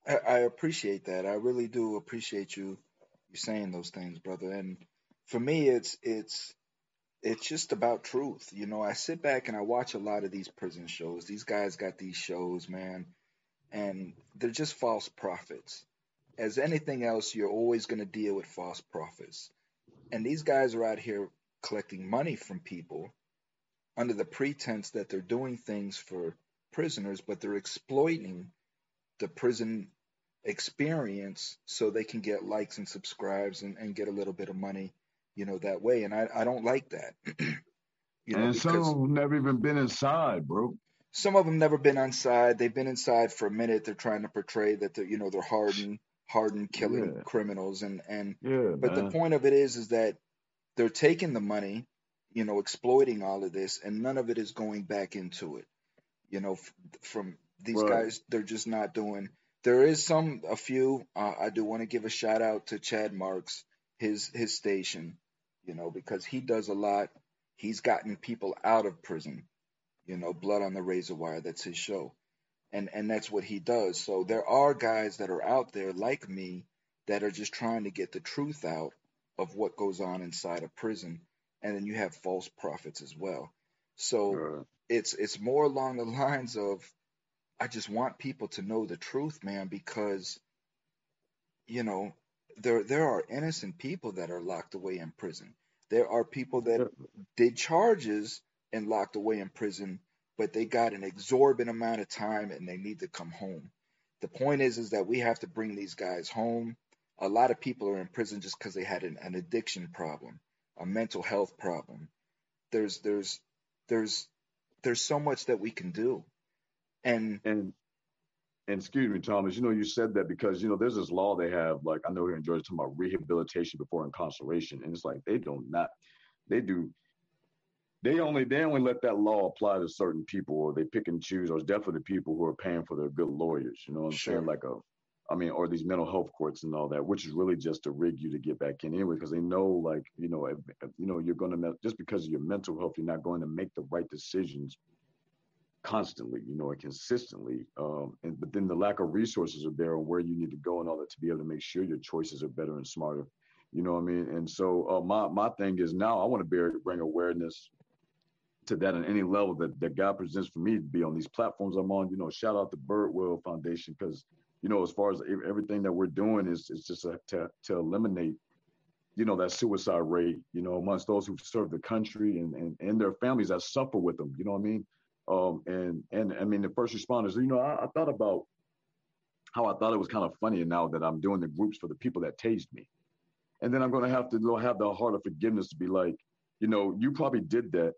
Speaker 1: I, I appreciate that. I really do appreciate you you saying those things, brother. And for me it's it's it's just about truth. You know, I sit back and I watch a lot of these prison shows. These guys got these shows, man, and they're just false prophets. As anything else, you're always going to deal with false prophets. And these guys are out here collecting money from people under the pretense that they're doing things for prisoners, but they're exploiting the prison experience so they can get likes and subscribes and, and get a little bit of money, you know, that way. And I, I don't like that. <clears throat>
Speaker 3: you know, and some of them never even been inside, bro.
Speaker 1: Some of them never been inside. They've been inside for a minute. They're trying to portray that they're, you know, they're hardened hardened killing yeah. criminals and and
Speaker 3: yeah,
Speaker 1: but
Speaker 3: man.
Speaker 1: the point of it is is that they're taking the money you know exploiting all of this and none of it is going back into it you know f- from these right. guys they're just not doing there is some a few uh, i do want to give a shout out to chad marks his his station you know because he does a lot. He's gotten people out of prison you know blood on the razor wire. That's his show. And and that's what he does. So there are guys that are out there like me that are just trying to get the truth out of what goes on inside a prison, and then you have false prophets as well. So it's it's more along the lines of I just want people to know the truth, man, because you know there there are innocent people that are locked away in prison. There are people that did charges and locked away in prison but they got an exorbitant amount of time and they need to come home. The point is, is that we have to bring these guys home. A lot of people are in prison just because they had an, an addiction problem, a mental health problem. There's, there's, there's, there's so much that we can do. And,
Speaker 2: and, and excuse me, Thomas, you know, you said that because, you know, there's this law they have, like, I know here in Georgia, talking about rehabilitation before incarceration. And it's like, they don't not, they do they only they only let that law apply to certain people or they pick and choose or definitely people who are paying for their good lawyers you know what i'm sure. saying like a i mean or these mental health courts and all that which is really just to rig you to get back in anyway because they know like you know if, if, you know you're going to just because of your mental health you're not going to make the right decisions constantly you know or consistently um and but then the lack of resources are there and where you need to go and all that to be able to make sure your choices are better and smarter you know what i mean and so uh, my my thing is now i want to bring awareness to that on any level that, that God presents for me to be on these platforms I'm on. You know, shout out to Birdwell Foundation because you know as far as everything that we're doing is is just a, to to eliminate you know that suicide rate you know amongst those who serve the country and and, and their families that suffer with them. You know what I mean? Um, and and I mean the first responders. You know, I, I thought about how I thought it was kind of funny now that I'm doing the groups for the people that tased me. And then I'm going to have to have the heart of forgiveness to be like, you know, you probably did that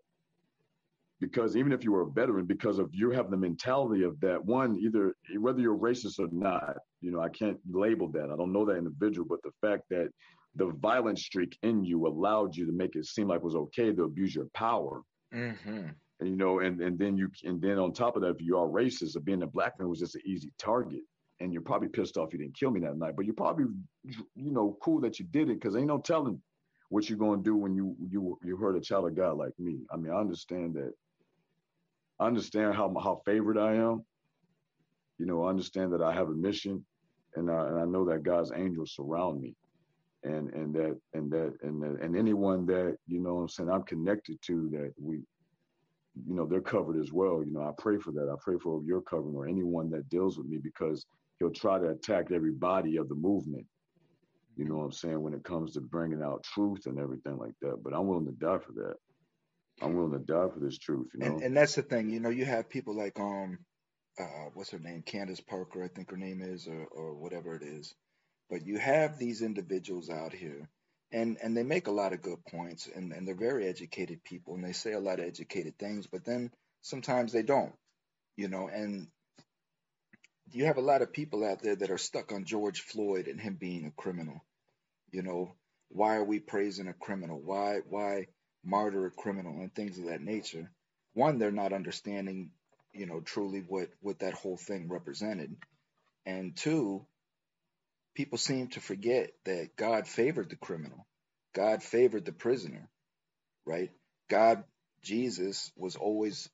Speaker 2: because even if you were a veteran, because of you have the mentality of that one, either whether you're racist or not, you know, I can't label that. I don't know that individual, but the fact that the violent streak in you allowed you to make it seem like it was okay to abuse your power.
Speaker 1: Mm-hmm.
Speaker 2: And, you know, and, and then you and then on top of that, if you are racist, of being a black man was just an easy target. And you're probably pissed off you didn't kill me that night, but you're probably, you know, cool that you did it because ain't no telling what you're gonna do when you you you hurt a child of God like me. I mean, I understand that I understand how how favored I am. You know, I understand that I have a mission, and I, and I know that God's angels surround me. and and that and that and that, and anyone that you know I'm saying I'm connected to that we you know they're covered as well you know I pray for that. I pray for your covering or anyone that deals with me because he'll try to attack every body of the movement you know what I'm saying when it comes to bringing out truth and everything like that. But I'm willing to die for that. I'm willing to die for this truth you know?
Speaker 1: and, and that's the thing you know you have people like um uh what's her name Candace Parker I think her name is or or whatever it is. But you have these individuals out here, and and they make a lot of good points, and and they're very educated people, and they say a lot of educated things, but then sometimes they don't, you know. And you have a lot of people out there that are stuck on George Floyd and him being a criminal. You know, why are we praising a criminal? Why why martyr a criminal and things of that nature? One, they're not understanding, you know, truly what what that whole thing represented, and two, people seem to forget that God favored the criminal, God favored the prisoner, right? God, Jesus, was always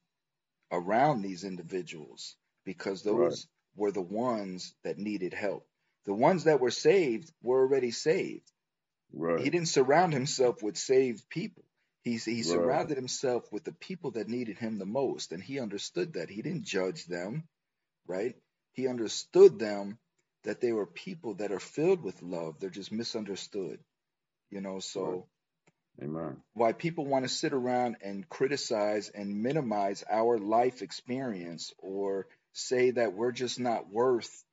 Speaker 1: around these individuals because those right. were the ones that needed help. The ones that were saved were already saved. Right. He didn't surround himself with saved people. He, he surrounded right. himself with the people that needed him the most, and he understood that. He didn't judge them, right? He understood them that they were people that are filled with love. They're just misunderstood. You know, so
Speaker 2: Amen.
Speaker 1: Why people want to sit around and criticize and minimize our life experience or say that we're just not worth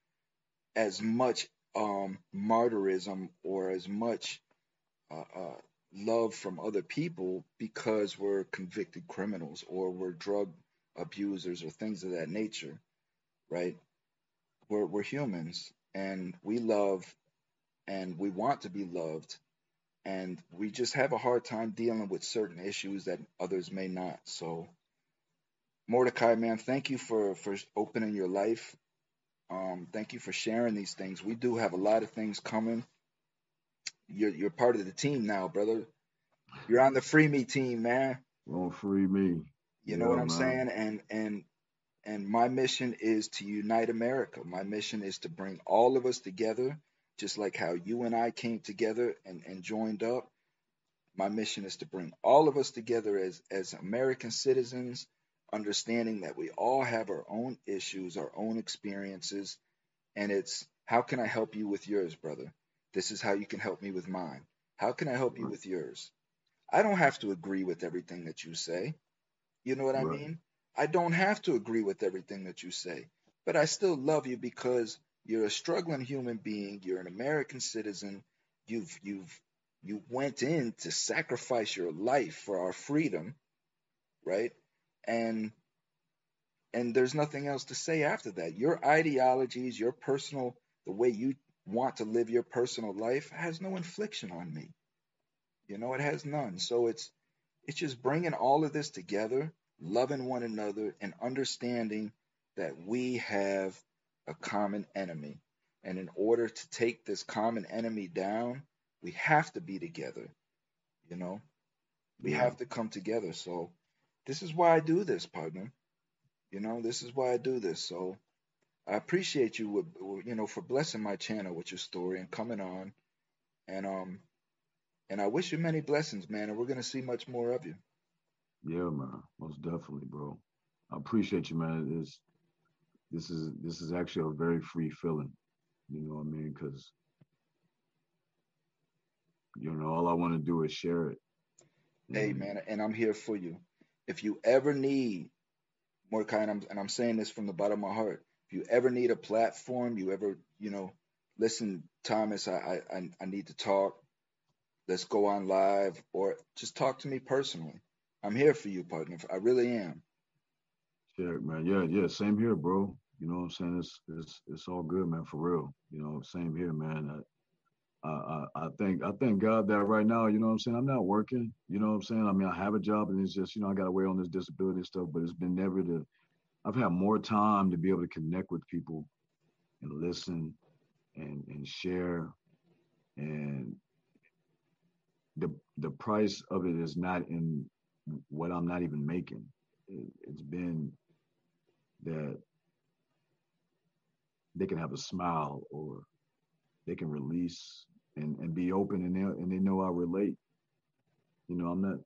Speaker 1: as much um, martyrism or as much uh, uh, love from other people because we're convicted criminals or we're drug abusers or things of that nature, right? We're, we're humans and we love and we want to be loved and we just have a hard time dealing with certain issues that others may not. So mordecai man thank you for for opening your life. Um thank you for sharing these things. We do have a lot of things coming. You're you're part of the team now brother. You're on the free me team man.
Speaker 2: Won't free me.
Speaker 1: You yeah, know what i'm man. saying? And and and my mission is to unite America. My mission is to bring all of us together, just like how you and I came together and, and joined up. My mission is to bring all of us together as, as American citizens, understanding that we all have our own issues, our own experiences. And it's how can I help you with yours, brother? This is how you can help me with mine. How can I help you with yours? I don't have to agree with everything that you say. You know what right. I mean? I don't have to agree with everything that you say, but I still love you because you're a struggling human being. You're an American citizen. You've you've you went in to sacrifice your life for our freedom, right? And and there's nothing else to say after that. Your ideologies, your personal the way you want to live your personal life has no infliction on me. You know, it has none. So it's it's just bringing all of this together loving one another, and understanding that we have a common enemy. And in order to take this common enemy down, we have to be together. You know, we yeah. have to come together. So, this is why I do this, partner. You know, this is why I do this. So, I appreciate you, with, you know, for blessing my channel with your story and coming on. And um, and I wish you many blessings, man. And we're gonna see much more of you.
Speaker 2: Yeah, man, most definitely, bro. I appreciate you, man. This, this is this is actually a very free feeling. You know what I mean? Because you know, all I want to do is share it.
Speaker 1: Hey, man, and I'm here for you. If you ever need more kind, and I'm saying this from the bottom of my heart. If you ever need a platform, you ever, you know, listen, Thomas, I, I, I need to talk. Let's go on live, or just talk to me personally. I'm here for you, partner. I really am.
Speaker 2: Sure, man. Yeah, yeah. Same here, bro. You know what I'm saying? It's it's it's all good, man. For real. You know, same here, man. I, I I think I thank God that right now, you know what I'm saying. I'm not working. You know what I'm saying. I mean, I have a job, and it's just you know I got to wait on this disability stuff. But it's been never to. I've had more time to be able to connect with people, and listen, and and share, and the the price of it is not in what I'm not even making. It, it's been that they can have a smile or they can release and and be open and they and they know I relate. You know, I'm not.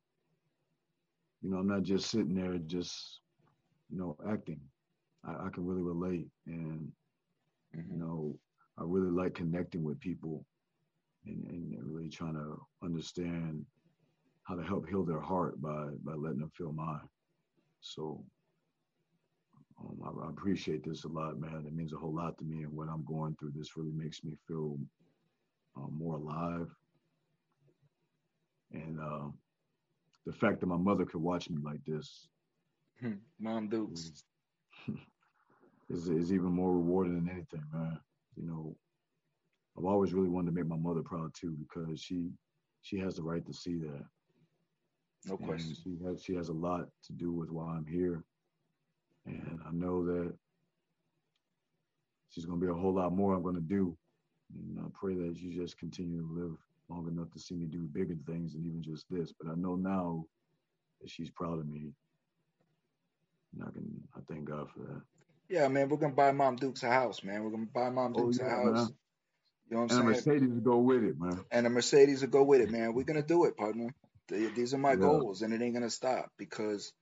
Speaker 2: You know, I'm not just sitting there just, you know, acting. I, I can really relate, and mm-hmm. you know, I really like connecting with people, and, and really trying to understand how to help heal their heart by by letting them feel mine. So um, I, I, appreciate this a lot, man. It means a whole lot to me, and what I'm going through. This really makes me feel uh, more alive, and uh, the fact that my mother could watch me like this,
Speaker 1: hmm. Mom Dukes, <laughs>
Speaker 2: is, is even more rewarding than anything, man. You know, I've always really wanted to make my mother proud too, because she she has the right to see that.
Speaker 1: No question.
Speaker 2: And she has she has a lot to do with why I'm here and I know that she's going to be a whole lot more I'm going to do. And I pray that you just continue to live long enough to see me do bigger things than even just this. But I know now that she's proud of me. And I can, I thank God for that.
Speaker 1: Yeah, man, we're gonna buy Mom Dukes a house, man. We're gonna buy Mom oh, Dukes oh, yeah, a house. Man.
Speaker 2: You know what I'm and saying? And a Mercedes will go with it, man.
Speaker 1: And a Mercedes will go with it, man. We're gonna do it, partner. These are my yeah. goals, and it ain't gonna stop because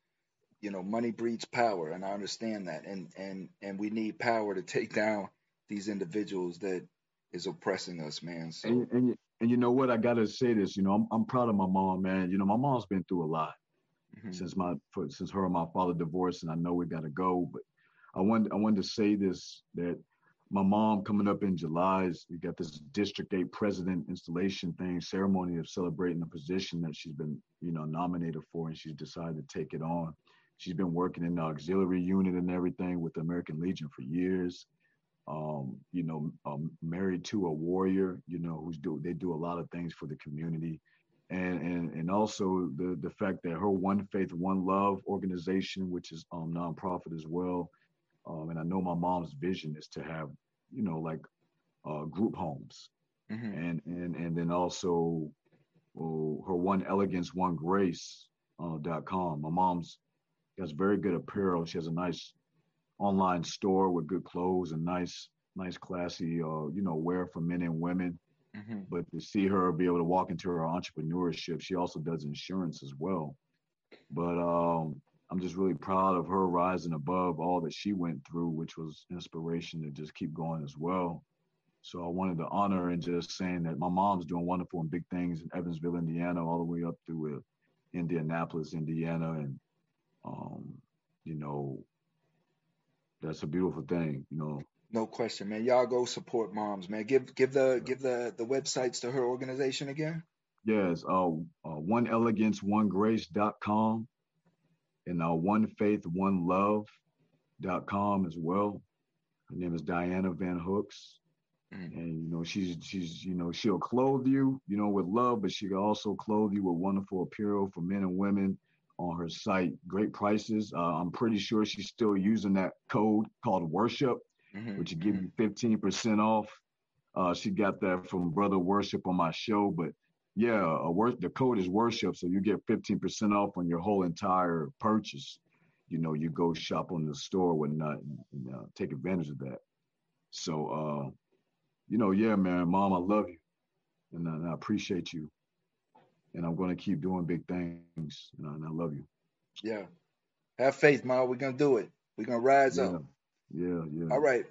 Speaker 1: you know, money breeds power, and I understand that, and and and we need power to take down these individuals that is oppressing us, man. So
Speaker 2: and and, and you know what? I gotta say this. You know, I'm I'm proud of my mom, man. You know, my mom's been through a lot mm-hmm. since my since her and my father divorced, and I know we gotta go, but I wanted I wanted to say this that my mom coming up in July, we got this District 8 president installation thing, ceremony of celebrating the position that she's been, you know, nominated for, and she's decided to take it on. She's been working in the auxiliary unit and everything with the American Legion for years. Um, you know, um, married to a warrior, you know, who's do they do a lot of things for the community. And, and and also the the fact that her One Faith One Love organization, which is um nonprofit as well, um, and I know my mom's vision is to have you know like uh, group homes, mm-hmm. and and and then also oh, her One Elegance One Grace uh, dot com. My mom's has very good apparel. She has a nice online store with good clothes and nice, nice, classy, uh, you know, wear for men and women. Mm-hmm. But to see her be able to walk into her entrepreneurship, she also does insurance as well. But um, I'm just really proud of her rising above all that she went through, which was inspiration to just keep going as well. So I wanted to honor and just saying that my mom's doing wonderful and big things in Evansville, Indiana, all the way up through uh, Indianapolis, Indiana, and um, you know, that's a beautiful thing, you know.
Speaker 1: No question, man. Y'all go support moms, man. Give give the give the the websites to her organization again.
Speaker 2: Yes, uh, uh one elegance one grace.com and uh one faith one love.com as well. Her name is Diana Van Hooks. Mm. And you know, she's she's you know, she'll clothe you, you know, with love, but she can also clothe you with wonderful apparel for men and women on her site. Great prices. Uh, I'm pretty sure she's still using that code called Worship, mm-hmm, which will give mm-hmm. you 15% off. Uh, she got that from Brother Worship on my show, but yeah, a wor- the code is Worship, so you get 15% off on your whole entire purchase. You know, you go shop on the store, whatnot, and, and uh, take advantage of that. So, uh, you know, yeah, man, mom, I love you, and, and I appreciate you and I'm going to keep doing big things. You know, and I love you.
Speaker 1: Yeah. Have faith, mom. We're going to do it. We're going to rise
Speaker 2: yeah.
Speaker 1: up.
Speaker 2: Yeah, yeah.
Speaker 1: All right.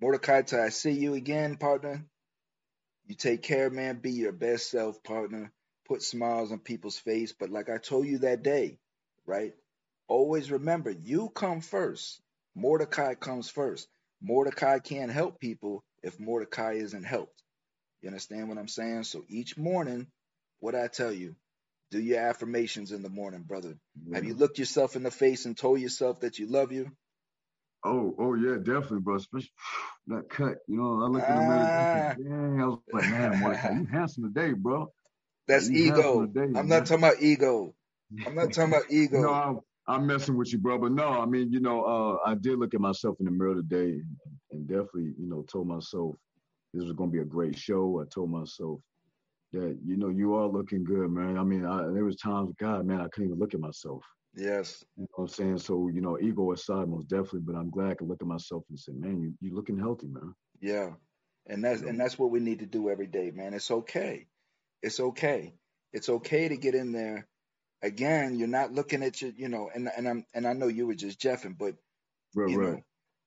Speaker 1: Mordecai, I see you again, partner. You take care, man. Be your best self, partner. Put smiles on people's face. But like I told you that day, right? Always remember, you come first. Mordecai comes first. Mordecai can't help people if Mordecai isn't helped. You understand what I'm saying? So each morning, what I tell you, do your affirmations in the morning, brother. Yeah. Have you looked yourself in the face and told yourself that you love you?
Speaker 2: Oh, oh yeah, definitely, bro. Especially <sighs> that cut, you know. I looked in the mirror, ah. I was like, man, you <laughs> handsome today, bro.
Speaker 1: That's like, ego. Today, I'm man. not talking about ego. I'm not talking about <laughs> ego.
Speaker 2: no, I'm, I'm, messing with you, bro. But no, I mean, you know, uh, I did look at myself in the mirror today, and, and definitely, you know, told myself this was going to be a great show. I told myself that you know you are looking good, man. I mean, I, there was times, God, man, I couldn't even look at myself.
Speaker 1: Yes.
Speaker 2: You know what I'm saying? So, you know, ego aside, most definitely, but I'm glad I could look at myself and say, man, you you looking healthy, man.
Speaker 1: Yeah. And that's and that's what we need to do every day, man. It's okay. It's okay. It's okay to get in there. Again, you're not looking at your, you know, and and I'm and I know you were just jeffing, but
Speaker 2: right, you right. know,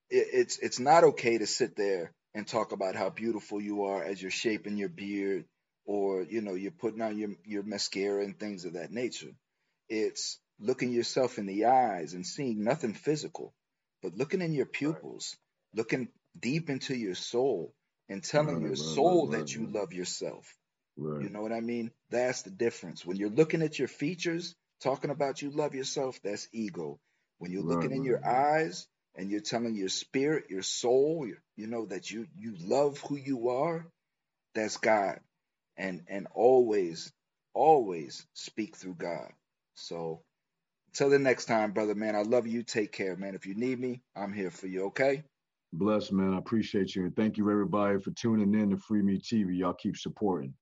Speaker 1: it, it's it's not okay to sit there and talk about how beautiful you are as you're shaping your beard or you know you're putting on your your mascara and things of that nature. It's looking yourself in the eyes and seeing nothing physical, but looking in your pupils, right. looking deep into your soul and telling right, your right, soul that you love yourself. You know what I mean? That's the difference. When you're looking at your features, talking about you love yourself, that's ego. When you're looking in your eyes and you're telling your spirit, your soul, you know that you you love who you are, that's God. And and always always speak through God. So until the next time, brother, man, I love you. Take care, man. If you need me, I'm here for you, okay?
Speaker 2: Bless, man. I appreciate you. And thank you, everybody, for tuning in to Free Me TV. Y'all keep supporting.